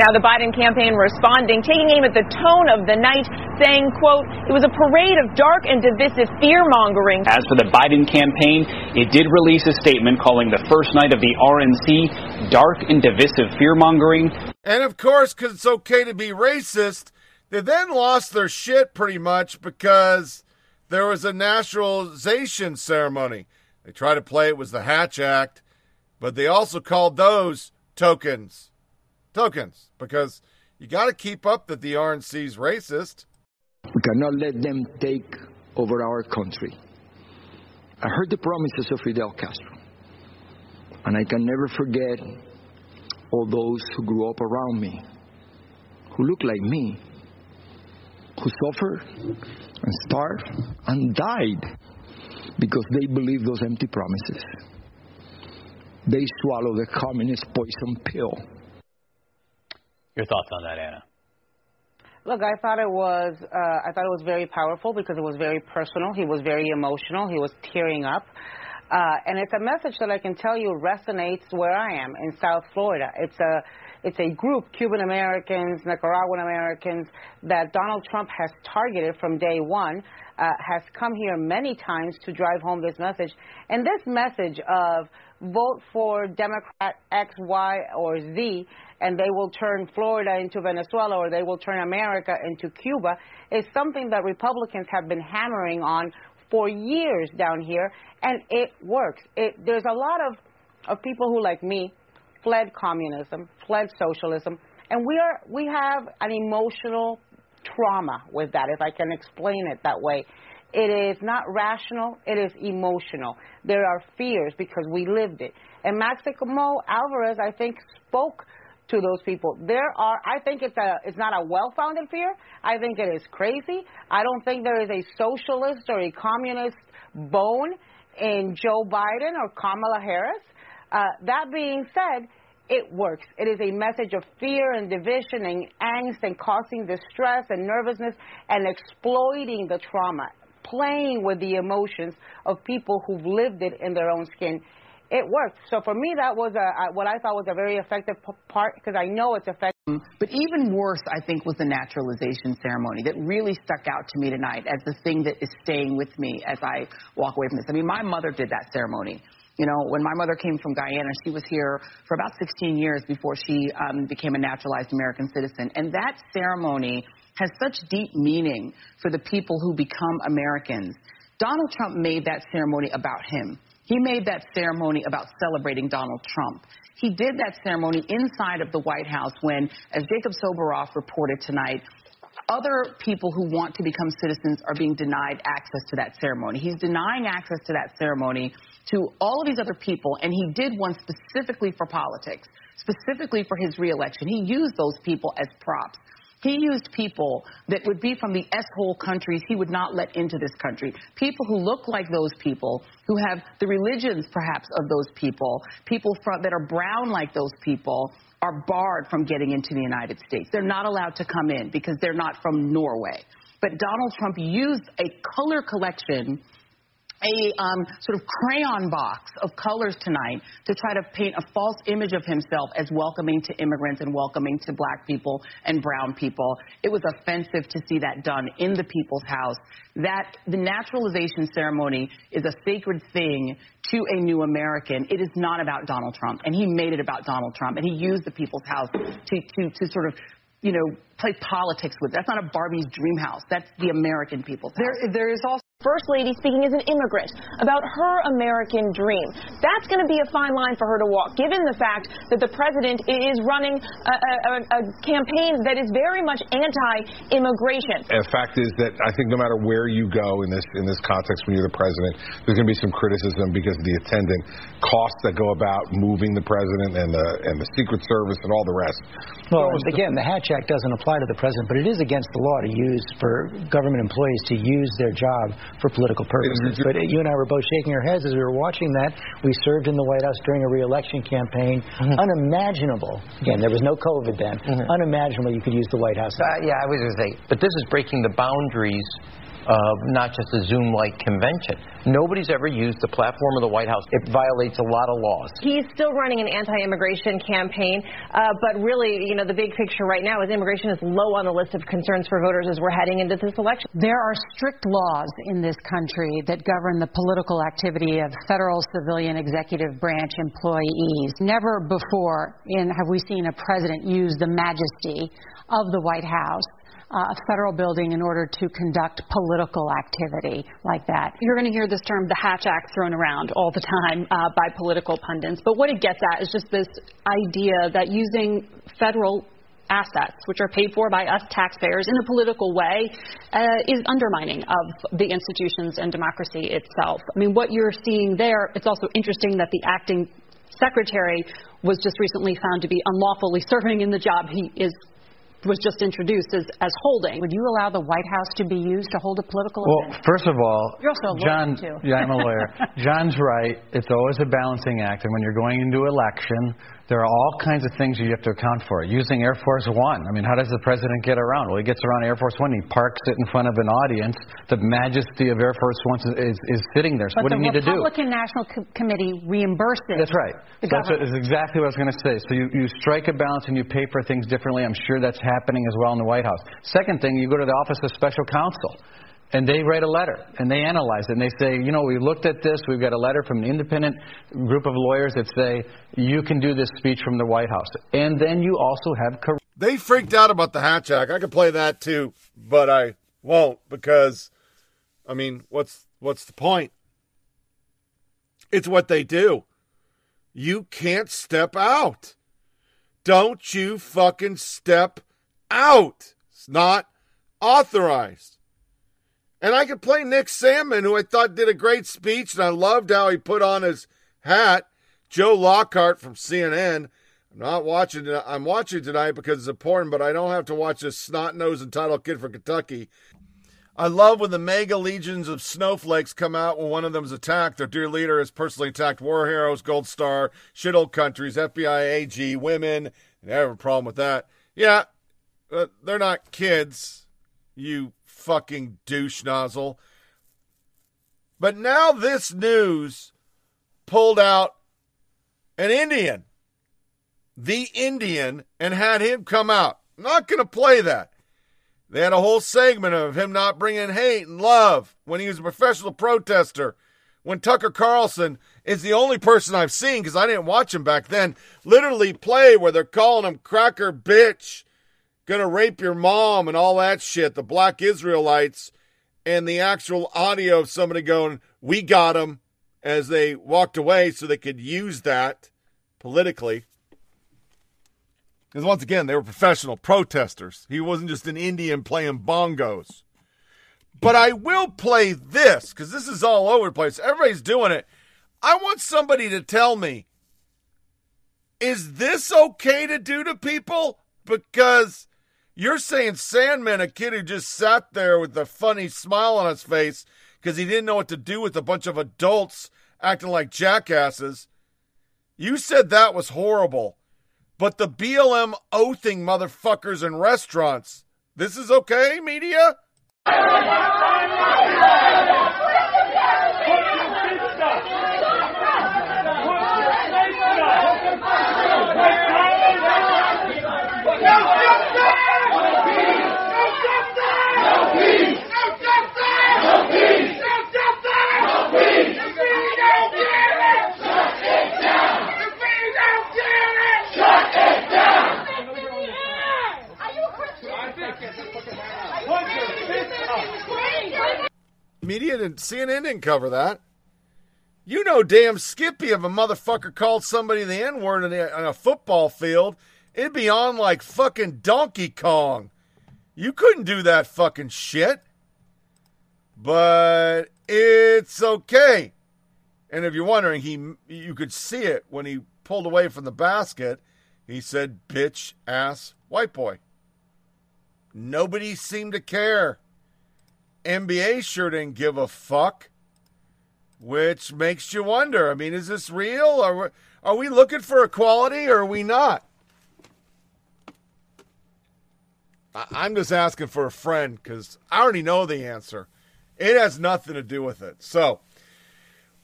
Now the Biden campaign responding, taking aim at the tone of the night, saying, quote, it was a parade of dark and divisive fear mongering. As for the Biden campaign, it did release a statement calling the first night of the RNC dark and divisive fear mongering. And of course, because it's okay to be racist, they then lost their shit pretty much because there was a naturalization ceremony. They tried to play it was the Hatch Act, but they also called those tokens. Tokens, because you got to keep up that the RNC's racist. We cannot let them take over our country. I heard the promises of Fidel Castro, and I can never forget all those who grew up around me, who looked like me, who suffered and starved and died because they believed those empty promises. They swallowed the communist poison pill. Your thoughts on that, Anna? Look, I thought it was uh, I thought it was very powerful because it was very personal. He was very emotional. He was tearing up. Uh, and it's a message that I can tell you resonates where I am in South Florida. It's a it's a group, Cuban Americans, Nicaraguan Americans, that Donald Trump has targeted from day one, uh, has come here many times to drive home this message. And this message of vote for Democrat X, Y, or Z, and they will turn Florida into Venezuela or they will turn America into Cuba, is something that Republicans have been hammering on for years down here, and it works. It, there's a lot of, of people who, like me, fled communism, fled socialism, and we are we have an emotional trauma with that, if I can explain it that way. It is not rational, it is emotional. There are fears because we lived it. And Maximo Alvarez, I think, spoke to those people. There are, I think it's a, it's not a well-founded fear. I think it is crazy. I don't think there is a socialist or a communist bone in Joe Biden or Kamala Harris. Uh, that being said, it works. It is a message of fear and division and angst and causing distress and nervousness and exploiting the trauma, playing with the emotions of people who've lived it in their own skin. It worked. So for me, that was a, what I thought was a very effective part because I know it's effective. But even worse, I think, was the naturalization ceremony that really stuck out to me tonight as the thing that is staying with me as I walk away from this. I mean, my mother did that ceremony. You know, when my mother came from Guyana, she was here for about 16 years before she um, became a naturalized American citizen. And that ceremony has such deep meaning for the people who become Americans. Donald Trump made that ceremony about him. He made that ceremony about celebrating Donald Trump. He did that ceremony inside of the White House when, as Jacob Soboroff reported tonight, other people who want to become citizens are being denied access to that ceremony. He's denying access to that ceremony to all of these other people, and he did one specifically for politics, specifically for his reelection. He used those people as props. He used people that would be from the S-hole countries he would not let into this country. People who look like those people, who have the religions perhaps of those people, people from, that are brown like those people, are barred from getting into the United States. They're not allowed to come in because they're not from Norway. But Donald Trump used a color collection a um, sort of crayon box of colors tonight to try to paint a false image of himself as welcoming to immigrants and welcoming to black people and brown people. It was offensive to see that done in the people's house. That the naturalization ceremony is a sacred thing to a new American. It is not about Donald Trump, and he made it about Donald Trump, and he used the people's house to to, to sort of you know, play politics with. That's not a Barbie's dream house. That's the American people's house. There, there is also First Lady speaking as an immigrant about her American dream. That's going to be a fine line for her to walk, given the fact that the president is running a, a, a campaign that is very much anti-immigration. The fact is that I think no matter where you go in this in this context when you're the president, there's going to be some criticism because of the attendant costs that go about moving the president and the and the Secret Service and all the rest. Well, again, the Hatch Act doesn't apply to the president, but it is against the law to use for government employees to use their job for political purposes. But you and I were both shaking our heads as we were watching that. We served in the White House during a reelection campaign. Mm-hmm. Unimaginable. Again, there was no COVID then. Mm-hmm. Unimaginable you could use the White House. Uh, yeah, I was going to say, but this is breaking the boundaries of not just a Zoom-like convention. Nobody's ever used the platform of the White House. It violates a lot of laws. He's still running an anti-immigration campaign, uh, but really, you know, the big picture right now is immigration is low on the list of concerns for voters as we're heading into this election. There are strict laws in this country that govern the political activity of federal, civilian, executive branch employees. Never before in have we seen a president use the majesty of the White House uh, a federal building in order to conduct political activity like that. You're going to hear this term, the Hatch Act, thrown around all the time uh, by political pundits. But what it gets at is just this idea that using federal assets, which are paid for by us taxpayers in a political way, uh, is undermining of the institutions and democracy itself. I mean, what you're seeing there, it's also interesting that the acting secretary was just recently found to be unlawfully serving in the job he is was just introduced as, as holding. Would you allow the White House to be used to hold a political well, event? first of all, You're also a lawyer, John, too. yeah, I'm a lawyer. John's right. It's always a balancing act, and when you're going into election, there are all kinds of things you have to account for. Using Air Force One. I mean, how does the president get around? Well, he gets around Air Force One. He parks it in front of an audience. The majesty of Air Force One is, is, is sitting there. So but what do you need to do? The Republican National Co- Committee reimburses. That's right. So that's, what, that's exactly what I was going to say. So you, you strike a balance and you pay for things differently. I'm sure that's happening as well in the White House. Second thing, you go to the Office of Special Counsel. And they write a letter and they analyze it and they say, you know, we looked at this. We've got a letter from an independent group of lawyers that say you can do this speech from the White House. And then you also have They freaked out about the Hatch Act. I could play that too, but I won't because, I mean, what's what's the point? It's what they do. You can't step out. Don't you fucking step out. It's not authorized. And I could play Nick Sandmann, who I thought did a great speech, and I loved how he put on his hat. Joe Lockhart from CNN. I'm not watching it. I'm watching tonight because it's important, but I don't have to watch this snot nosed entitled kid from Kentucky. I love when the mega legions of snowflakes come out when one of them's attacked. Their dear leader has personally attacked war heroes, Gold Star, shit old countries, FBI AG, women. They have a problem with that. Yeah, they're not kids, you fucking douche nozzle. But now this news pulled out an Indian, the Indian, and had him come out. Not going to play that. They had a whole segment of him not bringing hate and love when he was a professional protester. When Tucker Carlson is the only person I've seen, because I didn't watch him back then, literally play where they're calling him cracker bitch, gonna rape your mom and all that shit, the black Israelites, and the actual audio of somebody going, we got him, as they walked away so they could use that politically. Because once again, they were professional protesters. He wasn't just an Indian playing bongos. But I will play this because this is all over the place. Everybody's doing it. I want somebody to tell me is this okay to do to people? Because you're saying Sandmann, a kid who just sat there with a funny smile on his face because he didn't know what to do with a bunch of adults acting like jackasses. You said that was horrible. But the BLM oathing motherfuckers in restaurants, this is okay, media? Media didn't, CNN didn't cover that. You know, damn Skippy, if a motherfucker called somebody the N word on a, football field, it'd be on like fucking Donkey Kong. You couldn't do that fucking shit. But it's okay. And if you're wondering, he you could see it when he pulled away from the basket. He said, "Bitch, ass, white boy." Nobody seemed to care. NBA sure didn't give a fuck, which makes you wonder. I mean, is this real? We, are we looking for equality or are we not? I'm just asking for a friend because I already know the answer. It has nothing to do with it. So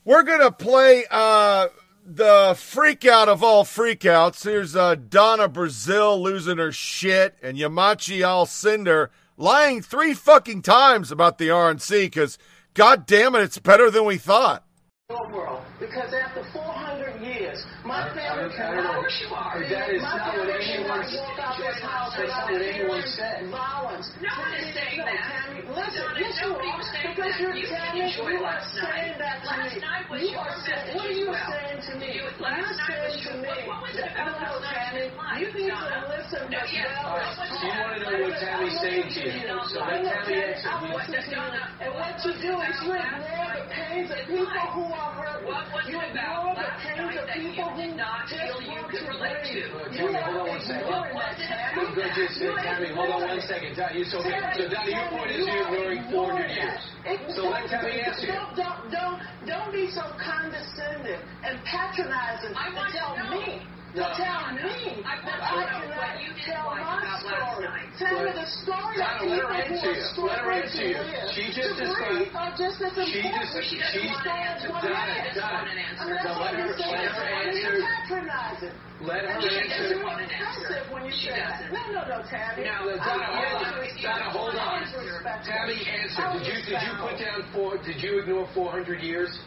we're gonna play uh, the freak out of all freakouts. Here's uh, Donna Brazile losing her shit and Yamiche Alcindor lying three fucking times about the RNC because, god damn it, it's better than we thought. world. Because after 400 years, my family I can don't know. vouch That is not what anyone walk out this house without fearing violence. No one is saying that. Tammy, listen, Donna, yes, you are. Because you're You can you are saying that to me. you are saying, what are you saying to me? You- What last you're night saying to me. what- what was it that- about no, no, Tammy, you need to listen No, as yes, well. what was? You want to know what Tammy's saying to you. So let Tammy answer. I'm to you. And what you do is you ignore the pains of people who are hurt. You ignore the pains of that you people who did not just feel you could to relate to? You Tammy, hold on one second. ignoring What that, was it Tammy. You're that? You're Tammy, hold on one second. Tammy, So, so Donnie, your point is you're ignoring 400 years. So let Tammy answer you. Don't, don't, don't, don't be so condescending and patronizing I to want to tell know. me. To No. tell me I want to know what you didn't tell my story. Tell me the story of people let her who answer are you. Let her struggling answer to you. live. She To just breathe described- are just as She important. just- She doesn't She- want an answer. Donna, Donna Donna, doesn't want an answer. I mean, that's So what let you her- say. let her I answer. Patronizing. Let her answer. want an answer. When you say that. No, no, no, Tammy. No, Donna, hold on. Donna, hold on. Tammy, answer. Did you did you put down four? Did you ignore 400 years?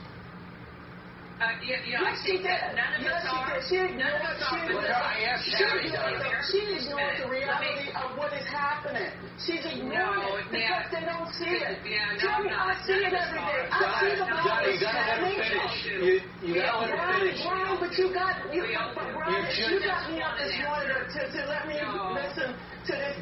Uh, yeah, yeah, Yes, she did. none of Yes, us she did. She None of us she are. ignored, I asked she Tammy. ignored- She ignored the me- reality of what is happening. She's ignoring No, it yeah. they don't see it. Yeah, no, Tammy, no, I see it every day. I see the violence, you gotta let her finish. You, you gotta let her finish. Brian, but you got you, but. Brian, You you, got me up this morning to, to, to let me listen to this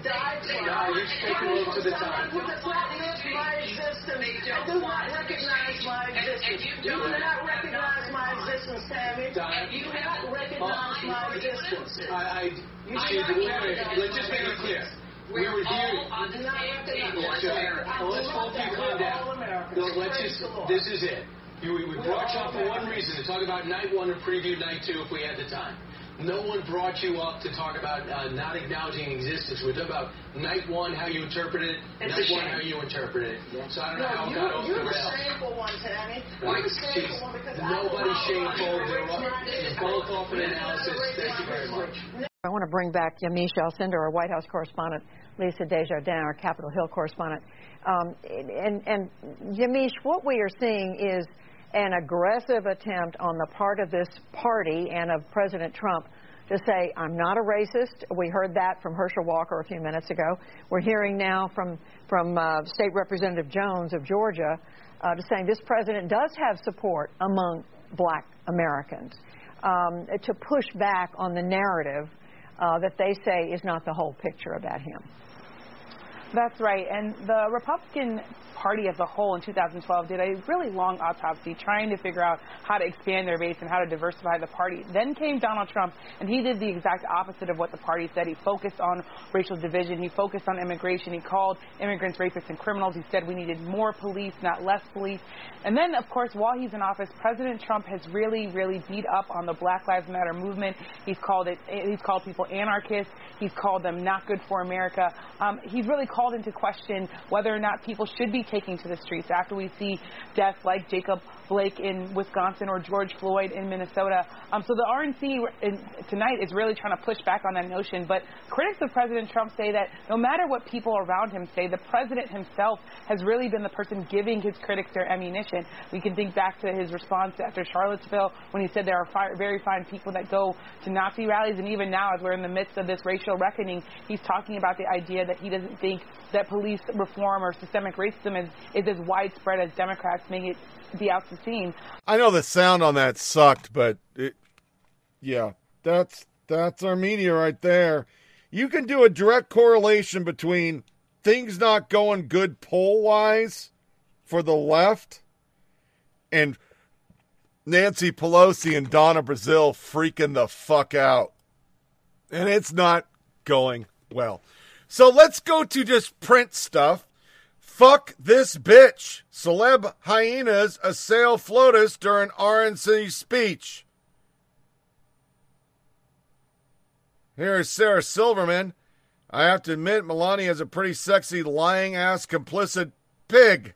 diatribe. No, take a little to the Someone time. who does not live my existence and does not recognize my existence. You do not recognize my existence, Tammy. You do not recognize my existence. I, I, You she, do not wait, wait, recognize let's just my make it clear. existence. We were here. on the Do not same recognize- page. Yes, let's both you calm down. No, let's just, this is it. You, we brought you up for one reason, to talk about night one and preview night two if we had the time. No one brought you up to talk about uh, not acknowledging existence. We're talking about night one, how you interpreted it, It's night one, how you interpreted it. So I don't know how No, it you're, got off you're the the shameful one, Tammy. Right. You're the shameful one because I Nobody's will shameful. allow They're, not they're my- both off an analysis. Thank you very much. I want to bring back Yamiche. I'll send her our White House correspondent, Lisa Desjardins, our Capitol Hill correspondent. Um, and, and Yamish, what we are seeing is an aggressive attempt on the part of this party and of President Trump to say, I'm not a racist. We heard that from Herschel Walker a few minutes ago. We're hearing now from, from uh, State Representative Jones of Georgia uh, to saying this president does have support among black Americans um, to push back on the narrative uh, that they say is not the whole picture about him. That's right. And the Republican Party as a whole in 2012 did a really long autopsy trying to figure out how to expand their base and how to diversify the party. Then came Donald Trump, and he did the exact opposite of what the party said. He focused on racial division, he focused on immigration, he called immigrants rapists and criminals. He said we needed more police, not less police. And then, of course, while he's in office, President Trump has really, really beat up on the Black Lives Matter movement. He's called it. He's called people anarchists. He's called them not good for America. Um, he's really called into question whether or not people should be taking to the streets after we see deaths like Jacob Blake in Wisconsin or George Floyd in Minnesota. Um, so the RNC in, tonight is really trying to push back on that notion. But critics of President Trump say that no matter what people around him say, the president himself has really been the person giving his critics their ammunition. We can think back to his response after Charlottesville when he said there are fi- very fine people that go to Nazi rallies, and even now, as we're in the midst of this racial reckoning, he's talking about the idea that he doesn't think that police reform or systemic racism is, is as widespread as Democrats make it be out to seem. I know the sound on that sucked, but it, yeah, that's that's our media right there. You can do a direct correlation between things not going good poll wise for the left and Nancy Pelosi and Donna Brazile freaking the fuck out. And it's not going well. So let's go to just print stuff. Fuck this bitch. Celeb hyenas assail FLOTUS during RNC speech. Here's Sarah Silverman. I have to admit, Melania is a pretty sexy, lying ass, complicit pig.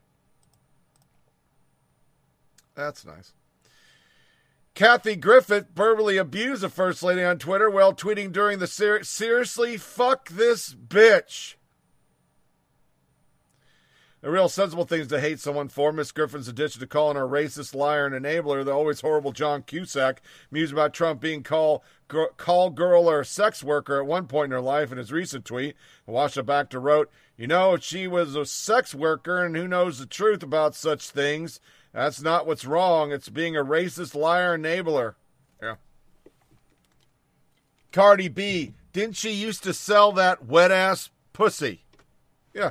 That's nice. Kathy Griffin verbally abused the First Lady on Twitter while tweeting during the ser- seriously fuck this bitch. The real sensible thing is to hate someone for. Miss Griffin's addition to calling her racist, liar, and enabler, the always horrible John Cusack, mused about Trump being called call girl or sex worker at one point in her life in his recent tweet. Washa Bachter wrote, You know, she was a sex worker, and who knows the truth about such things? That's not what's wrong. It's being a racist liar enabler. Yeah. Cardi B, didn't she used to sell that wet ass pussy? Yeah.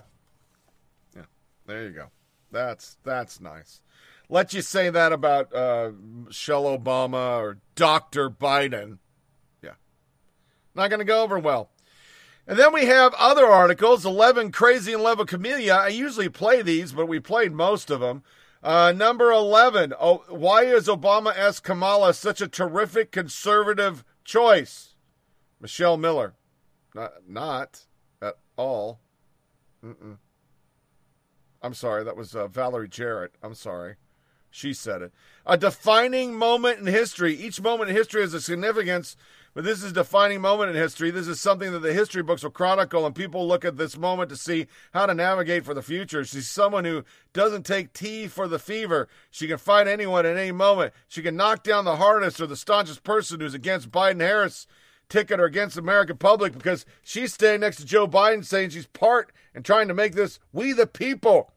There you go. That's that's nice. Let you say that about uh, Michelle Obama or Dr. Biden. Yeah. Not going to go over well. And then we have other articles 11 Crazy and Love of Camellia. I usually play these, but we played most of them. Uh, number 11. Oh, why is Obama S. Kamala such a terrific conservative choice? Michelle Miller. Not, not at all. Mm-mm. I'm sorry. That was uh, Valerie Jarrett. I'm sorry. She said it. A defining moment in history. Each moment in history has a significance, but this is a defining moment in history. This is something that the history books will chronicle, and people look at this moment to see how to navigate for the future. She's someone who doesn't take tea for the fever. She can fight anyone at any moment. She can knock down the hardest or the staunchest person who's against Biden Harris ticket or against the American public because she's standing next to Joe Biden saying she's part and trying to make this we the people.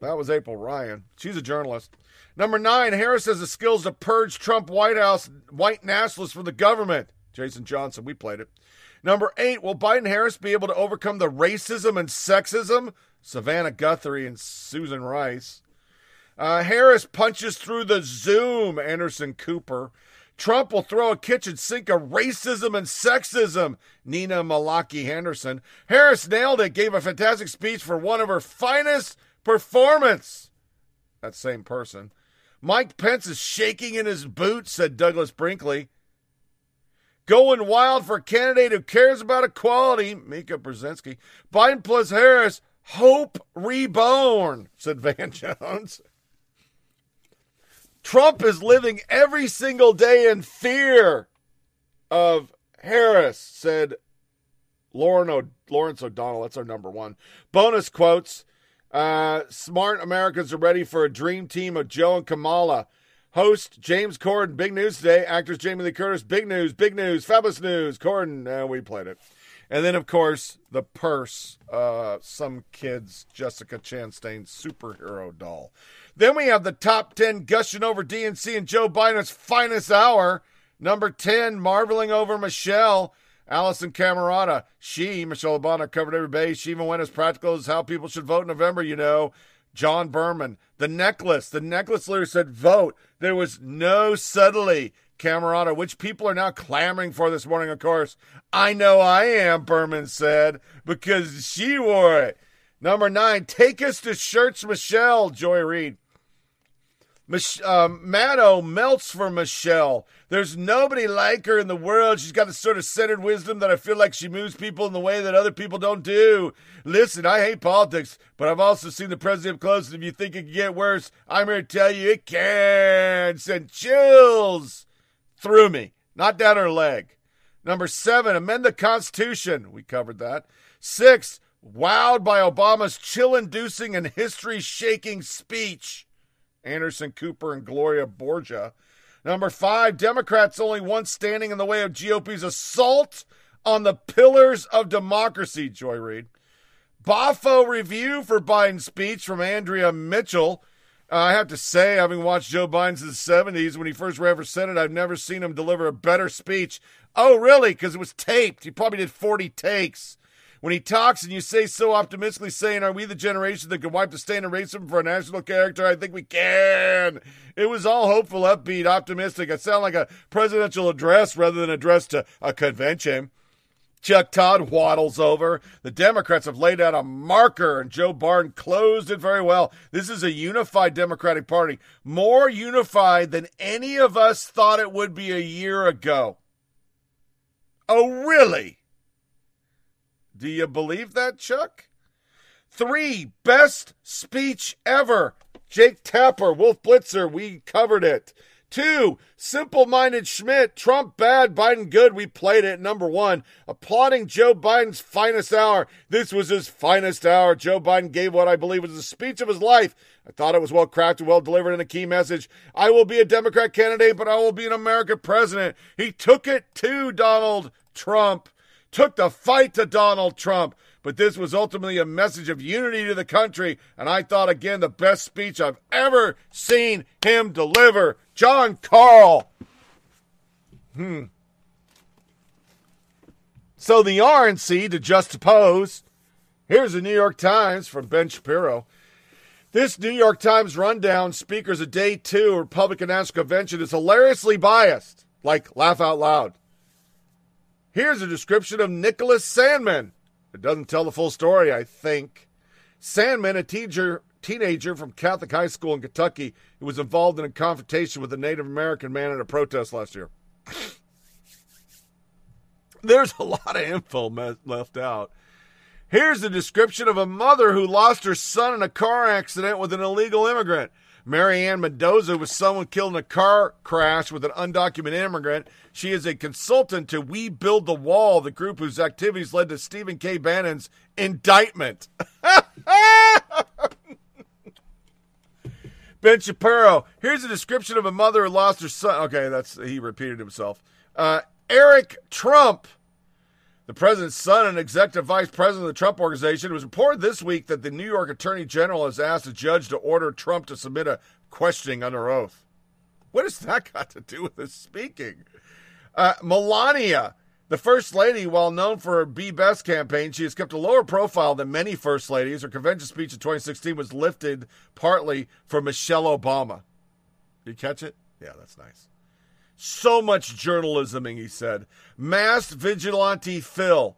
That was April Ryan. She's a journalist. Number nine, Harris has the skills to purge Trump White House white nationalists from the government. Jason Johnson, we played it. Number eight, will Biden Harris be able to overcome the racism and sexism? Savannah Guthrie and Susan Rice. Uh, Harris punches through the Zoom, Anderson Cooper. Trump will throw a kitchen sink of racism and sexism, Nia-Malika Henderson. Harris nailed it, gave a fantastic speech for one of her finest performance. That same person. Mike Pence is shaking in his boots, said Douglas Brinkley. Going wild for a candidate who cares about equality, Mika Brzezinski. Biden plus Harris, hope reborn, said Van Jones. Trump is living every single day in fear of Harris, said Lauren o- Lawrence O'Donnell. That's our number one. Bonus quotes. Uh, smart Americans are ready for a dream team of Joe and Kamala. Host James Corden, big news today. Actors Jamie Lee Curtis, big news, big news, fabulous news. Corden, uh, we played it. And then, of course, the purse, uh, some kid's Jessica Chastain superhero doll. Then we have the top 10 gushing over DNC and Joe Biden's finest hour. Number 10, marveling over Michelle. Alisyn Camerota. She, Michelle Obama, covered every base. She even went as practical as how people should vote in November, you know. John Berman. The necklace. The necklace literally said vote. There was no subtlety. Camerota, which people are now clamoring for this morning, of course. I know I am, Berman said, because she wore it. Number nine, take us to shirts, Michelle, Joy Reid. Mich- um, Maddow melts for Michelle. There's nobody like her in the world. She's got the sort of centered wisdom that I feel like she moves people in the way that other people don't do. Listen, I hate politics, but I've also seen the president close, and if you think it can get worse, I'm here to tell you it can. Send chills through me, not down her leg. Number seven, amend the Constitution. We covered that. Six, wowed by Obama's chill inducing and history shaking speech. Anderson Cooper and Gloria Borger. Number five, Democrats only one standing in the way of GOP's assault on the pillars of democracy, Joy Reid. Boffo review for Biden's speech from Andrea Mitchell. I have to say, having watched Joe Biden in the 70s when he first ran for Senate, I've never seen him deliver a better speech. Oh, really? Because it was taped. He probably did 40 takes. When he talks and you say so optimistically, saying, Are we the generation that can wipe the stain of racism for a national character? I think we can. It was all hopeful, upbeat, optimistic. It sounded like a presidential address rather than address to a convention. Chuck Todd waddles over. The Democrats have laid out a marker, and Joe Biden closed it very well. This is a unified Democratic Party, more unified than any of us thought it would be a year ago. Oh, really? Do you believe that, Chuck? Three, best speech ever. Jake Tapper, Wolf Blitzer, we covered it. Two, simple minded Schmidt, Trump bad, Biden good. We played it. Number one, applauding Joe Biden's finest hour. This was his finest hour. Joe Biden gave what I believe was the speech of his life. I thought it was well crafted, well delivered, and a key message. I will be a Democrat candidate, but I will be an American president. He took it to Donald Trump, took the fight to Donald Trump. But this was ultimately a message of unity to the country, and I thought again the best speech I've ever seen him deliver. Jon Karl. Hmm. So the RNC to just oppose. Here's the New York Times from Ben Shapiro. This New York Times rundown, speakers of day two Republican National Convention, is hilariously biased. Like, laugh out loud. Here's a description of Nicholas Sandmann. It doesn't tell the full story, I think. Sandmann, a teacher, teenager from Catholic High School in Kentucky, who was involved in a confrontation with a Native American man at a protest last year. There's a lot of info left out. Here's a description of a mother who lost her son in a car accident with an illegal immigrant. Marianne Mendoza was someone killed in a car crash with an undocumented immigrant. She is a consultant to We Build the Wall, the group whose activities led to Stephen K. Bannon's indictment. ben Shapiro, here's a description of a mother who lost her son. Okay, that's he repeated himself. Uh, Eric Trump, the president's son and executive vice president of the Trump Organization, it was reported this week that the New York Attorney General has asked a judge to order Trump to submit a questioning under oath. What has that got to do with his speaking? Uh, Melania, the first lady, while known for her Be Best campaign, she has kept a lower profile than many first ladies. Her convention speech in 2016 was lifted partly for Michelle Obama. You catch it? Yeah, that's nice. So much journalisming, he said. Masked vigilante Phil.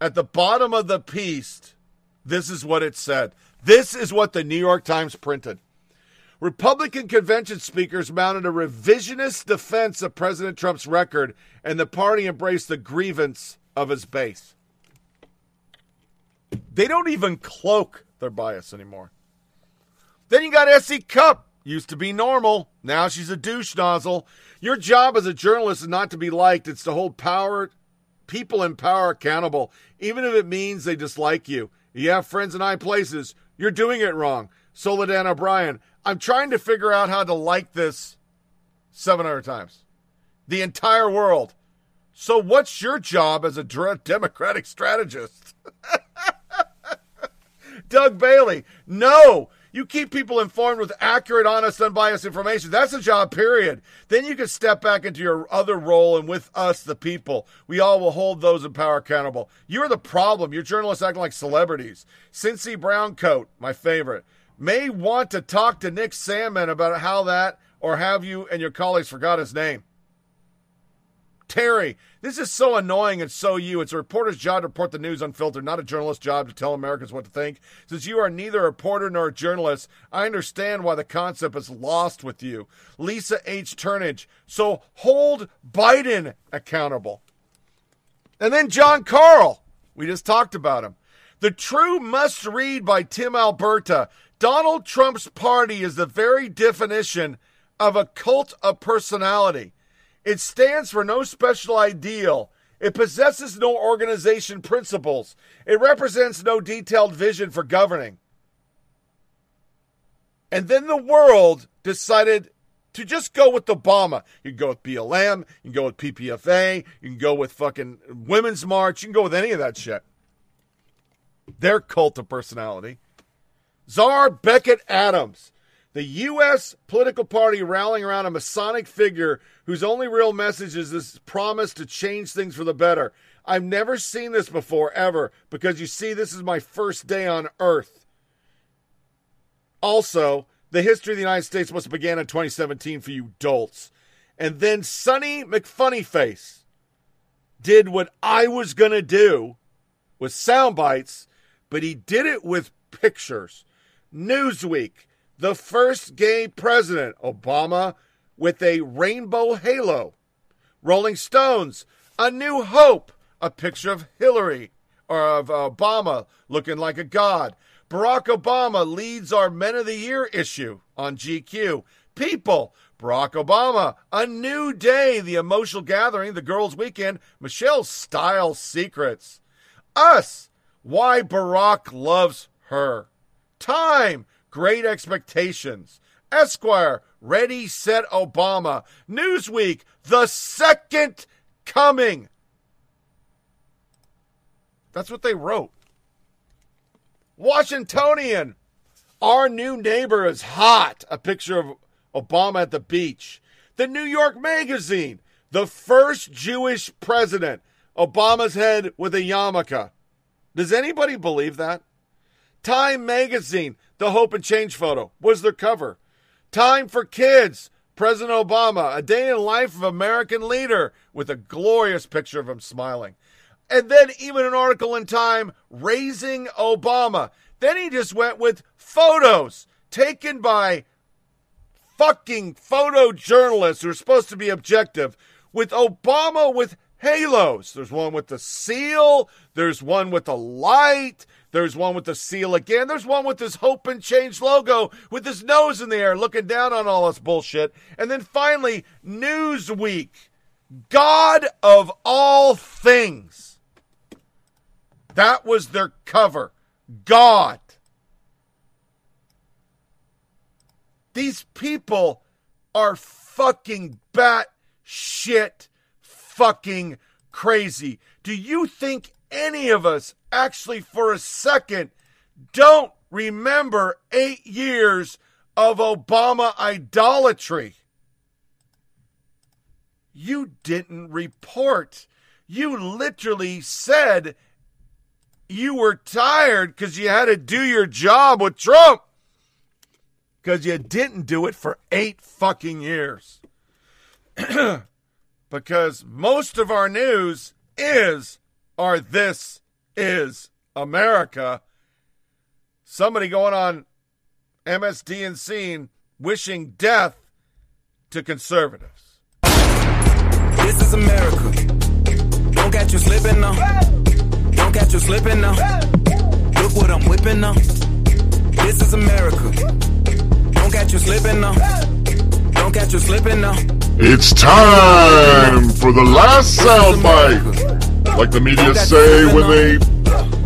At the bottom of the piece, this is what it said. This is what the New York Times printed. Republican convention speakers mounted a revisionist defense of President Trump's record, and the party embraced the grievance of his base. They don't even cloak their bias anymore. Then you got S.E. Cupp. Used to be normal. Now she's a douche nozzle. Your job as a journalist is not to be liked, it's to hold power, people in power accountable, even if it means they dislike you. You have friends in high places. You're doing it wrong. Soledad O'Brien, I'm trying to figure out how to like this 700 times. The entire world. So, what's your job as a Democratic strategist? Doug Bailey, no. You keep people informed with accurate, honest, unbiased information. That's a job, period. Then you can step back into your other role and with us, the people, we all will hold those in power accountable. You're the problem. Your journalists acting like celebrities. Cincy Browncoat, my favorite, may want to talk to Nick Sandmann about how that, or have you and your colleagues forgot his name. Terry, this is so annoying and so you. It's a reporter's job to report the news unfiltered, not a journalist's job to tell Americans what to think. Since you are neither a reporter nor a journalist, I understand why the concept is lost with you. Lisa H. Turnage, so hold Biden accountable. And then Jon Karl, we just talked about him. The true must read by Tim Alberta. Donald Trump's party is the very definition of a cult of personality. It stands for no special ideal. It possesses no organization principles. It represents no detailed vision for governing. And then the world decided to just go with Obama. You can go with BLM, you can go with PPFA, you can go with fucking Women's March, you can go with any of that shit. Their cult of personality. Czar Becket Adams, the U.S. political party rallying around a Masonic figure whose only real message is this promise to change things for the better. I've never seen this before, ever, because you see, this is my first day on Earth. Also, the history of the United States must have began in 2017 for you dolts. And then Sonny McFunnyface did what I was going to do with sound bites, but he did it with pictures. Newsweek, the first gay president, Obama, with a rainbow halo. Rolling Stones, A New Hope, a picture of Hillary or of Obama looking like a god. Barack Obama leads our Men of the Year issue on GQ. People, Barack Obama, A New Day, The Emotional Gathering, The Girls' Weekend, Michelle's Style Secrets. Us, Why Barack Loves Her. Time, Great Expectations. Esquire, Ready, Set, Obama. Newsweek, The Second Coming. That's what they wrote. Washingtonian, our new neighbor is hot. A picture of Obama at the beach. The New York Magazine, the first Jewish president. Obama's head with a yarmulke. Does anybody believe that? Time Magazine, the Hope and Change photo, was their cover. Time for Kids, President Obama, a day in life of American leader, with a glorious picture of him smiling. And then even an article in Time, Raising Obama. Then he just went with photos taken by fucking photojournalists who are supposed to be objective with Obama with halos. There's one with the seal, there's one with the light, there's one with the seal again, there's one with this Hope and Change logo with his nose in the air looking down on all this bullshit. And then finally, Newsweek, God of all things. That was their cover. God. These people are fucking bat shit fucking crazy. Do you think any of us actually for a second don't remember eight years of Obama idolatry? You didn't report. You literally said you were tired because you had to do your job with Trump because you didn't do it for eight fucking years. because most of our news is or this is America. Somebody going on MSD and scene wishing death to conservatives. This is America. Don't catch you slipping now. Don't catch you slipping now. Look what I'm whipping now. This is America. Don't catch you slipping now. Don't catch you slipping now. It's time for the last soundbite. Like the media say when they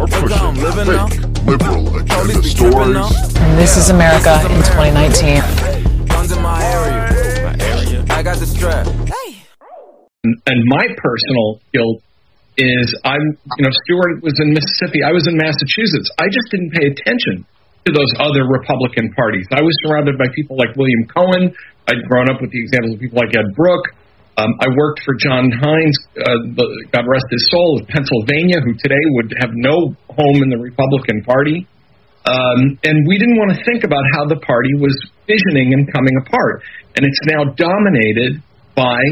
are pushing fake liberal agenda stories. And this is America in 2019. Guns in my area. I got the strap. and my personal guilt is I'm, you know, Stewart was in Mississippi. I was in Massachusetts. I just didn't pay attention to those other Republican parties. I was surrounded by people like William Cohen. I'd grown up with the examples of people like Ed Brooke. Um, I worked for John Heinz, uh, God rest his soul, of Pennsylvania, who today would have no home in the Republican Party. Um, and we didn't want to think about how the party was visioning and coming apart. And it's now dominated by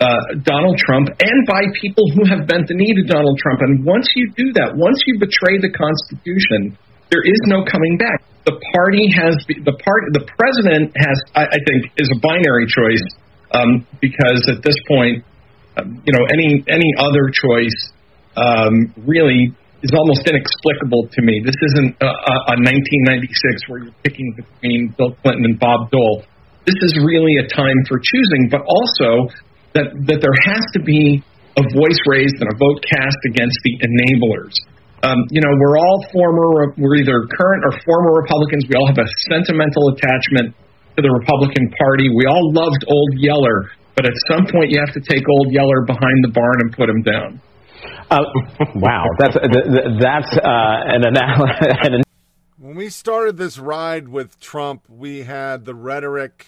uh, Donald Trump and by people who have bent the knee to Donald Trump. And once you do that, once you betray the Constitution, there is no coming back. The party has the part. The president has, I, I think, is a binary choice um, because at this point, um, you know, any any other choice um, really is almost inexplicable to me. This isn't a, a, a 1996 where you're picking between Bill Clinton and Bob Dole. This is really a time for choosing, but also that that there has to be a voice raised and a vote cast against the enablers. Um, you know, we're all former, we're either current or former Republicans. We all have a sentimental attachment to the Republican Party. We all loved Old Yeller, but at some point you have to take Old Yeller behind the barn and put him down. Uh, wow, that's that's uh, an analogy. When we started this ride with Trump, we had the rhetoric.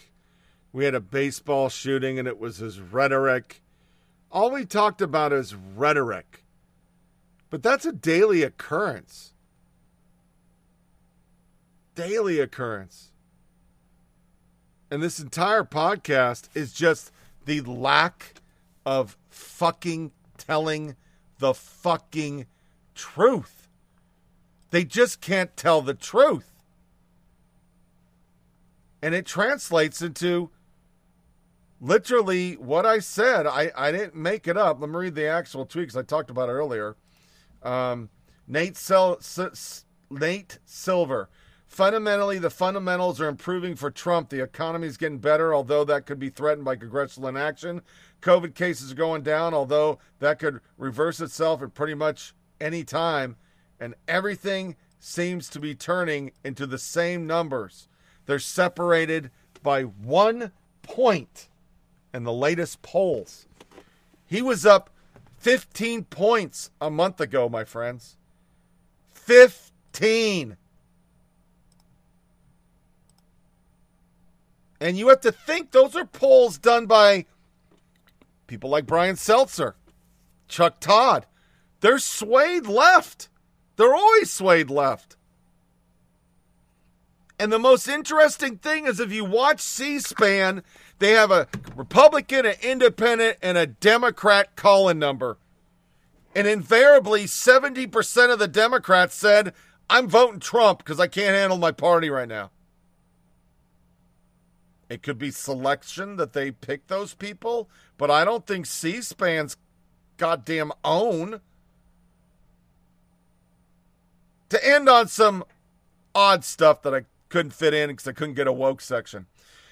We had a baseball shooting, and it was his rhetoric. All we talked about is rhetoric. But that's a daily occurrence. Daily occurrence. And this entire podcast is just the lack of fucking telling the fucking truth. They just can't tell the truth. And it translates into literally what I said. I, I didn't make it up. Let me read the actual tweets I talked about earlier. Um, Nate, Sil- S- Nate Silver. Fundamentally, the fundamentals are improving for Trump. The economy is getting better, although that could be threatened by congressional inaction. COVID cases are going down, although that could reverse itself at pretty much any time. And everything seems to be turning into the same numbers. They're separated by one point in the latest polls. He was up 15 points a month ago, my friends. 15. And you have to think those are polls done by people like Brian Stelter, Chuck Todd. They're swayed left. They're always swayed left. And the most interesting thing is if you watch C SPAN, they have a Republican, an independent, and a Democrat call in number. And invariably, 70% of the Democrats said, I'm voting Trump because I can't handle my party right now. It could be selection that they pick those people, but I don't think C SPAN's goddamn own. To end on some odd stuff that I couldn't fit in because I couldn't get a woke section.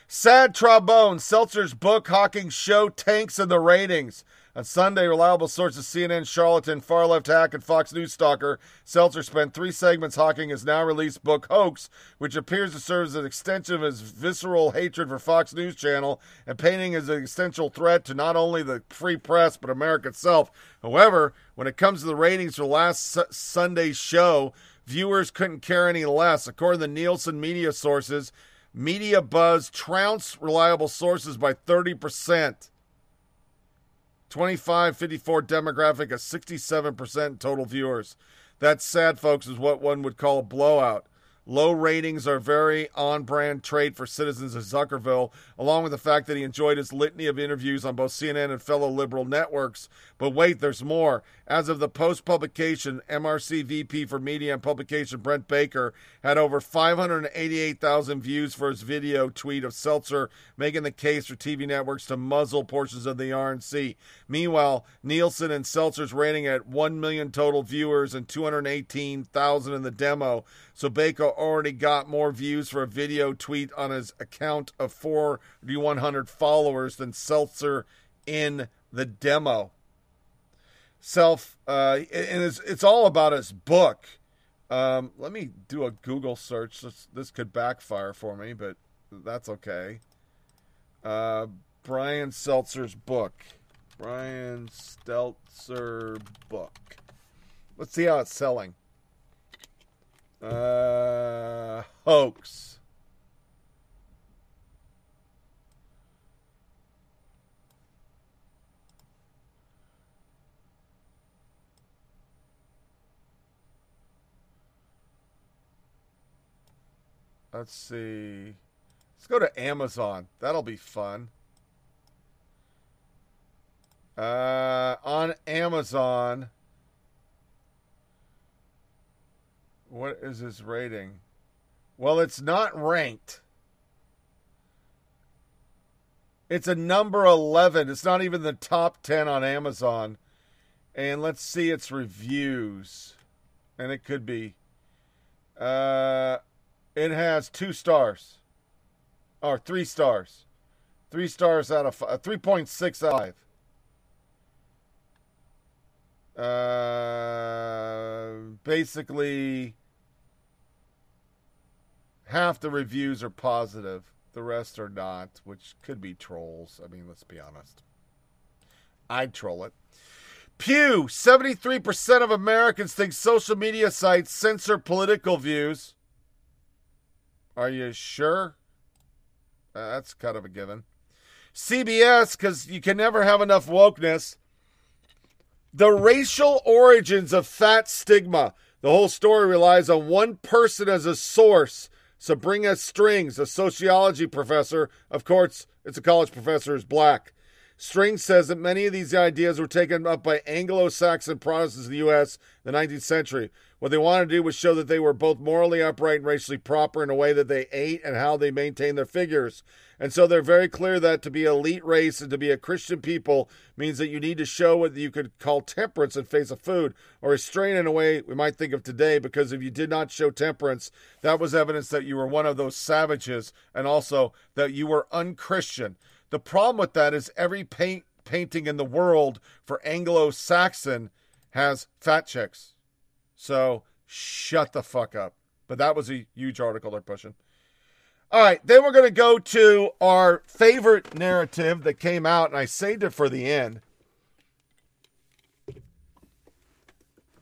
Sad trombone. Stelter's book, Hawking Show, tanks in the ratings. On Sunday, reliable sources CNN, Charlatan, Far Left Hack, and Fox News Stalker. Stelter spent three segments hawking his now released book, Hoax, which appears to serve as an extension of his visceral hatred for Fox News Channel and painting as an existential threat to not only the free press but America itself. However, when it comes to the ratings for last S- Sunday's show, viewers couldn't care any less. According to Nielsen media sources, Media Buzz trounced reliable sources by 30%. 25 54 demographic of 67% total viewers. That's sad, folks, is what one would call a blowout. Low ratings are very on brand trait for citizens of Zuckerville, along with the fact that he enjoyed his litany of interviews on both CNN and fellow liberal networks. But wait, there's more. As of the post publication, MRC VP for Media and Publication Brent Baker had over 588,000 views for his video tweet of Stelter making the case for TV networks to muzzle portions of the RNC. Meanwhile, Nielsen and Stelter's rating at 1 million total viewers and 218,000 in the demo. So Baker already got more views for a video tweet on his account of 4,100 followers than Stelter in the demo. Self, uh, and it's, it's all about his book. Um, let me do a Google search. This, this could backfire for me, but that's okay. Uh, Brian Stelter's book. Brian Stelter book. Let's see how it's selling. Uh, hoax. Let's see. Let's go to Amazon. That'll be fun. Uh, on Amazon. What is his rating? Well, it's not ranked. It's a number 11. It's not even the top 10 on Amazon. And let's see its reviews. And it could be. Uh, it has two stars. Or three stars. Three stars out of five. 3.6 out of 5. Uh, basically, half the reviews are positive, the rest are not, which could be trolls. I mean, let's be honest. I'd troll it. Pew 73% of Americans think social media sites censor political views. Are you sure? Uh, that's kind of a given. CBS, because you can never have enough wokeness. The racial origins of fat stigma. The whole story relies on one person as a source. Sabrina Strings, a sociology professor, of course, it's a college professor, is black. String says that many of these ideas were taken up by Anglo Saxon Protestants in the U.S. in the 19th century. What they wanted to do was show that they were both morally upright and racially proper in a way that they ate and how they maintained their figures. And so they're very clear that to be an elite race and to be a Christian people means that you need to show what you could call temperance in face of food, or restraint in a way we might think of today, because if you did not show temperance, that was evidence that you were one of those savages and also that you were unchristian. The problem with that is every paint painting in the world for Anglo Saxon has fat chicks. So shut the fuck up. But that was a huge article they're pushing. All right, then we're going to go to our favorite narrative that came out, and I saved it for the end.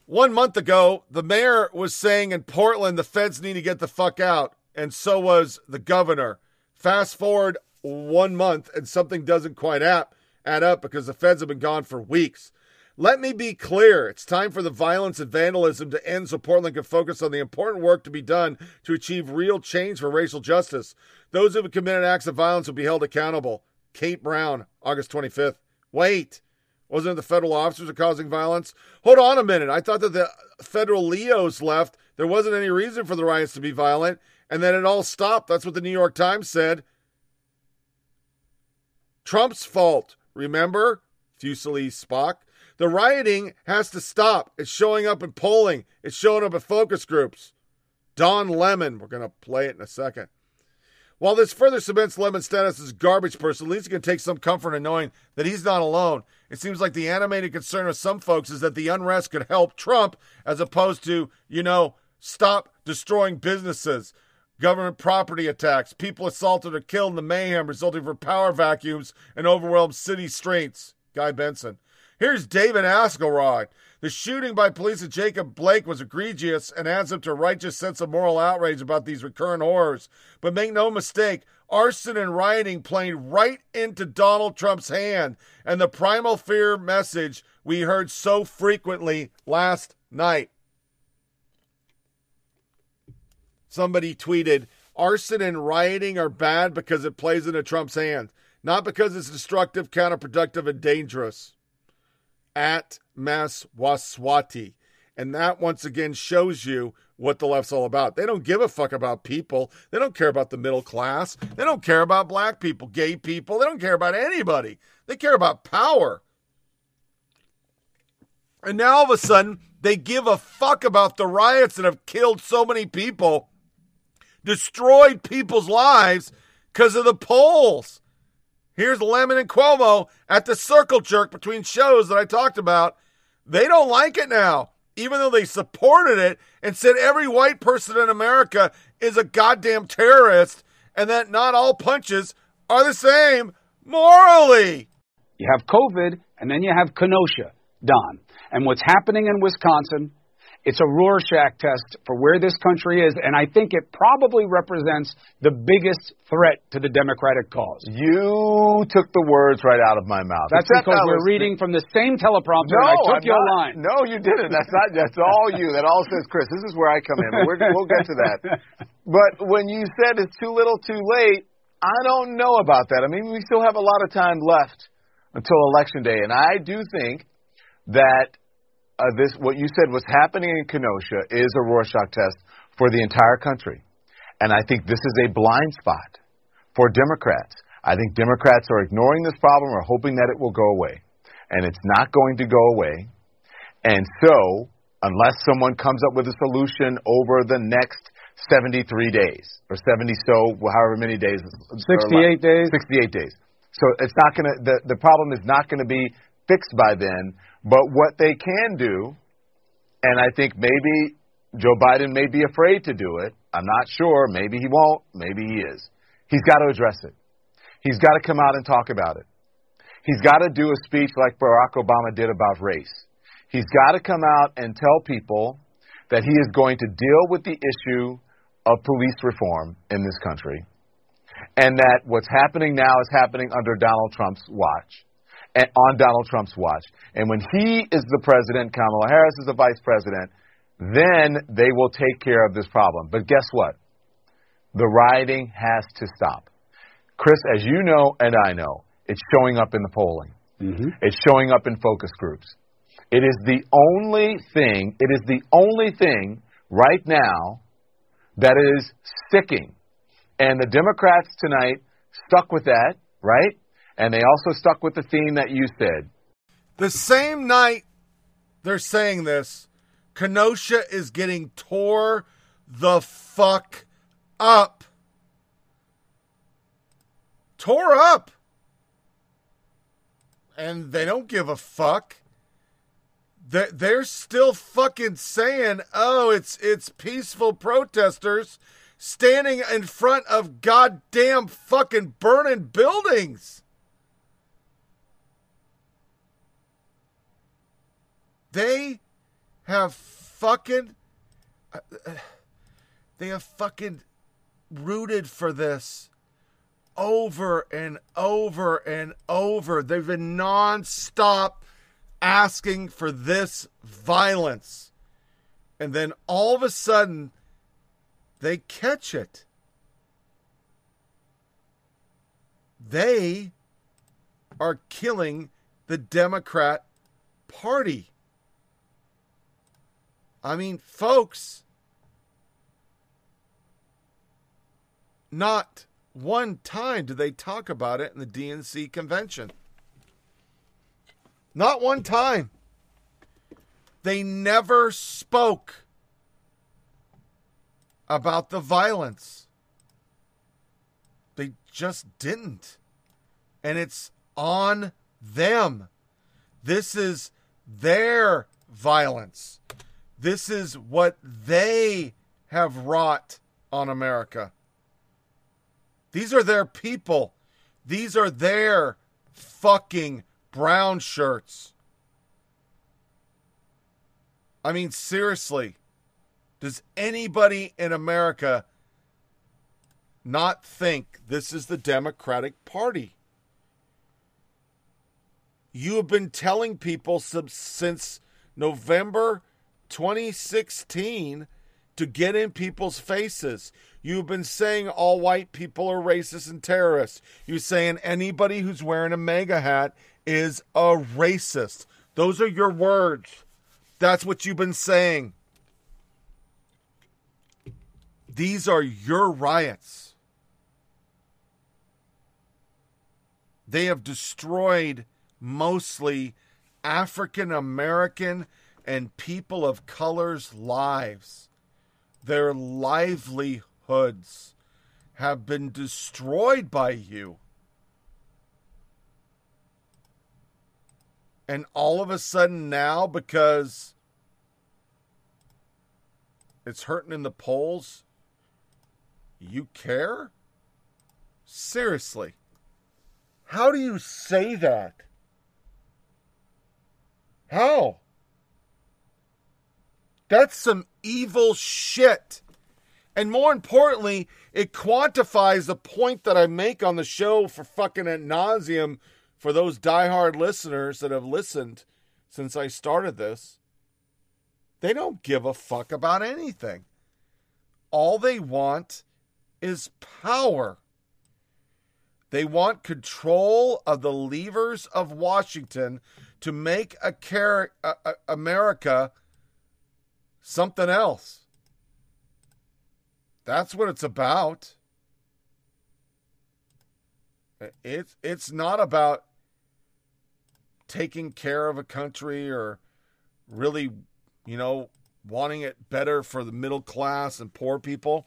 One month ago, the mayor was saying in Portland the feds need to get the fuck out, and so was the governor. Fast forward one month, and something doesn't quite add up because the feds have been gone for weeks. Let me be clear. It's time for the violence and vandalism to end so Portland can focus on the important work to be done to achieve real change for racial justice. Those who have committed acts of violence will be held accountable. Kate Brown, August 25th. Wait, wasn't it the federal officers are causing violence? Hold on a minute. I thought that the federal Leos left. There wasn't any reason for the riots to be violent, and then it all stopped. That's what the New York Times said. Trump's fault. Remember? Fusilier Spock. The rioting has to stop. It's showing up in polling, it's showing up at focus groups. Don Lemon, we're going to play it in a second. While this further cements Lemon's status as garbage person, at least he can take some comfort in knowing that he's not alone. It seems like the animated concern of some folks is that the unrest could help Trump as opposed to, you know, stop destroying businesses, government property attacks, people assaulted or killed in the mayhem resulting from power vacuums and overwhelmed city streets. Guy Benson. Here's David Axelrod. The shooting by police at Jacob Blake was egregious and adds up to a righteous sense of moral outrage about these recurrent horrors. But make no mistake, arson and rioting played right into Donald Trump's hand and the primal fear message we heard so frequently last night. Somebody tweeted, arson and rioting are bad because it plays into Trump's hand, not because it's destructive, counterproductive, and dangerous at Maswaswati. And that once again shows you what the left's all about. They don't give a fuck about people. They don't care about the middle class. They don't care about black people, gay people. They don't care about anybody. They care about power. And now all of a sudden, they give a fuck about the riots that have killed so many people, destroyed people's lives because of the polls. Here's Lemon and Cuomo at the circle jerk between shows that I talked about. They don't like it now, even though they supported it and said every white person in America is a goddamn terrorist and that not all punches are the same morally. You have COVID and then you have Kenosha, Don. And what's happening in Wisconsin it's a Rorschach test for where this country is, and I think it probably represents the biggest threat to the Democratic cause. You took the words right out of my mouth. That's Except because that we're reading from the same teleprompter, No, I took I'm your not. line. No, you didn't. That's not. That's all you. That all says Chris. This is where I come in. We're, we'll get to that. But when you said it's too little, too late, I don't know about that. I mean, we still have a lot of time left until election day, and I do think that uh, this what you said was happening in Kenosha is a Rorschach test for the entire country, and I think this is a blind spot for Democrats. I think Democrats are ignoring this problem or hoping that it will go away, and it's not going to go away. And so, unless someone comes up with a solution over the next 73 days or 70 so, however many days, 68 days. 68 days. So it's not going to the the problem is not going to be fixed by then. But what they can do, and I think maybe Joe Biden may be afraid to do it. I'm not sure. Maybe he won't. Maybe he is. He's got to address it. He's got to come out and talk about it. He's got to do a speech like Barack Obama did about race. He's got to come out and tell people that he is going to deal with the issue of police reform in this country and that what's happening now is happening under Donald Trump's watch on Donald Trump's watch. And when he is the president, Kamala Harris is the vice president, then they will take care of this problem. But guess what? The rioting has to stop. Chris, as you know and I know, It's showing up in the polling. Mm-hmm. It's showing up in focus groups. It is the only thing, it is the only thing right now that is sticking. And the Democrats tonight stuck with that, right? And they also stuck with the theme that you said. The same night they're saying this, Kenosha is getting tore the fuck up. Tore up. And they don't give a fuck. They're, still fucking saying, oh, it's it's peaceful protesters standing in front of goddamn fucking burning buildings. They have fucking. uh, uh, They have fucking rooted for this over and over and over. They've been nonstop asking for this violence. And then all of a sudden, they catch it. They are killing the Democrat Party. I mean, folks, not one time did they talk about it in the DNC convention. Not one time. They never spoke about the violence. They just didn't. And it's on them. This is their violence. This is what they have wrought on America. These are their people. These are their fucking brown shirts. I mean, seriously, does anybody in America not think this is the Democratic Party? You have been telling people since November 2016 to get in people's faces. You've been saying all white people are racist and terrorists. You're saying anybody who's wearing a MAGA hat is a racist. Those are your words. That's what you've been saying. These are your riots. They have destroyed mostly African American and people of color's lives. Their livelihoods have been destroyed by you. And all of a sudden now, because it's hurting in the polls, you care? Seriously. How do you say that? How? That's some evil shit. And more importantly, it quantifies the point that I make on the show for fucking at nauseum for those diehard listeners that have listened since I started this. They don't give a fuck about anything. All they want is power. They want control of the levers of Washington to make a car- a- a- America something else. That's what it's about. It's it's not about taking care of a country or really, you know, wanting it better for the middle class and poor people.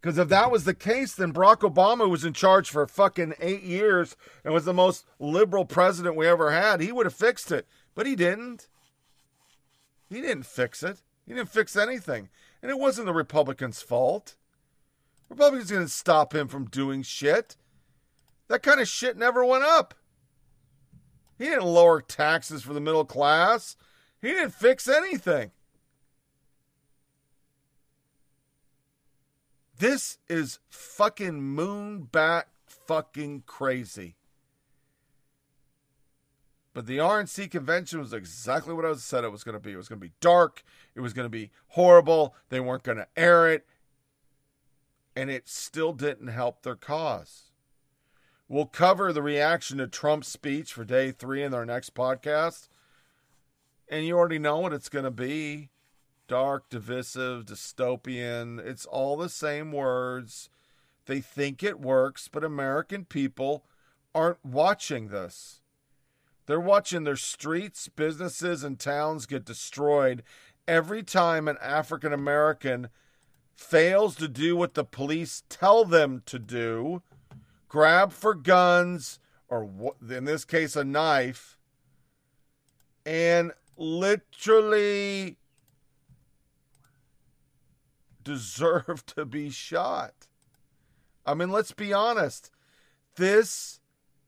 Because if that was the case, then Barack Obama was in charge for fucking eight years and was the most liberal president we ever had. He would have fixed it, but he didn't. He didn't fix it. He didn't fix anything. And it wasn't the Republicans' fault. Republicans didn't stop him from doing shit. That kind of shit never went up. He didn't lower taxes for the middle class. He didn't fix anything. This is fucking moonbat fucking crazy. But the RNC convention was exactly what I said it was going to be. It was going to be dark. It was going to be horrible. They weren't going to air it. And it still didn't help their cause. We'll cover the reaction to Trump's speech for day three in our next podcast. And you already know what it's going to be dark, divisive, dystopian. It's all the same words. They think it works, but American people aren't watching this. They're watching their streets, businesses, and towns get destroyed every time an African American fails to do what the police tell them to do grab for guns, or in this case, a knife, and literally deserve to be shot. I mean, let's be honest. This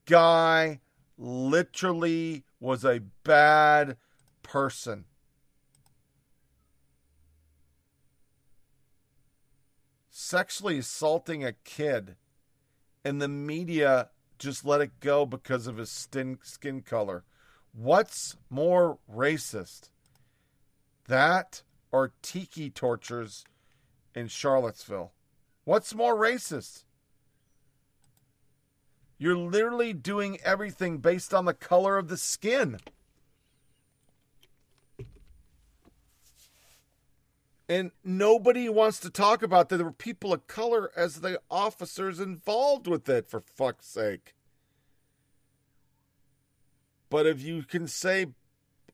guy literally was a bad person. Sexually assaulting a kid, and the media just let it go because of his skin, skin color. What's more racist? That or tiki tortures in Charlottesville? What's more racist? You're literally doing everything based on the color of the skin. And nobody wants to talk about that there were people of color as the officers involved with it, for fuck's sake. But if you can say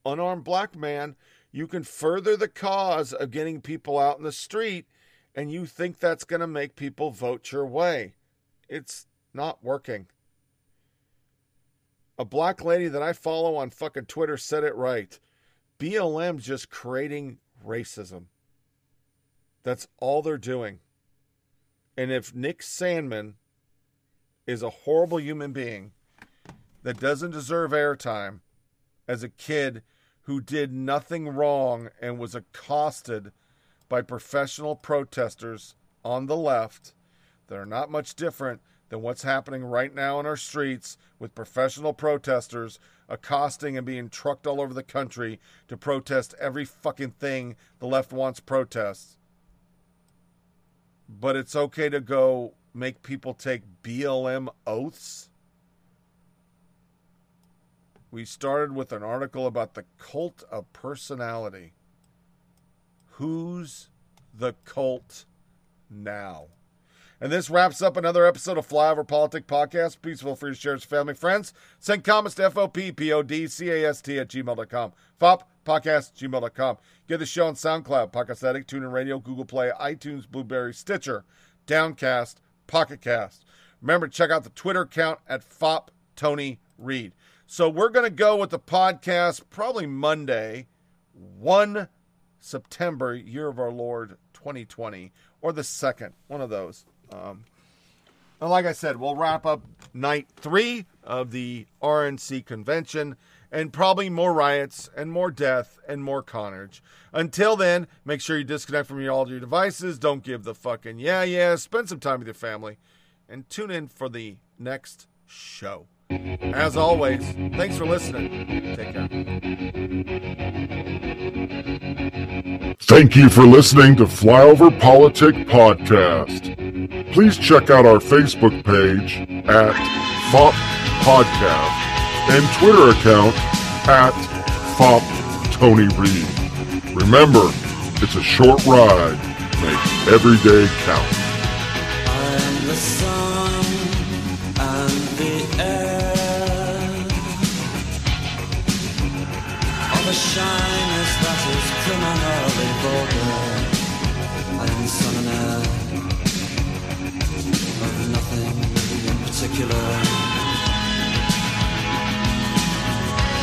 unarmed black man, you can further the cause of getting people out in the street, and you think that's going to make people vote your way. It's not working. A black lady that I follow on fucking Twitter said it right. BLM's just creating racism. That's all they're doing. And if Nick Sandmann is a horrible human being that doesn't deserve airtime as a kid who did nothing wrong and was accosted by professional protesters on the left that are not much different than what's happening right now in our streets with professional protesters accosting and being trucked all over the country to protest every fucking thing the left wants protests. But it's okay to go make people take BLM oaths? We started with an article about the cult of personality. Who's the cult now? And this wraps up another episode of Flyover Politic Podcast. Please feel free to share it with family friends. Send comments to FOPPODCAST at gmail.com. FOP podcast, gmail.com. Get the show on SoundCloud, Podcast Addict, TuneIn Radio, Google Play, iTunes, Blubrry, Stitcher, Downcast, Pocket Cast. Remember to check out the Twitter account at FOP Tony Reed. So we're going to go with the podcast probably Monday, 1 September, year of our Lord 2020, or the second, one of those. Um, and like I said, we'll wrap up night three of the RNC convention and probably more riots and more death and more carnage. Until then, make sure you disconnect from all your devices. Don't give the fucking yeah, yeah. Spend some time with your family and tune in for the next show. As always, thanks for listening. Take care. Thank you for listening to Flyover Politic Podcast. Please check out our Facebook page at FOP Podcast and Twitter account at FOP Tony Reed. Remember, it's a short ride. Make every day count. Particular.